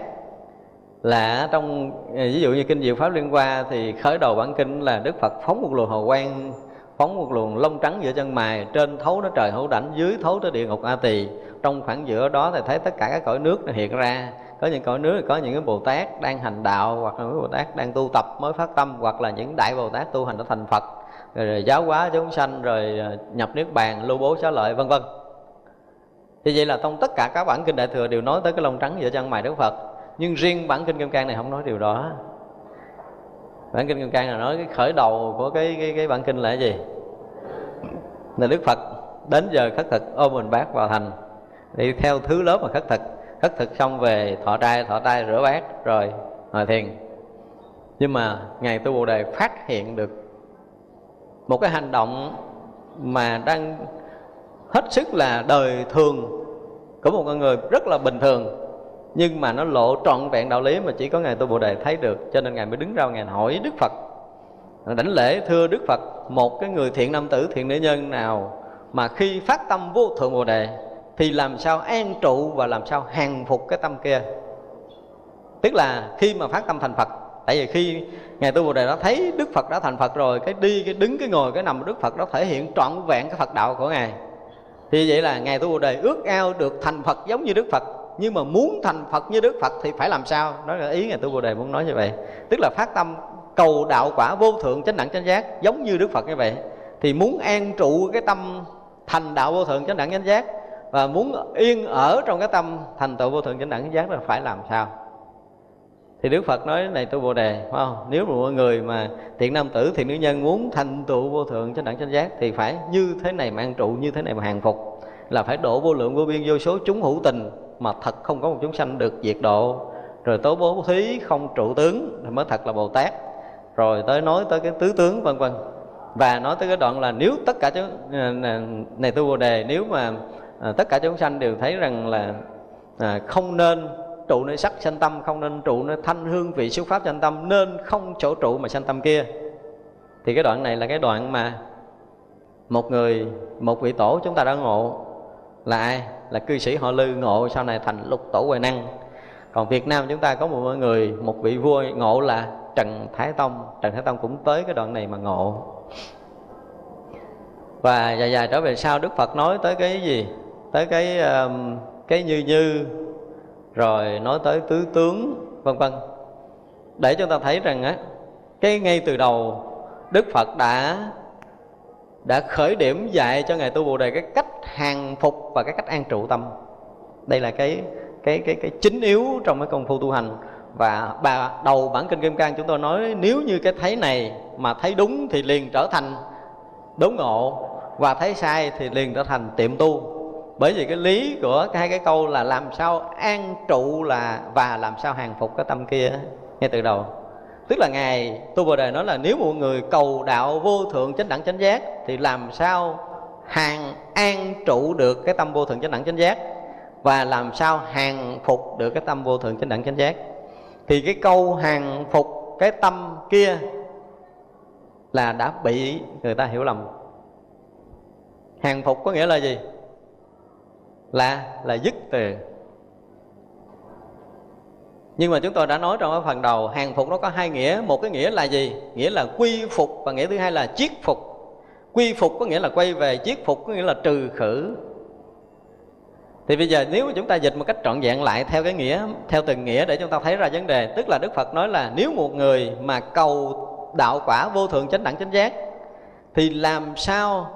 là trong, ví dụ như kinh diệu pháp liên hoa thì khởi đầu bản kinh là đức phật phóng một luồng hồ quang, phóng một luồng lông trắng giữa chân mày trên thấu nó trời hữu đảnh, dưới thấu tới địa ngục a tỳ trong khoảng giữa đó thì thấy tất cả các cõi nước nó hiện ra. Có những cõi nước có những cái bồ tát đang hành đạo hoặc là những bồ tát đang tu tập mới phát tâm hoặc là những đại bồ tát tu hành đã thành phật. Rồi, rồi giáo hóa chúng sanh rồi ờ, nhập niết bàn lưu bố xá lợi vân vân. Thì vậy là trong tất cả các bản kinh đại thừa đều nói tới cái lông trắng giữa chân mày đức phật. Nhưng riêng bản kinh kim cang này không nói điều đó. Bản kinh kim cang là nói cái khởi đầu của cái cái, cái bản kinh là cái gì? Là đức phật đến giờ khất thực ôm mình bác vào thành đi theo thứ lớp mà khất thực. Khất thực xong về, thọ trai thọ trai rửa bát, rồi ngồi thiền. Nhưng mà ngài tu bồ đề phát hiện được một cái hành động mà đang hết sức là đời thường của một con người rất là bình thường, nhưng mà nó lộ trọn vẹn đạo lý mà chỉ có ngài tu bồ đề thấy được. Cho nên ngài mới đứng ra ngài hỏi đức phật. Đảnh lễ, thưa đức phật, một cái người thiện nam tử, thiện nữ nhân nào mà khi phát tâm vô thượng bồ đề thì làm sao an trụ và làm sao hàng phục cái tâm kia? Tức là khi mà phát tâm thành phật, tại vì khi ngài tu bồ đề đó thấy đức phật đã thành phật rồi, cái đi, cái đứng, cái ngồi, cái nằm, đức phật đó thể hiện trọn vẹn cái phật đạo của ngài. Thì vậy là ngài tu bồ đề ước ao được thành phật giống như đức phật. Nhưng mà muốn thành phật như đức phật thì phải làm sao? Đó là ý ngài tu bồ đề muốn nói như vậy. Tức là phát tâm cầu đạo quả vô thượng chánh đẳng chánh giác giống như đức phật như vậy. Thì muốn an trụ cái tâm thành đạo vô thượng chánh đẳng chánh giác và muốn yên ở trong cái tâm thành tựu vô thượng chánh đẳng chánh giác là phải làm sao? Thì Đức Phật nói này tôi Bồ đề, phải không? Nếu mà mọi người mà thiện nam tử, thiện nữ nhân muốn thành tựu vô thượng chánh đẳng chánh giác thì phải như thế này mà an trụ, như thế này mà hàng phục. Là phải độ vô lượng vô biên, vô số chúng hữu tình mà thật không có một chúng sanh được diệt độ. Rồi tố bố thí không trụ tướng, thì mới thật là Bồ Tát. Rồi tới nói tới cái tứ tướng, vân vân. Và nói tới cái đoạn là nếu tất cả chúng à, này tu Bồ đề, nếu mà à, tất cả chúng sanh đều thấy rằng là à, không nên trụ nơi sắc sanh tâm không nên trụ nơi thanh hương vị xuất pháp sanh tâm nên không chỗ trụ mà sanh tâm kia. Thì cái đoạn này là cái đoạn mà một người một vị tổ chúng ta đã ngộ là ai? Là cư sĩ họ lư ngộ sau này thành lục tổ huệ năng. Còn việt nam chúng ta có một người một vị vua ngộ là trần thái tông. Trần thái tông cũng tới cái đoạn này mà ngộ. Và dài dài trở về sau đức phật nói tới cái gì? Tới cái um, cái như như rồi nói tới tứ tướng vân vân. Để chúng ta thấy rằng á cái ngay từ đầu đức phật đã đã khởi điểm dạy cho ngài tu bồ đề cái cách hàng phục và cái cách an trụ tâm. Đây là cái cái cái cái chính yếu trong cái công phu tu hành. Và bà đầu bản kinh kim cang chúng tôi nói nếu như cái thấy này mà thấy đúng thì liền trở thành đốn ngộ và thấy sai thì liền trở thành tiệm tu bởi vì cái lý của hai cái câu là làm sao an trụ là và làm sao hàng phục cái tâm kia, ngay từ đầu. Tức là ngài tu bồ đề nói là nếu một người cầu đạo vô thượng chánh đẳng chánh giác thì làm sao hàng an trụ được cái tâm vô thượng chánh đẳng chánh giác và làm sao hàng phục được cái tâm vô thượng chánh đẳng chánh giác. Thì cái câu hàng phục cái tâm kia là đã bị người ta hiểu lầm. Hàng phục có nghĩa là gì? Là là dứt tiền nhưng mà chúng tôi đã nói trong cái phần đầu, hàng phục nó có hai nghĩa. Một cái nghĩa là gì? Nghĩa là quy phục và nghĩa thứ hai là chiết phục. Quy phục có nghĩa là quay về, chiết phục có nghĩa là trừ khử. Thì bây giờ nếu mà chúng ta dịch một cách trọn vẹn lại theo cái nghĩa, theo từng nghĩa để chúng ta thấy ra vấn đề, tức là đức phật nói là nếu một người mà cầu đạo quả vô thượng chánh đẳng chánh giác, thì làm sao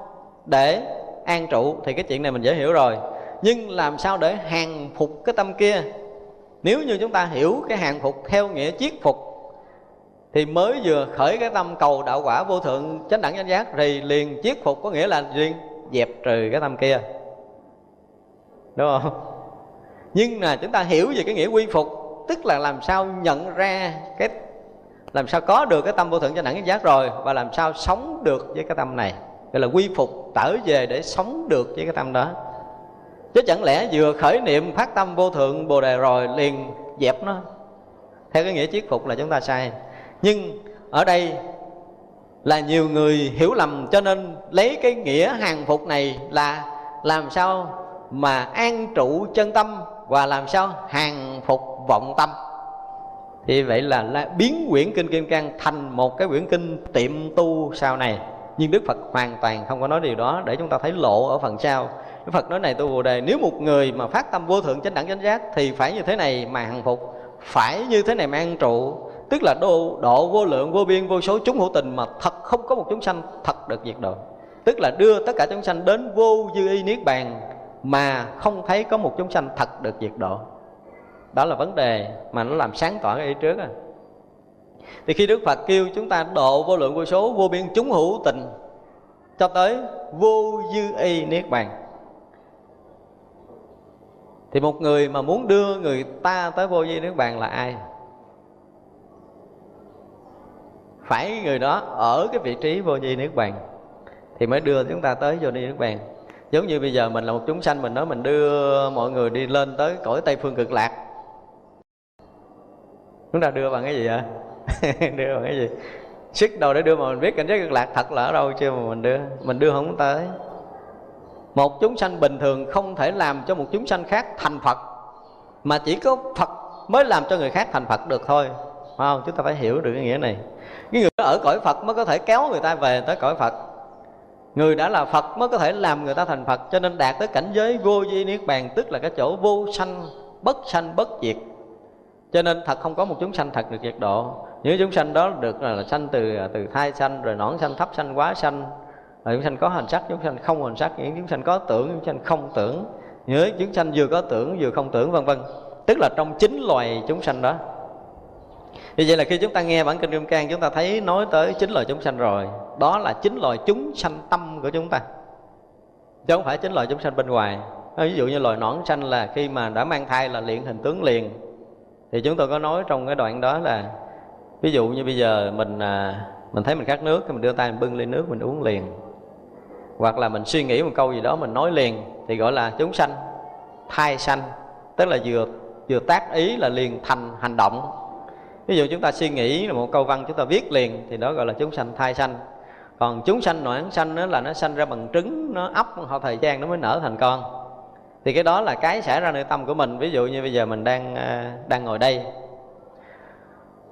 để an trụ? Thì cái chuyện này mình dễ hiểu rồi nhưng làm sao để hàng phục cái tâm kia? Nếu như chúng ta hiểu cái hàng phục theo nghĩa chiết phục, thì mới vừa khởi cái tâm cầu đạo quả vô thượng chánh đẳng chánh giác thì liền chiết phục có nghĩa là liền dẹp trừ cái tâm kia. Đúng không? Nhưng là chúng ta hiểu về cái nghĩa quy phục, tức là làm sao nhận ra cái, làm sao có được cái tâm vô thượng chánh đẳng chánh giác rồi, và làm sao sống được với cái tâm này. Gọi là quy phục trở về để sống được với cái tâm đó chứ chẳng lẽ vừa khởi niệm phát tâm vô thượng bồ đề rồi liền dẹp nó? Theo cái nghĩa chiết phục là chúng ta sai. Nhưng ở đây là nhiều người hiểu lầm cho nên lấy cái nghĩa hàng phục này là làm sao mà an trụ chân tâm và làm sao hàng phục vọng tâm. Thì vậy là, là biến quyển kinh kim cang thành một cái quyển kinh tiệm tu sau này. Nhưng đức phật hoàn toàn không có nói điều đó để chúng ta thấy lộ ở phần sau. Đức Phật nói này tu Bồ Đề Nếu một người mà phát tâm vô thượng chánh đẳng chánh giác Thì phải như thế này mà hằng phục Phải như thế này mà an trụ. Tức là độ, độ vô lượng vô biên vô số chúng hữu tình Mà thật không có một chúng sanh thật được diệt độ. Tức là đưa tất cả chúng sanh đến vô dư y niết bàn Mà không thấy có một chúng sanh thật được diệt độ. Đó là vấn đề mà nó làm sáng tỏ cái ý trước à. Thì khi Đức Phật kêu chúng ta độ vô lượng vô số vô biên chúng hữu tình Cho tới vô dư y niết bàn thì một người mà muốn đưa người ta tới vô vi nước bàn là ai? Phải người đó ở cái vị trí vô vi nước bàn thì mới đưa chúng ta tới vô vi nước bàn. Giống như bây giờ mình là một chúng sanh, mình nói mình đưa mọi người đi lên tới cõi tây phương cực lạc. Chúng ta đưa bằng cái gì vậy? <laughs> Đưa bằng cái gì? Sức đầu để đưa mà mình biết cảnh giới cực lạc thật là ở đâu chưa mà mình đưa? Mình đưa không tới một chúng sanh bình thường không thể làm cho một chúng sanh khác thành phật mà chỉ có phật mới làm cho người khác thành phật được thôi. Phải không? Chúng ta phải hiểu được cái nghĩa này. Cái người ở cõi phật mới có thể kéo người ta về tới cõi phật. Người đã là phật mới có thể làm người ta thành phật cho nên đạt tới cảnh giới vô di niết bàn tức là cái chỗ vô sanh bất sanh bất diệt. Cho nên thật không có một chúng sanh thật được diệt độ. Những chúng sanh đó được là, là sanh từ à, từ thai sanh rồi nõn sanh thấp sanh quá sanh là chúng sanh có hành sắc, chúng sanh không hành sắc, những chúng sanh có tưởng, chúng sanh không tưởng. Nhớ, chúng sanh vừa có tưởng, vừa không tưởng, vân vân. Tức là trong chính loài chúng sanh đó. Như vậy là khi chúng ta nghe bản kinh Kim Cang, chúng ta thấy nói tới chính loài chúng sanh rồi. Đó là chính loài chúng sanh tâm của chúng ta. Chứ không phải chính loài chúng sanh bên ngoài. Ờ, ví dụ như loài nõn sanh là khi mà đã mang thai là luyện hình tướng liền. Thì chúng tôi có nói trong cái đoạn đó là, ví dụ như bây giờ mình à, mình thấy mình khát nước thì mình đưa tay mình bưng ly nước, mình uống liền hoặc là mình suy nghĩ một câu gì đó mình nói liền, thì gọi là chúng sanh, thai sanh, tức là vừa vừa tác ý là liền thành hành động. Ví dụ chúng ta suy nghĩ là một câu văn chúng ta viết liền thì đó gọi là chúng sanh, thai sanh. Còn chúng sanh noãn sanh đó là nó sanh ra bằng trứng, nó ấp họ thời gian nó mới nở thành con. Thì cái đó là cái xảy ra nơi tâm của mình. Ví dụ như bây giờ mình đang à, đang ngồi đây.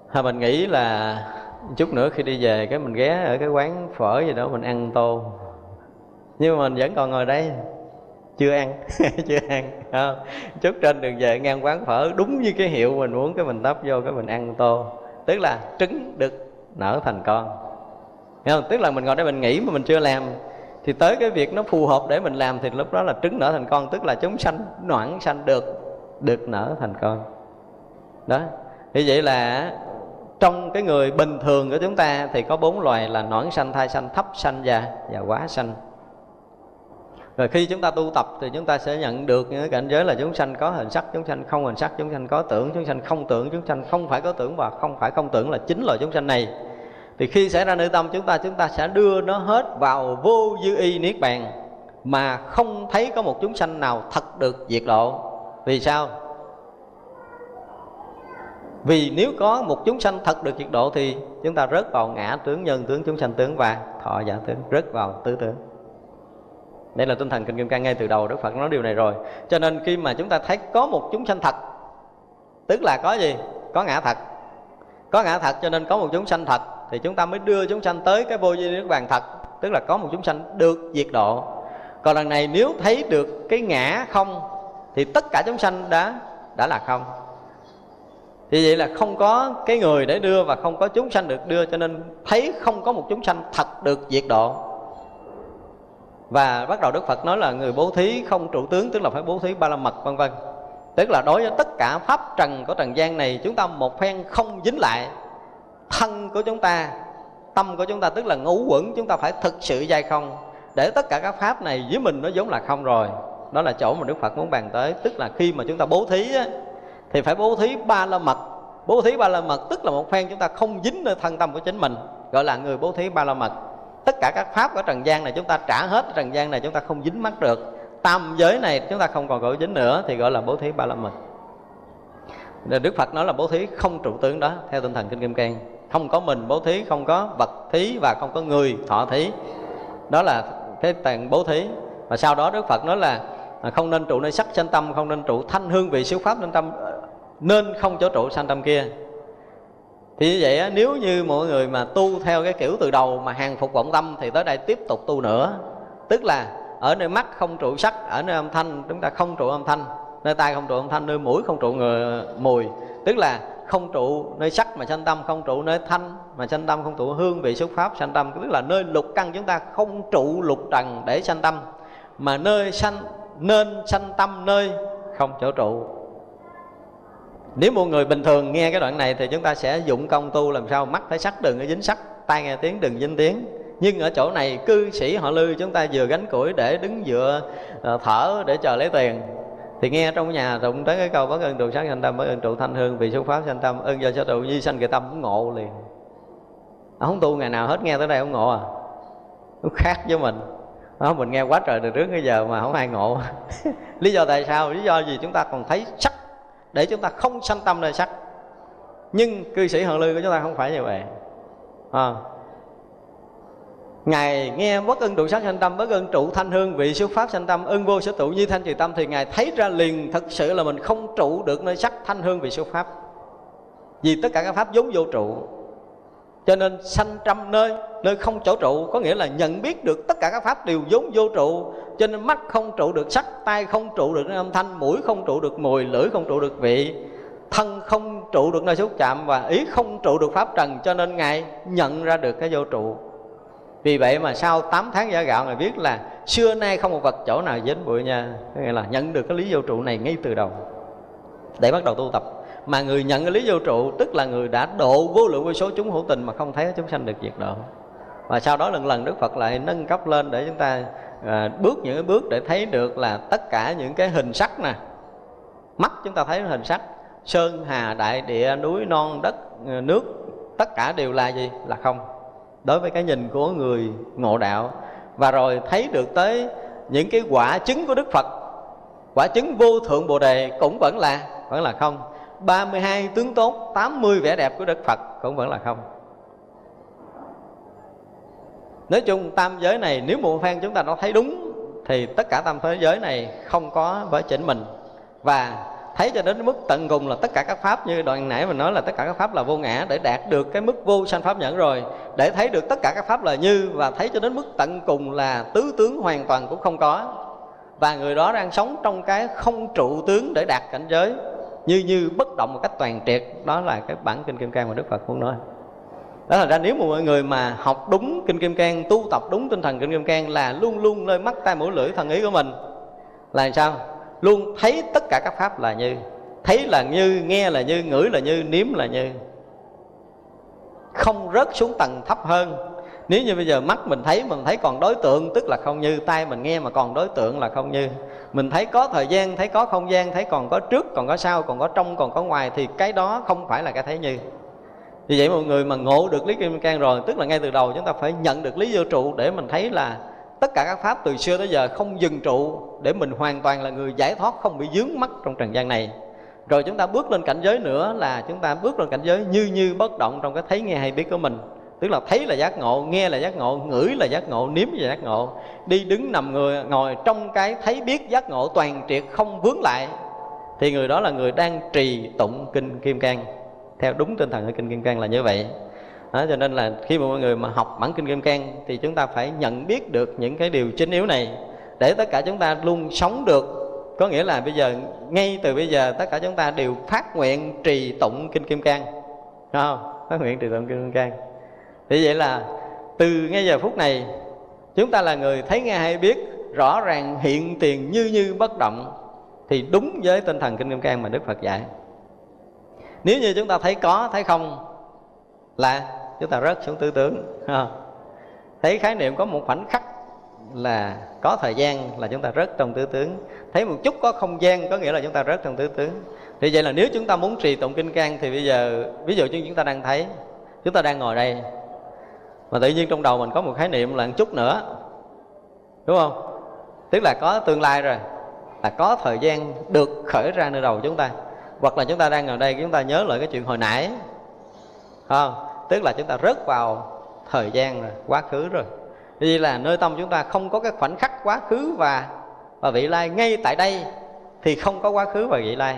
Hay mình nghĩ là chút nữa khi đi về cái mình ghé ở cái quán phở gì đó mình ăn tô nhưng mà mình vẫn còn ngồi đây, chưa ăn <laughs> chưa ăn, không? chút trên đường về ngang quán phở, đúng như cái hiệu mình muốn, cái mình tấp vô, cái mình ăn tô. Tức là trứng được nở thành con. Thấy không? tức là mình ngồi đây mình nghĩ mà mình chưa làm. Thì tới cái việc nó phù hợp để mình làm thì lúc đó là trứng nở thành con, tức là chúng sanh, noãn sanh được được nở thành con. Đó. Như vậy là trong cái người bình thường của chúng ta thì có bốn loài là noãn sanh, thai sanh, thấp sanh và và quá sanh rồi khi chúng ta tu tập thì chúng ta sẽ nhận được những cảnh giới là chúng sanh có hình sắc, chúng sanh không hình sắc, chúng sanh có tưởng, chúng sanh không tưởng, chúng sanh không phải có tưởng và không phải không tưởng là chính loại chúng sanh này. Thì khi xảy ra nơi tâm chúng ta chúng ta sẽ đưa nó hết vào vô dư y niết bàn mà không thấy có một chúng sanh nào thật được diệt độ vì sao? Vì nếu có một chúng sanh thật được diệt độ thì chúng ta rớt vào ngã tướng nhân, tướng chúng sanh tướng và thọ giả tướng, rớt vào tứ tướng đây là tinh thần kinh kim cang ngay từ đầu, đức phật nói điều này rồi. Cho nên khi mà chúng ta thấy có một chúng sanh thật, tức là có gì? Có ngã thật. Có ngã thật cho nên có một chúng sanh thật, thì chúng ta mới đưa chúng sanh tới cái vô vi niết bàn thật, tức là có một chúng sanh được diệt độ. Còn lần này nếu thấy được cái ngã không, thì tất cả chúng sanh đã đã là không. Thì vậy là không có cái người để đưa và không có chúng sanh được đưa, cho nên thấy không có một chúng sanh thật được diệt độ và bắt đầu Đức Phật nói là người bố thí không trụ tướng tức là phải bố thí ba la mật vân vân. Tức là đối với tất cả pháp trần của trần gian này chúng ta một phen không dính lại thân của chúng ta tâm của chúng ta tức là ngũ quẩn chúng ta phải thực sự dai không. Để tất cả các pháp này với mình nó giống là không rồi. Đó là chỗ mà Đức Phật muốn bàn tới. Tức là khi mà chúng ta bố thí á, thì phải bố thí ba la mật. Bố thí ba la mật tức là một phen chúng ta không dính nơi thân tâm của chính mình gọi là người bố thí ba la mật tất cả các pháp của trần gian này chúng ta trả hết trần gian này, chúng ta không dính mắt được. Tam giới này chúng ta không còn gọi dính nữa, thì gọi là bố thí ba la mật. Đức Phật nói là bố thí không trụ tướng đó, theo tinh thần kinh kim cang. Không có mình bố thí, không có vật thí và không có người thọ thí. Đó là cái tàn bố thí. Và sau đó Đức Phật nói là à, không nên trụ nơi sắc sanh tâm, không nên trụ thanh hương vị siêu pháp nên tâm ờ, nên không chỗ trụ sanh tâm kia thì như vậy nếu như mọi người mà tu theo cái kiểu từ đầu mà hàng phục vọng tâm thì tới đây tiếp tục tu nữa. Tức là ở nơi mắt không trụ sắc ở nơi âm thanh chúng ta không trụ âm thanh nơi tai không trụ âm thanh nơi mũi không trụ người, mùi. Tức là không trụ nơi sắc mà sanh tâm không trụ nơi thanh mà sanh tâm không trụ hương vị xuất pháp sanh tâm. Tức là nơi lục căn chúng ta không trụ lục trần để sanh tâm mà nơi sanh nên sanh tâm nơi không chỗ trụ nếu một người bình thường nghe cái đoạn này thì chúng ta sẽ dụng công tu làm sao? Mắt phải sắc đừng có dính sắc. Tai nghe tiếng đừng dính tiếng. Nhưng ở chỗ này cư sĩ họ lư chúng ta vừa gánh củi để đứng dựa ờ, thở để chờ lấy tiền. Thì nghe trong nhà tụng tới cái câu bất ơn trụ sáng sanh tâm bất ơn trụ thanh hương vì xuất pháp sanh tâm ơn do sở trụ di sanh kỳ tâm cũng ngộ liền. Ông không tu ngày nào hết nghe tới đây ông ngộ à? Nó khác với mình. Đó, mình nghe quá trời từ trước tới giờ mà không ai ngộ. <laughs> Lý do tại sao? Lý do gì chúng ta còn thấy sắc để chúng ta không sanh tâm nơi sắc nhưng cư sĩ hận lư của chúng ta không phải như vậy à. Ngài nghe bất ưng trụ sắc sanh tâm, bất ưng trụ thanh hương vị xuất pháp sanh tâm, ưng vô sở tụ như thanh trì tâm thì Ngài thấy ra liền thật sự là mình không trụ được nơi sắc thanh hương vị xuất pháp. Vì tất cả các pháp vốn vô trụ. Cho nên sanh trăm nơi, nơi không chỗ trụ có nghĩa là nhận biết được tất cả các pháp đều vốn vô trụ. Cho nên mắt không trụ được sắc, tai không trụ được âm thanh, mũi không trụ được mùi, lưỡi không trụ được vị, thân không trụ được nơi xúc chạm và ý không trụ được pháp trần. Cho nên ngài nhận ra được cái vô trụ. Vì vậy mà sau 8 tháng giả gạo ngài biết là xưa nay không một vật chỗ nào dính bụi nha. Nghĩa là nhận được cái lý vô trụ này ngay từ đầu. Để bắt đầu tu tập mà người nhận cái lý vô trụ tức là người đã độ vô lượng vô số chúng hữu tình mà không thấy chúng sanh được diệt độ. Và sau đó lần lần Đức Phật lại nâng cấp lên để chúng ta à, bước những cái bước để thấy được là tất cả những cái hình sắc nè. Mắt chúng ta thấy hình sắc. Sơn hà đại địa núi non đất à, nước tất cả đều là gì? Là không. Đối với cái nhìn của người ngộ đạo. Và rồi thấy được tới những cái quả chứng của Đức Phật quả chứng vô thượng Bồ đề cũng vẫn là vẫn là không. 32 tướng tốt 80 vẻ đẹp của Đức Phật, cũng vẫn là không. Nói chung tam giới này, nếu một phen chúng ta nó thấy đúng, Thì tất cả tam thế giới này không có với chính mình. Và thấy cho đến mức tận cùng là tất cả các pháp như đoạn nãy mình nói là tất cả các pháp là vô ngã, để đạt được cái mức vô sanh pháp nhẫn rồi, để thấy được tất cả các pháp là như, và thấy cho đến mức tận cùng là tứ tướng hoàn toàn cũng không có. Và người đó đang sống trong cái không trụ tướng để đạt cảnh giới như như bất động một cách toàn triệt, đó là cái bản kinh kim cang mà đức phật muốn nói. Đó là ra nếu mà mọi người mà học đúng kinh kim cang, tu tập đúng tinh thần kinh kim cang là luôn luôn nơi mắt tai mũi lưỡi thần ý của mình, là sao? Luôn thấy tất cả các pháp là như, thấy là như, nghe là như, ngửi là như, nếm là như. Không rớt xuống tầng thấp hơn. Nếu như bây giờ mắt mình thấy mình thấy còn đối tượng, tức là không như tay mình nghe mà còn đối tượng là không như mình thấy có thời gian, thấy có không gian, thấy còn có trước, còn có sau, còn có trong, còn có ngoài thì cái đó không phải là cái thấy như. Vì vậy mọi người mà ngộ được lý kim cang rồi, tức là ngay từ đầu chúng ta phải nhận được lý vô trụ để mình thấy là tất cả các pháp từ xưa tới giờ không dừng trụ để mình hoàn toàn là người giải thoát, không bị dướng mắt trong trần gian này. Rồi chúng ta bước lên cảnh giới nữa là chúng ta bước lên cảnh giới như như bất động trong cái thấy nghe hay biết của mình tức là thấy là giác ngộ nghe là giác ngộ ngửi là giác ngộ nếm là giác ngộ. Đi đứng nằm người ngồi trong cái thấy biết giác ngộ toàn triệt không vướng lại thì người đó là người đang trì tụng kinh kim cang. Theo đúng tinh thần của kinh kim cang là như vậy. Đó, cho nên là khi mà mọi người mà học bản kinh kim cang thì chúng ta phải nhận biết được những cái điều chính yếu này để tất cả chúng ta luôn sống được. Có nghĩa là bây giờ ngay từ bây giờ tất cả chúng ta đều phát nguyện trì tụng kinh kim cang. Không? Phát nguyện trì tụng kinh kim cang thì vậy là từ ngay giờ phút này, chúng ta là người thấy nghe hay biết, rõ ràng hiện tiền như như bất động, thì đúng với tinh thần kinh kim cang mà đức phật dạy. Nếu như chúng ta thấy có, thấy không, là chúng ta rớt xuống tư tưởng thấy khái niệm có một khoảnh khắc là có thời gian là chúng ta rớt trong tư tướng thấy một chút có không gian có nghĩa là chúng ta rớt trong tư tướng thì vậy là nếu chúng ta muốn trì tụng kinh can thì bây giờ, ví dụ như chúng ta đang thấy, chúng ta đang ngồi đây mà tự nhiên trong đầu mình có một khái niệm là một chút nữa. Đúng không? Tức là có tương lai rồi, là có thời gian được khởi ra nơi đầu chúng ta. Hoặc là chúng ta đang ngồi đây, chúng ta nhớ lại cái chuyện hồi nãy. Không? Tức là chúng ta rớt vào thời gian rồi, quá khứ rồi. Vì là nơi tâm chúng ta không có cái khoảnh khắc quá khứ và và vị lai ngay tại đây, thì không có quá khứ và vị lai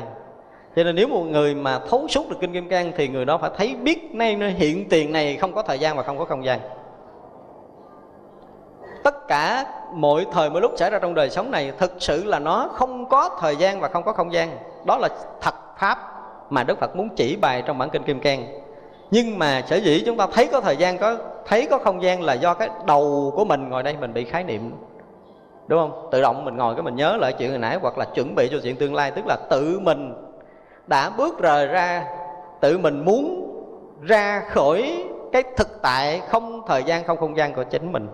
cho nên nếu một người mà thấu suốt được kinh kim cang thì người đó phải thấy biết nay nơi hiện tiền này không có thời gian và không có không gian. Tất cả mọi thời mỗi lúc xảy ra trong đời sống này thực sự là nó không có thời gian và không có không gian. Đó là thật pháp mà đức phật muốn chỉ bài trong bản kinh kim cang. Nhưng mà sở dĩ chúng ta thấy có thời gian, có, thấy có không gian là do cái đầu của mình ngồi đây mình bị khái niệm. Đúng không? Tự động mình ngồi cái mình nhớ lại chuyện hồi nãy hoặc là chuẩn bị cho chuyện tương lai, tức là tự mình đã bước rời ra, tự mình muốn ra khỏi cái thực tại không thời gian, không không gian của chính mình,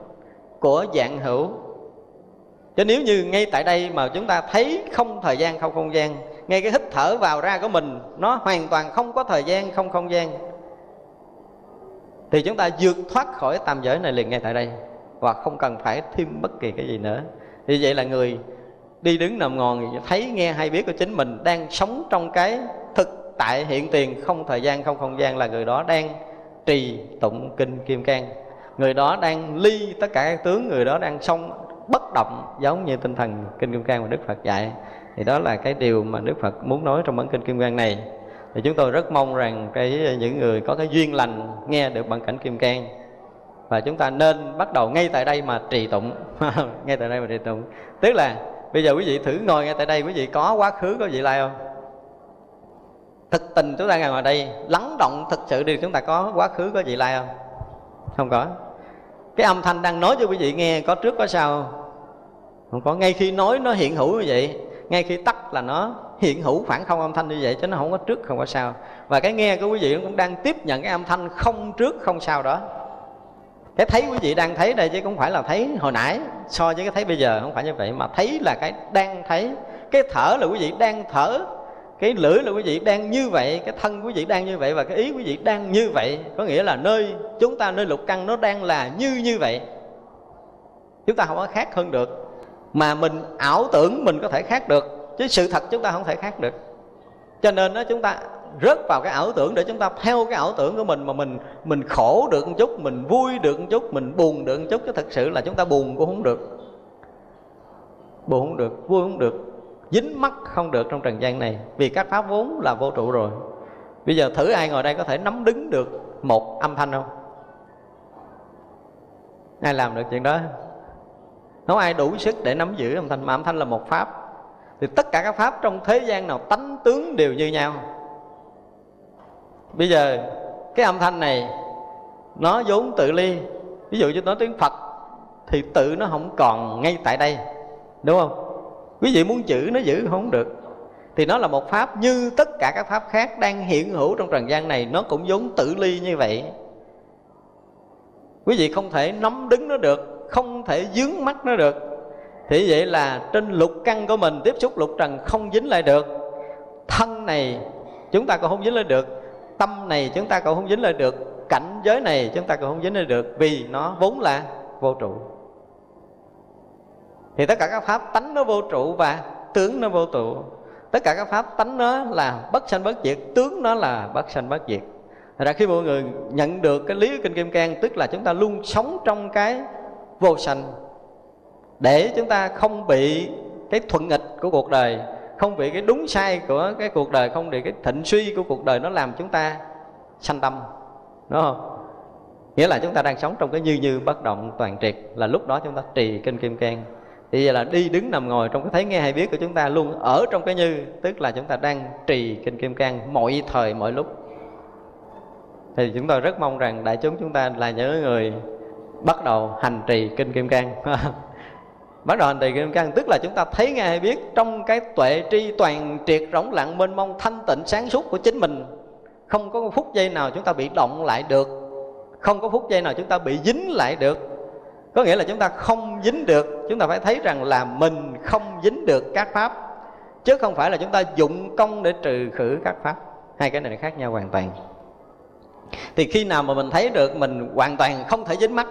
của dạng hữu. Chứ nếu như ngay tại đây mà chúng ta thấy không thời gian, không không gian, ngay cái hít thở vào ra của mình, nó hoàn toàn không có thời gian, không không gian, thì chúng ta vượt thoát khỏi tam giới này liền ngay tại đây, và không cần phải thêm bất kỳ cái gì nữa. Như vậy là người đi đứng nằm ngòn thấy nghe hay biết của chính mình đang sống trong cái thực tại hiện tiền, không thời gian, không không gian là người đó đang trì tụng kinh kim cang. Người đó đang ly tất cả các tướng, người đó đang song bất động giống như tinh thần kinh kim cang mà đức phật dạy. Thì đó là cái điều mà đức phật muốn nói trong bản kinh kim cang này. Thì chúng tôi rất mong rằng cái, những người có cái duyên lành nghe được bản cảnh kim cang và chúng ta nên bắt đầu ngay tại đây mà trì tụng. <laughs> Ngay tại đây mà trì tụng. Tức là bây giờ quý vị thử ngồi ngay tại đây, quý vị có quá khứ có vị lai không? Thực tình chúng ta ngồi ngoài đây, lắng động thực sự đi chúng ta có quá khứ có vị lai không? Không có. Cái âm thanh đang nói cho quý vị nghe, có trước có sau không có. Ngay khi nói, nó hiện hữu như vậy. Ngay khi tắt là nó hiện hữu khoảng không âm thanh như vậy, chứ nó không có trước, không có sau. Và cái nghe của quý vị cũng đang tiếp nhận cái âm thanh không trước, không sau đó cái thấy quý vị đang thấy đây chứ không phải là thấy hồi nãy, so với cái thấy bây giờ không phải như vậy, mà thấy là cái đang thấy. Cái thở là quý vị đang thở, cái lưỡi là quý vị đang như vậy, cái thân quý vị đang như vậy và cái ý quý vị đang như vậy. Có nghĩa là nơi chúng ta, nơi lục căn nó đang là như như vậy. Chúng ta không có khác hơn được, mà mình ảo tưởng mình có thể khác được, chứ sự thật chúng ta không thể khác được. Cho nên đó, chúng ta rớt vào cái ảo tưởng để chúng ta theo cái ảo tưởng của mình mà mình mình khổ được một chút, mình vui được một chút, mình buồn được một chút, chứ thật sự là chúng ta buồn cũng không được. Buồn không được, vui không được, dính mắt không được trong trần gian này. Vì các pháp vốn là vô trụ rồi. Bây giờ thử ai ngồi đây có thể nắm đứng được một âm thanh không? Ai làm được chuyện đó? Không ai đủ sức để nắm giữ âm thanh, mà âm thanh là một pháp. Thì tất cả các pháp trong thế gian nào tánh tướng đều như nhau bây giờ, cái âm thanh này, nó vốn tự ly. Ví dụ như nói tiếng phật, thì tự nó không còn ngay tại đây, đúng không? Quý vị muốn giữ, nó giữ không được. Thì nó là một pháp như tất cả các pháp khác đang hiện hữu trong trần gian này, nó cũng vốn tự ly như vậy. Quý vị không thể nắm đứng nó được, không thể dướng mắt nó được. Thì vậy là trên lục căn của mình, tiếp xúc lục trần không dính lại được. Thân này, chúng ta còn không dính lại được tâm này chúng ta còn không dính lại được, cảnh giới này chúng ta còn không dính lại được, vì nó vốn là vô trụ. Thì tất cả các pháp tánh nó vô trụ và tướng nó vô trụ. Tất cả các pháp tánh nó là bất sanh bất diệt, tướng nó là bất sanh bất diệt. Thật ra khi mọi người nhận được cái lý kinh kim cang, tức là chúng ta luôn sống trong cái vô sanh, để chúng ta không bị cái thuận nghịch của cuộc đời không bị cái đúng sai của cái cuộc đời, không bị cái thịnh suy của cuộc đời nó làm chúng ta sanh tâm, đúng không? Nghĩa là chúng ta đang sống trong cái như như bất động toàn triệt, là lúc đó chúng ta trì kinh kim cang. Thì vậy là đi đứng nằm ngồi trong cái thấy nghe hay biết của chúng ta luôn ở trong cái như, tức là chúng ta đang trì kinh kim cang mọi thời, mọi lúc. Thì chúng tôi rất mong rằng đại chúng chúng ta là những người bắt đầu hành trì kinh kim cang. <laughs> bắt đầu hành trì kim cang tức là chúng ta thấy nghe hay biết, trong cái tuệ tri toàn triệt rỗng lặng mênh mông thanh tịnh sáng suốt của chính mình, không có phút giây nào chúng ta bị động lại được, không có phút giây nào chúng ta bị dính lại được. Có nghĩa là chúng ta không dính được, chúng ta phải thấy rằng là mình không dính được các pháp, chứ không phải là chúng ta dụng công để trừ khử các pháp. Hai cái này khác nhau hoàn toàn. Thì khi nào mà mình thấy được mình hoàn toàn không thể dính mắt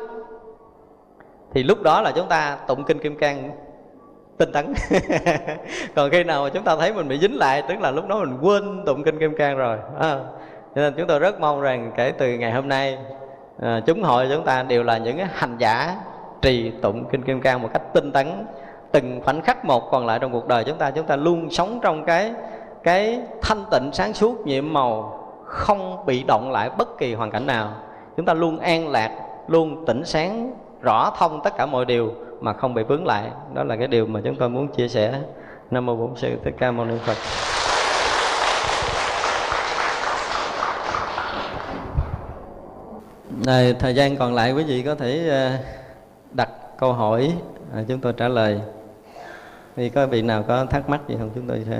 thì lúc đó là chúng ta tụng kinh kim cang tinh tấn <laughs> còn khi nào mà chúng ta thấy mình bị dính lại tức là lúc đó mình quên tụng kinh kim cang rồi à, cho nên chúng tôi rất mong rằng kể từ ngày hôm nay à, chúng hội chúng ta đều là những hành giả trì tụng kinh kim cang một cách tinh tấn từng khoảnh khắc một còn lại trong cuộc đời chúng ta chúng ta luôn sống trong cái cái thanh tịnh sáng suốt nhiệm màu không bị động lại bất kỳ hoàn cảnh nào. Chúng ta luôn an lạc luôn tỉnh sáng rõ thông tất cả mọi điều mà không bị vướng lại. Đó là cái điều mà chúng tôi muốn chia sẻ. Nam mô bổn sư thích ca mâu ni phật. Này, thời gian còn lại quý vị có thể ờ, đặt câu hỏi à, chúng tôi trả lời. Thì có vị nào có thắc mắc gì không chúng tôi sẽ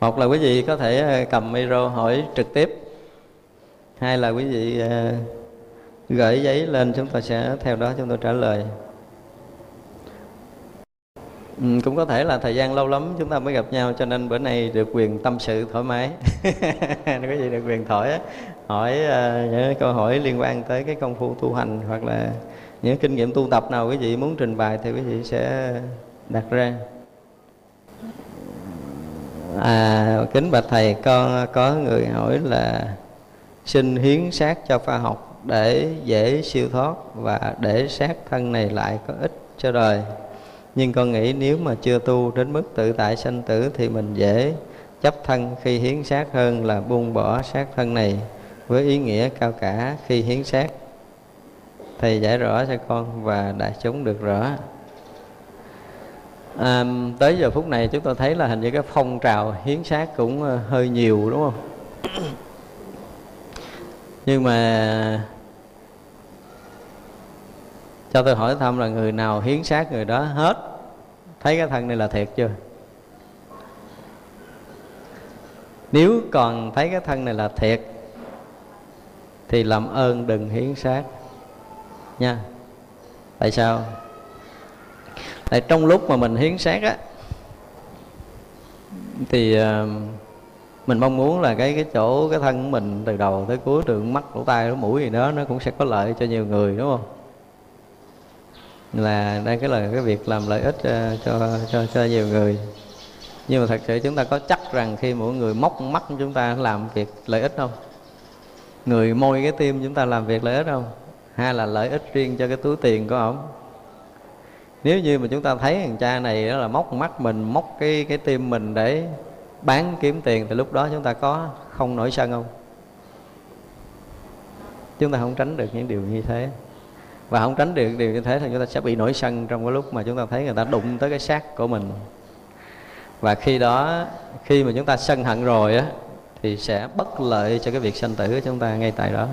một là quý vị có thể ờ, cầm micro hỏi trực tiếp. Hai là quý vị ờ, gửi giấy lên chúng ta sẽ theo đó chúng tôi trả lời. Ừ, cũng có thể là thời gian lâu lắm chúng ta mới gặp nhau cho nên bữa nay được quyền tâm sự thoải mái. <laughs> Có gì được quyền thổi hỏi uh, những câu hỏi liên quan tới cái công phu tu hành hoặc là những kinh nghiệm tu tập nào quý vị muốn trình bày thì quý vị sẽ đặt ra. À kính bạch thầy con có người hỏi là xin hiến xác cho khoa học để dễ siêu thoát và để sát thân này lại có ích cho đời. Nhưng con nghĩ nếu mà chưa tu đến mức tự tại sanh tử thì mình dễ chấp thân khi hiến xác hơn là buông bỏ xác thân này với ý nghĩa cao cả khi hiến xác. Thầy giải rõ cho con và đại chúng được rõ. À, tới giờ phút này chúng tôi thấy là hình như cái phong trào hiến xác cũng ờ, hơi nhiều đúng không? Nhưng mà cho tôi hỏi thăm là người nào hiến xác người đó hết? Thấy cái thân này là thiệt chưa? Nếu còn thấy cái thân này là thiệt thì làm ơn đừng hiến xác. Nha. Tại sao? Tại trong lúc mà mình hiến xác á thì uh, mình mong muốn là cái cái chỗ cái thân của mình từ đầu tới cuối từ mắt lỗ tai lỗ mũi gì đó nó cũng sẽ có lợi cho nhiều người đúng không? Là đây cái là cái việc làm lợi ích ờ, cho cho cho nhiều người. Nhưng mà thật sự chúng ta có chắc rằng khi mỗi người móc mắt chúng ta làm việc lợi ích không? Người môi cái tim chúng ta làm việc lợi ích không? Hay là lợi ích riêng cho cái túi tiền của ổng? Nếu như mà chúng ta thấy thằng cha này đó là móc mắt mình, móc cái cái tim mình để bán kiếm tiền, thì lúc đó chúng ta có không nổi sân không? Chúng ta không tránh được những điều như thế và không tránh được điều như thế thì chúng ta sẽ bị nổi sân trong cái lúc mà chúng ta thấy người ta đụng tới cái xác của mình. Và khi đó, khi mà chúng ta sân hận rồi á, thì sẽ bất lợi cho cái việc sanh tử của chúng ta ngay tại đó.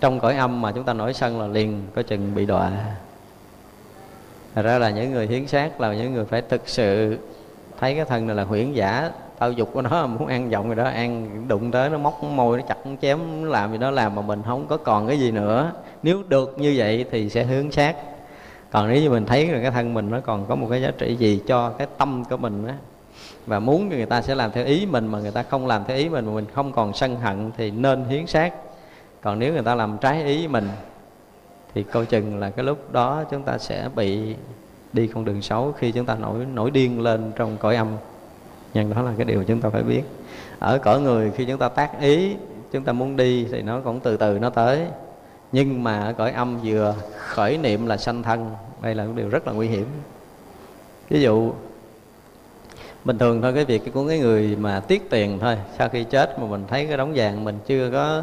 Trong cõi âm mà chúng ta nổi sân là liền, có chừng bị đọa. Thật ra là những người hiến xác là những người phải thực sự thấy cái thân này là huyễn giả tao dục của nó muốn ăn giọng rồi đó, ăn đụng tới nó móc môi, nó chặt, nó chém, nó làm gì đó, làm mà mình không có còn cái gì nữa. Nếu được như vậy thì sẽ hướng sát. Còn nếu như mình thấy là cái thân mình nó còn có một cái giá trị gì cho cái tâm của mình á, và muốn người ta sẽ làm theo ý mình mà người ta không làm theo ý mình mà mình không còn sân hận thì nên hiến sát. Còn nếu người ta làm trái ý mình thì coi chừng là cái lúc đó chúng ta sẽ bị đi con đường xấu khi chúng ta nổi nổi điên lên trong cõi âm nhưng đó là cái điều chúng ta phải biết. Ở cõi người, khi chúng ta tác ý, chúng ta muốn đi thì nó cũng từ từ nó tới. Nhưng mà ở cõi âm vừa, khởi niệm là sanh thân, đây là một điều rất là nguy hiểm. Ví dụ, bình thường thôi, cái việc của cái người mà tiết tiền thôi, sau khi chết mà mình thấy cái đống vàng mình chưa có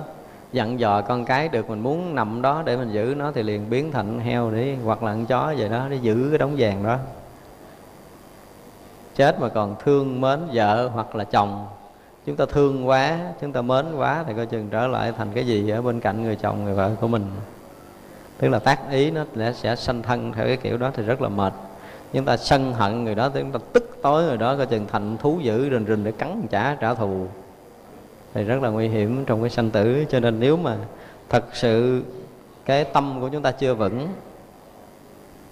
dặn dò con cái được, mình muốn nằm đó để mình giữ nó thì liền biến thành heo để hoặc là con chó vậy đó, để giữ cái đống vàng đó chết mà còn thương mến vợ hoặc là chồng. Chúng ta thương quá, chúng ta mến quá thì coi chừng trở lại thành cái gì ở bên cạnh người chồng, người vợ của mình. Tức là tác ý nó sẽ sanh thân theo cái kiểu đó thì rất là mệt. Chúng ta sân hận người đó chúng ta tức tối người đó, coi chừng thành thú dữ rình rình để cắn trả trả thù. Thì rất là nguy hiểm trong cái sanh tử. Cho nên nếu mà thật sự cái tâm của chúng ta chưa vững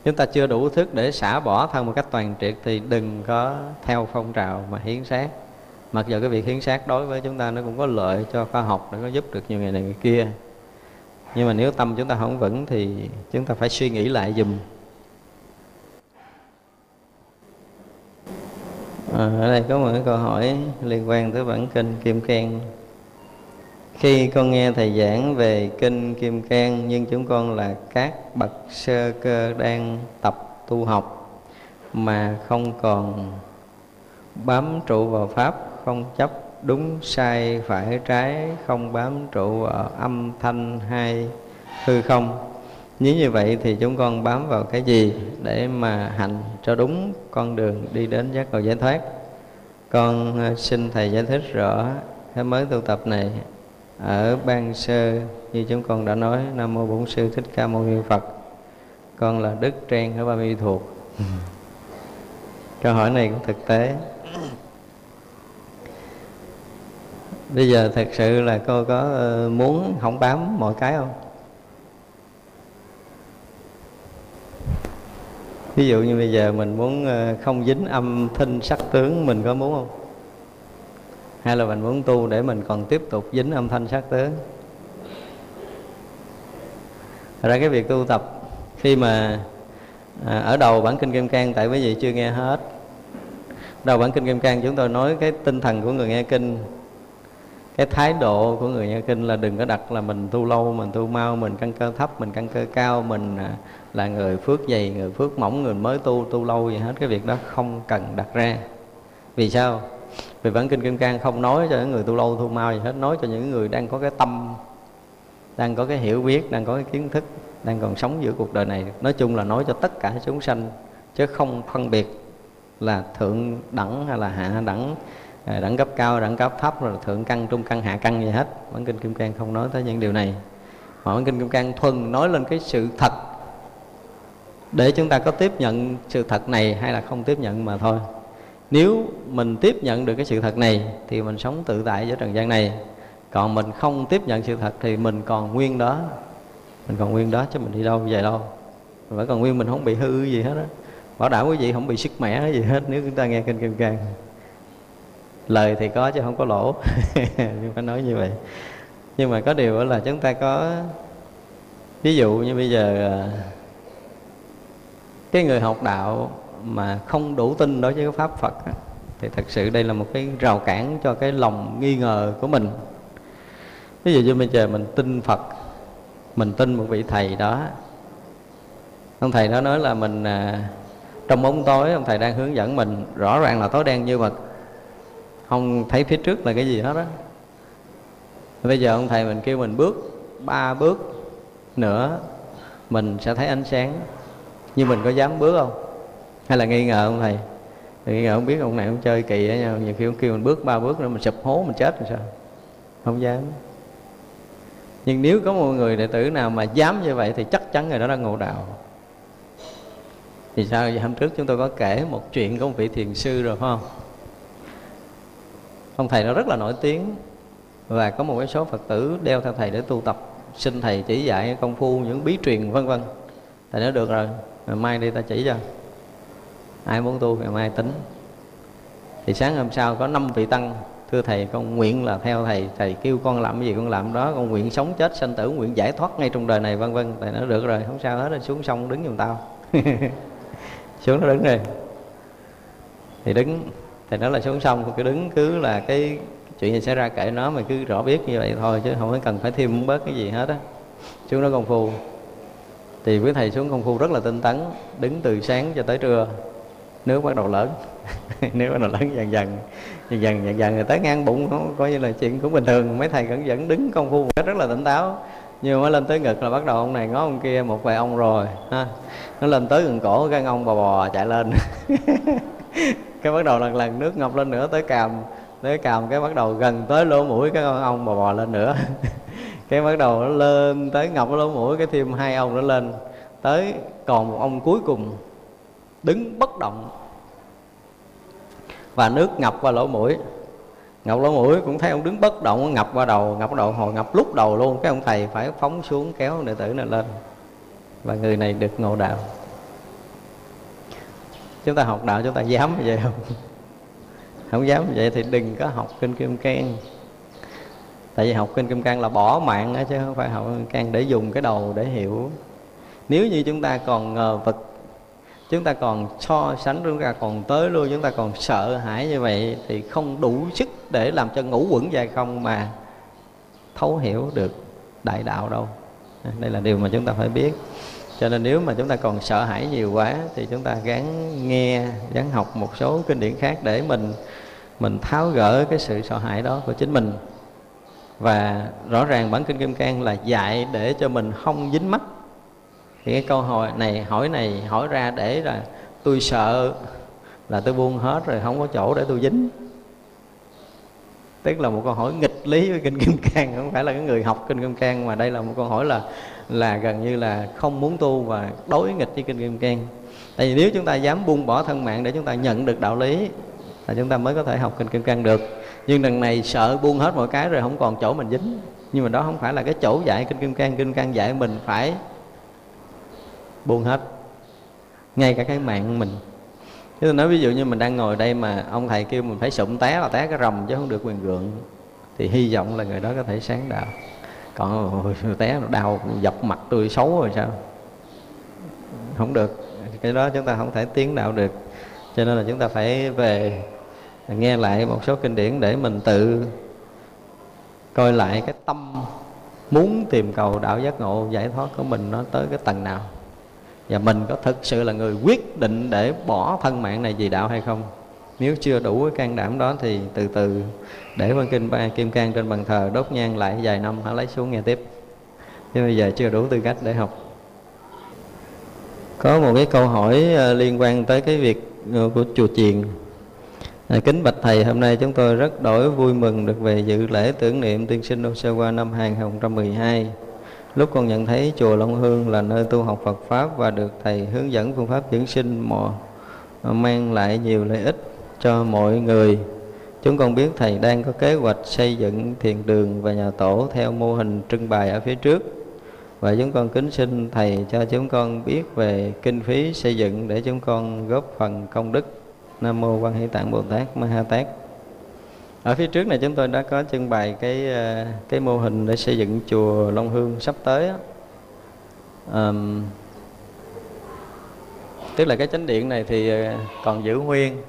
chúng ta chưa đủ thức để xả bỏ thân một cách toàn triệt thì đừng có theo phong trào mà hiến xác. Mặc dù cái việc hiến xác đối với chúng ta nó cũng có lợi cho khoa học để có giúp được nhiều người này người kia. Nhưng mà nếu tâm chúng ta không vững thì chúng ta phải suy nghĩ lại dùm. À, ở đây có một cái câu hỏi liên quan tới bản kinh kim cang khi con nghe thầy giảng về kinh kim cang, nhưng chúng con là các bậc sơ cơ đang tập tu học mà không còn bám trụ vào pháp, không chấp đúng sai phải trái, không bám trụ ở âm thanh hay hư không. Nếu như vậy thì chúng con bám vào cái gì để mà hành cho đúng con đường đi đến giác ngộ giải thoát? Con ờ, xin thầy giải thích rõ cái mới tu tập này ở ban sơ, như chúng con đã nói, nam mô bổn sư thích ca mâu ni phật. Con là đức trang ở ba mi thuộc. Câu hỏi này cũng thực tế. Bây giờ thật sự là cô có ờ, muốn không bám mọi cái không? Ví dụ như bây giờ mình muốn ờ, không dính âm thanh sắc tướng, mình có muốn không? Hay là mình muốn tu để mình còn tiếp tục dính âm thanh sắc tướng ra cái việc tu tập khi mà à, ở đầu bản kinh kim cang tại quý vị chưa nghe hết. Đầu bản kinh kim cang chúng tôi nói cái tinh thần của người nghe kinh cái thái độ của người nghe kinh là đừng có đặt là mình tu lâu mình tu mau mình căn cơ thấp mình căn cơ cao mình à, là người phước dày người phước mỏng người mới tu tu lâu gì hết. Cái việc đó không cần đặt ra. Vì sao? Vì bản kinh kim cang không nói cho những người tu lâu tu mau gì hết, nói cho những người đang có cái tâm, đang có cái hiểu biết, đang có cái kiến thức, đang còn sống giữa cuộc đời này. Nói chung là nói cho tất cả chúng sanh, chứ không phân biệt là thượng đẳng hay là hạ đẳng à, đẳng cấp cao, đẳng cấp thấp, rồi thượng căn, trung căn, hạ căn gì hết. Bản kinh kim cang không nói tới những điều này. Mà bản kinh kim cang thuần nói lên cái sự thật. Để chúng ta có tiếp nhận sự thật này hay là không tiếp nhận mà thôi nếu mình tiếp nhận được cái sự thật này, thì mình sống tự tại giữa trần gian này. Còn mình không tiếp nhận sự thật thì mình còn nguyên đó. Mình còn nguyên đó chứ mình đi đâu về đâu. Mình vẫn còn nguyên mình không bị hư gì hết á. Bảo đảm quý vị không bị sức mẻ gì hết, nếu chúng ta nghe kinh kim cang. Lời thì có chứ không có lỗ. <laughs> Nhưng phải nói như vậy. Nhưng mà có điều là chúng ta có, ví dụ như bây giờ à, cái người học đạo mà không đủ tin đối với cái pháp Phật thì thật sự đây là một cái rào cản cho cái lòng nghi ngờ của mình. Ví dụ như bây giờ mình tin Phật mình tin một vị thầy đó ông thầy đó nói là mình à, trong bóng tối ông thầy đang hướng dẫn mình rõ ràng là tối đen như mực không thấy phía trước là cái gì hết đó. bây giờ ông thầy mình kêu mình bước ba bước nữa mình sẽ thấy ánh sáng. Nhưng mình có dám bước không? Hay là nghi ngờ ông thầy? Thì nghi ngờ không biết ông này ông chơi kỳ á nhau. Nhiều khi ông kêu mình bước ba bước nữa mình sụp hố, mình chết rồi sao? Không dám. Nhưng nếu có một người đệ tử nào mà dám như vậy thì chắc chắn người đó đang ngộ đạo. Thì sao? Vậy hôm trước chúng tôi có kể một chuyện của một vị thiền sư rồi, phải không? Ông thầy nó rất là nổi tiếng và có một cái số phật tử đeo theo thầy để tu tập, xin thầy chỉ dạy công phu, những bí truyền, vân vân. Thầy nó được rồi, mai đi ta chỉ cho ai muốn tu ngày mai tính. Thì sáng hôm sau có năm vị tăng, thưa thầy, con nguyện là theo thầy. Thầy kêu con làm cái gì con làm đó, con nguyện sống chết, sanh tử, nguyện giải thoát ngay trong đời này, vân vân. Thầy nói, được rồi, không sao hết rồi xuống sông đứng giùm tao. <laughs> Xuống nó đứng rồi. Thì đứng, thầy nói là xuống sông, cứ đứng, cứ là cái chuyện gì xảy ra kệ nó mà cứ rõ biết như vậy thôi, chứ không cần phải thêm bớt cái gì hết á. Xuống đó công phu. Thì với thầy xuống công phu rất là tinh tấn, đứng từ sáng cho tới trưa nước bắt đầu lớn. <laughs> Nước bắt đầu lớn dần dần dần dần dần dần. Rồi tới ngang bụng nó coi như là chuyện cũng bình thường. Mấy thầy vẫn vẫn đứng công phu rất là tỉnh táo. Nhưng mà lên tới ngực là bắt đầu ông này ngó ông kia một vài ông rồi, ha. Nó lên tới gần cổ cái ông bò bò chạy lên. <laughs> Cái bắt đầu lần lần nước ngập lên nữa, tới càm tới càm cái bắt đầu gần tới lỗ mũi cái con ông bò bò lên nữa. <laughs> Cái bắt đầu nó lên tới ngập lỗ mũi, cái thêm hai ông nó lên. Tới còn một ông cuối cùng đứng bất động. Và nước ngập qua lỗ mũi. Ngập lỗ mũi cũng thấy ông đứng bất động ngập qua đầu ngập đầu hồi ngập lúc đầu luôn. Cái ông thầy phải phóng xuống kéo đệ tử này lên. Và người này được ngộ đạo. Chúng ta học đạo chúng ta dám vậy không? <laughs> Không dám vậy thì đừng có học kinh kim cang. Tại vì học kinh kim cang là bỏ mạng đó, chứ không phải học kim cang để dùng cái đầu để hiểu. Nếu như chúng ta còn ngờ vực chúng ta còn so sánh, chúng ta còn tới luôn chúng ta còn sợ hãi như vậy thì không đủ sức để làm cho ngũ quẩn dài không mà thấu hiểu được đại đạo đâu. Đây là điều mà chúng ta phải biết. Cho nên nếu mà chúng ta còn sợ hãi nhiều quá thì chúng ta gắng nghe, gắng học một số kinh điển khác để mình mình tháo gỡ cái sự sợ hãi đó của chính mình. Và rõ ràng bản kinh kim cang là dạy để cho mình không dính mắt thì cái câu hỏi này hỏi này hỏi ra để là tôi sợ là tôi buông hết rồi, không có chỗ để tôi dính. Tức là một câu hỏi nghịch lý với kinh kim cang, không phải là cái người học kinh kim cang, mà đây là một câu hỏi là là gần như là không muốn tu và đối nghịch với kinh kim cang. Tại vì nếu chúng ta dám buông bỏ thân mạng để chúng ta nhận được đạo lý, là chúng ta mới có thể học kinh kim cang được. Nhưng lần này sợ buông hết mọi cái rồi không còn chỗ mình dính. Nhưng mà đó không phải là cái chỗ dạy kinh kim cang. Kinh cang dạy mình phải buông hết ngay cả cái mạng mình. Thế tôi nói ví dụ như mình đang ngồi đây mà ông thầy kêu mình phải sụm té là té cái rầm chứ không được quyền gượng thì hy vọng là người đó có thể sáng đạo. Còn ôi, <laughs> té nó đau dọc mặt tôi xấu rồi sao? Không được cái đó chúng ta không thể tiến đạo được. Cho nên là chúng ta phải về nghe lại một số kinh điển để mình tự coi lại cái tâm muốn tìm cầu đạo giác ngộ giải thoát của mình nó tới cái tầng nào và mình có thực sự là người quyết định để bỏ thân mạng này vì đạo hay không? Nếu chưa đủ cái can đảm đó thì từ từ để văn kinh ba kim cang trên bàn thờ đốt nhang lại vài năm hả? Lấy xuống nghe tiếp. Chứ bây giờ chưa đủ tư cách để học. Có một cái câu hỏi ờ, liên quan tới cái việc ờ, của chùa chiền. À, kính bạch thầy, hôm nay chúng tôi rất đổi vui mừng được về dự lễ tưởng niệm tiên sinh Osawa năm 2012. Lúc con nhận thấy chùa Long Hương là nơi tu học Phật pháp và được thầy hướng dẫn phương pháp dưỡng sinh mò ờ, mang lại nhiều lợi ích cho mọi người. Chúng con biết thầy đang có kế hoạch xây dựng thiền đường và nhà tổ theo mô hình trưng bày ở phía trước. Và chúng con kính xin thầy cho chúng con biết về kinh phí xây dựng để chúng con góp phần công đức nam mô quan hỷ tạng bồ tát ma ha tát ở phía trước này chúng tôi đã có trưng bày cái ờ, cái mô hình để xây dựng chùa Long Hương sắp tới Um, tức là cái chánh điện này thì ờ, còn giữ nguyên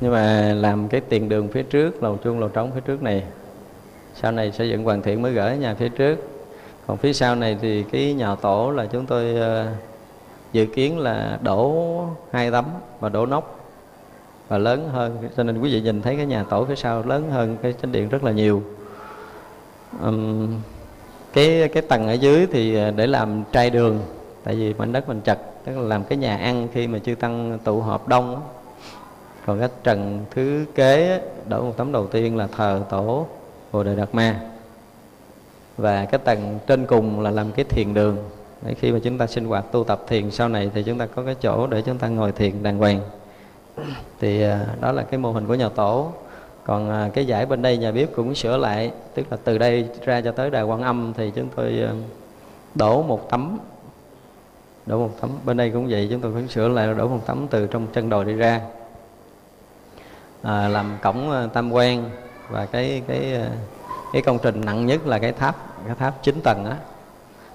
nhưng mà làm cái tiền đường phía trước lầu chuông lầu trống phía trước này. Sau này xây dựng hoàn thiện mới gửi nhà phía trước. Còn phía sau này thì cái nhà tổ là chúng tôi uh, dự kiến là đổ hai tấm và đổ nóc và lớn hơn. Cho nên quý vị nhìn thấy cái nhà tổ phía sau lớn hơn cái chánh điện rất là nhiều. Um, cái cái tầng ở dưới thì à, để làm trai đường tại vì mảnh đất mình chặt tức là làm cái nhà ăn khi mà chư tăng tụ họp đông còn cái trần thứ kế đổ một tấm đầu tiên là thờ tổ bồ đề đạt ma. Và cái tầng trên cùng là làm cái thiền đường. Để khi mà chúng ta sinh hoạt tu tập thiền sau này thì chúng ta có cái chỗ để chúng ta ngồi thiền đàng hoàng thì à, đó là cái mô hình của nhà tổ. Còn à, cái giải bên đây nhà bếp cũng sửa lại tức là từ đây ra cho tới đài quan âm thì chúng tôi à, đổ một tấm. Đổ một tấm. Bên đây cũng vậy chúng tôi cũng sửa lại đổ một tấm từ trong chân đồi đi ra. À, làm cổng tam quan và cái cái cái công trình nặng nhất là cái tháp cái tháp 9 tầng á.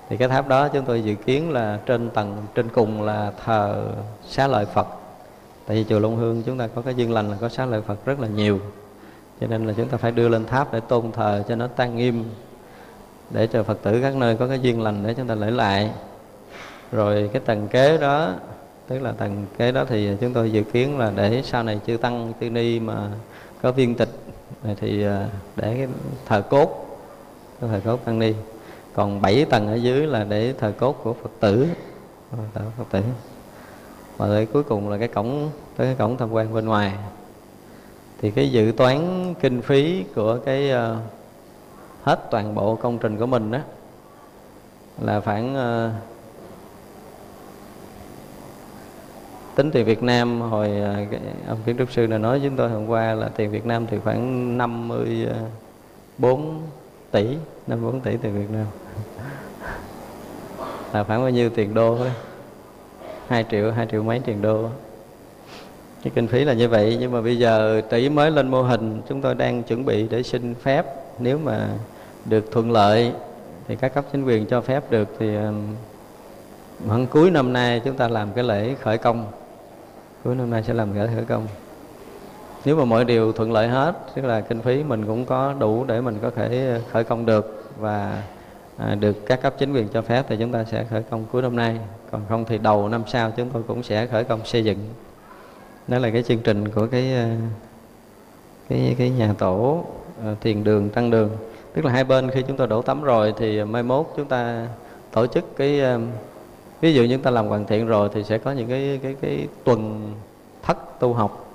Thì cái tháp đó chúng tôi dự kiến là trên tầng trên cùng là thờ xá lợi Phật tại vì chùa Long Hương chúng ta có cái duyên lành là có xá lợi Phật rất là nhiều. Cho nên là chúng ta phải đưa lên tháp để tôn thờ cho nó tăng nghiêm, để cho Phật tử các nơi có cái duyên lành để chúng ta lễ lại. Rồi cái tầng kế đó, tức là tầng kế đó thì chúng tôi dự kiến là để sau này chư tăng, chư ni mà có viên tịch thì à, để cái thờ cốt, cái thờ cốt tăng ni. Còn bảy tầng ở dưới là để thờ cốt của Phật tử. Phật tử và tới cuối cùng là cái cổng tới cái cổng tham quan bên ngoài. Thì cái dự toán kinh phí của cái uh, hết toàn bộ công trình của mình đó là khoảng uh, tính tiền Việt Nam hồi uh, cái, ông kiến trúc sư này nói chúng tôi hôm qua là tiền Việt Nam thì khoảng 54 tỷ 54 tỷ tiền Việt Nam. <laughs> Là khoảng bao nhiêu tiền đô thôi. 2 triệu 2 triệu mấy tiền đô. Cái kinh phí là như vậy, nhưng mà bây giờ tỷ mới lên mô hình, chúng tôi đang chuẩn bị để xin phép. Nếu mà được thuận lợi, thì các cấp chính quyền cho phép được, thì khoảng cuối năm nay chúng ta làm cái lễ khởi công. Cuối năm nay sẽ làm lễ khởi công. Nếu mà mọi điều thuận lợi hết, tức là kinh phí mình cũng có đủ để mình có thể ờ, khởi công được và à, được các cấp chính quyền cho phép thì chúng ta sẽ khởi công cuối năm nay. Còn không thì đầu năm sau chúng tôi cũng sẽ khởi công xây dựng. Đó là cái chương trình của cái à, cái cái nhà tổ à, thiền đường tăng đường. Tức là hai bên khi chúng tôi đổ tắm rồi thì mai mốt chúng ta tổ chức cái à, ví dụ chúng ta làm hoàn thiện rồi thì sẽ có những cái cái cái tuần thất tu học.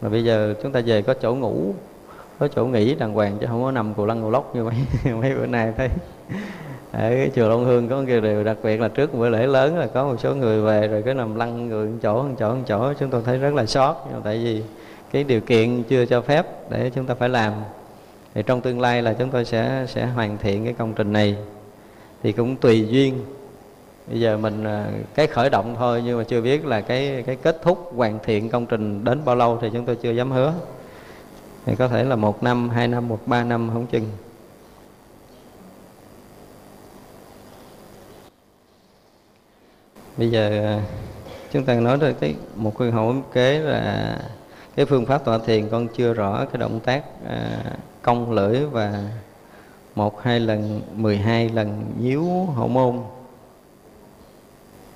Mà bây giờ chúng ta về có chỗ ngủ có chỗ nghỉ đàng hoàng chứ không có nằm cù lăn cù lóc như mấy <laughs> mấy bữa nay, thấy. Ở cái chùa Long Hương có một cái điều đặc biệt là trước bữa lễ lớn là có một số người về rồi cứ nằm lăn người một chỗ một chỗ một chỗ. Chúng tôi thấy rất là sót tại vì cái điều kiện chưa cho phép để chúng ta phải làm. Thì trong tương lai là chúng tôi sẽ sẽ hoàn thiện cái công trình này. Thì cũng tùy duyên. Bây giờ mình à, cái khởi động thôi, nhưng mà chưa biết là cái cái kết thúc hoàn thiện công trình đến bao lâu thì chúng tôi chưa dám hứa thì có thể là một năm hai năm một ba năm không chừng. Bây giờ à, chúng ta nói tới cái một câu hỏi kế là cái phương pháp tọa thiền con chưa rõ cái động tác à, cong lưỡi và một hai lần mười hai lần nhíu hậu môn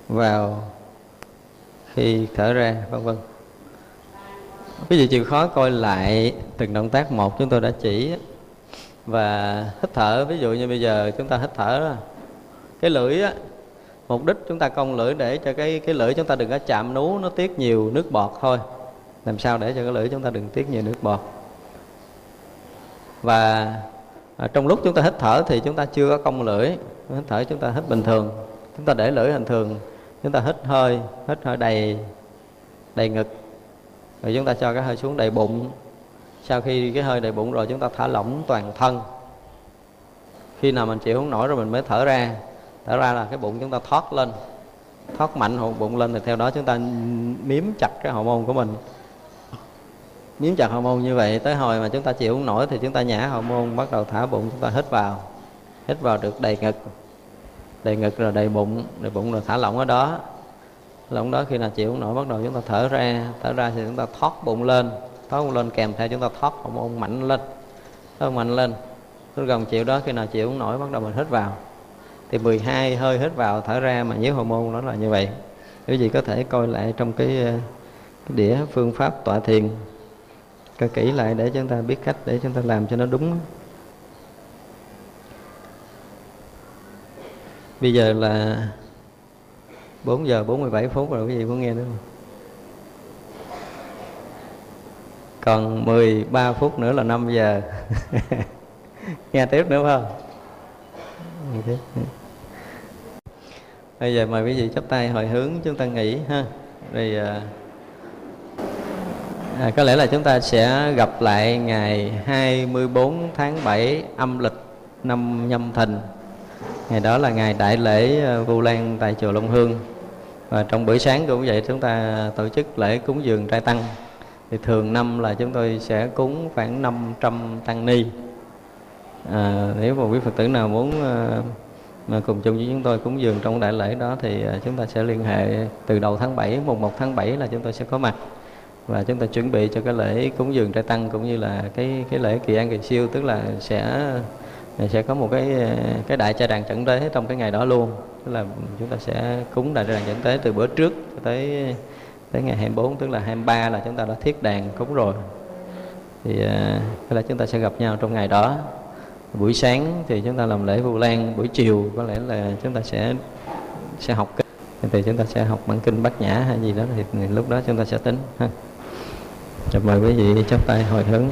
vào khi thở ra vân vân quý vị chịu khó coi lại từng động tác một chúng tôi đã chỉ. Và hít thở ví dụ như bây giờ chúng ta hít thở cái lưỡi á mục đích chúng ta cong lưỡi để cho cái cái lưỡi chúng ta đừng có chạm nú nó tiết nhiều nước bọt thôi. Làm sao để cho cái lưỡi chúng ta đừng tiết nhiều nước bọt. Và à, trong lúc chúng ta hít thở thì chúng ta chưa có cong lưỡi. Hít thở chúng ta hít bình thường. Chúng ta để lưỡi bình thường. Chúng ta hít hơi hít hơi đầy đầy ngực rồi chúng ta cho cái hơi xuống đầy bụng. Sau khi cái hơi đầy bụng rồi chúng ta thả lỏng toàn thân. Khi nào mình chịu không nổi rồi mình mới thở ra. Thở ra là cái bụng chúng ta thoát lên. Thoát mạnh hậu bụng lên thì theo đó chúng ta miếm chặt cái hậu môn của mình. Miếm chặt hậu môn như vậy tới hồi mà chúng ta chịu không nổi thì chúng ta nhả hậu môn bắt đầu thả bụng, chúng ta hít vào. Hít vào được đầy ngực. Đầy ngực rồi đầy bụng đầy bụng rồi thả lỏng ở đó lúc đó khi nào chịu không nổi bắt đầu chúng ta thở ra. Thở ra thì chúng ta thoát bụng lên. Thoát bụng lên kèm theo chúng ta thoát hậu môn mạnh lên. Thoát mạnh lên. Lúc gần chịu đó khi nào chịu không nổi bắt đầu mình hít vào. Thì 12 hơi hít vào thở ra mà nhớ hormone nó là như vậy. Quý vị có thể coi lại trong cái, ờ, cái đĩa phương pháp tọa thiền. Coi kỹ lại để chúng ta biết cách để chúng ta làm cho nó đúng. Bây giờ là 4 giờ 47 phút rồi quý vị có nghe nữa. Không còn 13 phút nữa là 5 giờ. <laughs> Nghe tiếp nữa phải không? Nghe tiếp. Bây giờ mời quý vị chắp tay hồi hướng chúng ta nghỉ ha. Rồi à, à, có lẽ là chúng ta sẽ gặp lại ngày 24 tháng 7 âm lịch năm nhâm thìn. Ngày đó là ngày đại lễ à, vu lan tại chùa long hương và trong buổi sáng cũng vậy chúng ta tổ chức lễ cúng dường trai tăng. Thì thường năm là chúng tôi sẽ cúng khoảng 500 tăng ni. À, nếu mà quý phật tử nào muốn ờ, mà cùng chung với chúng tôi cúng dường trong đại lễ đó thì ờ, chúng ta sẽ liên hệ từ đầu tháng 7 mùng 1 tháng 7 là chúng tôi sẽ có mặt. Và chúng ta chuẩn bị cho cái lễ cúng dường trai tăng cũng như là cái cái lễ kỳ an kỳ siêu tức là sẽ sẽ có một cái cái đại cha đàn trận tế trong cái ngày đó luôn. Tức là chúng ta sẽ cúng đại cha đàn trận tế từ bữa trước tới tới ngày 24 tức là 23 là chúng ta đã thiết đàn cúng rồi. Thì à, tức là chúng ta sẽ gặp nhau trong ngày đó. Buổi sáng thì chúng ta làm lễ vu lan, buổi chiều có lẽ là chúng ta sẽ sẽ học kinh. Thì chúng ta sẽ học bản kinh bát nhã hay gì đó thì lúc đó chúng ta sẽ tính ha. Chào mời quý vị chắp tay hồi hướng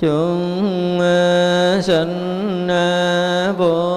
chúng ờ, sinh ờ, vô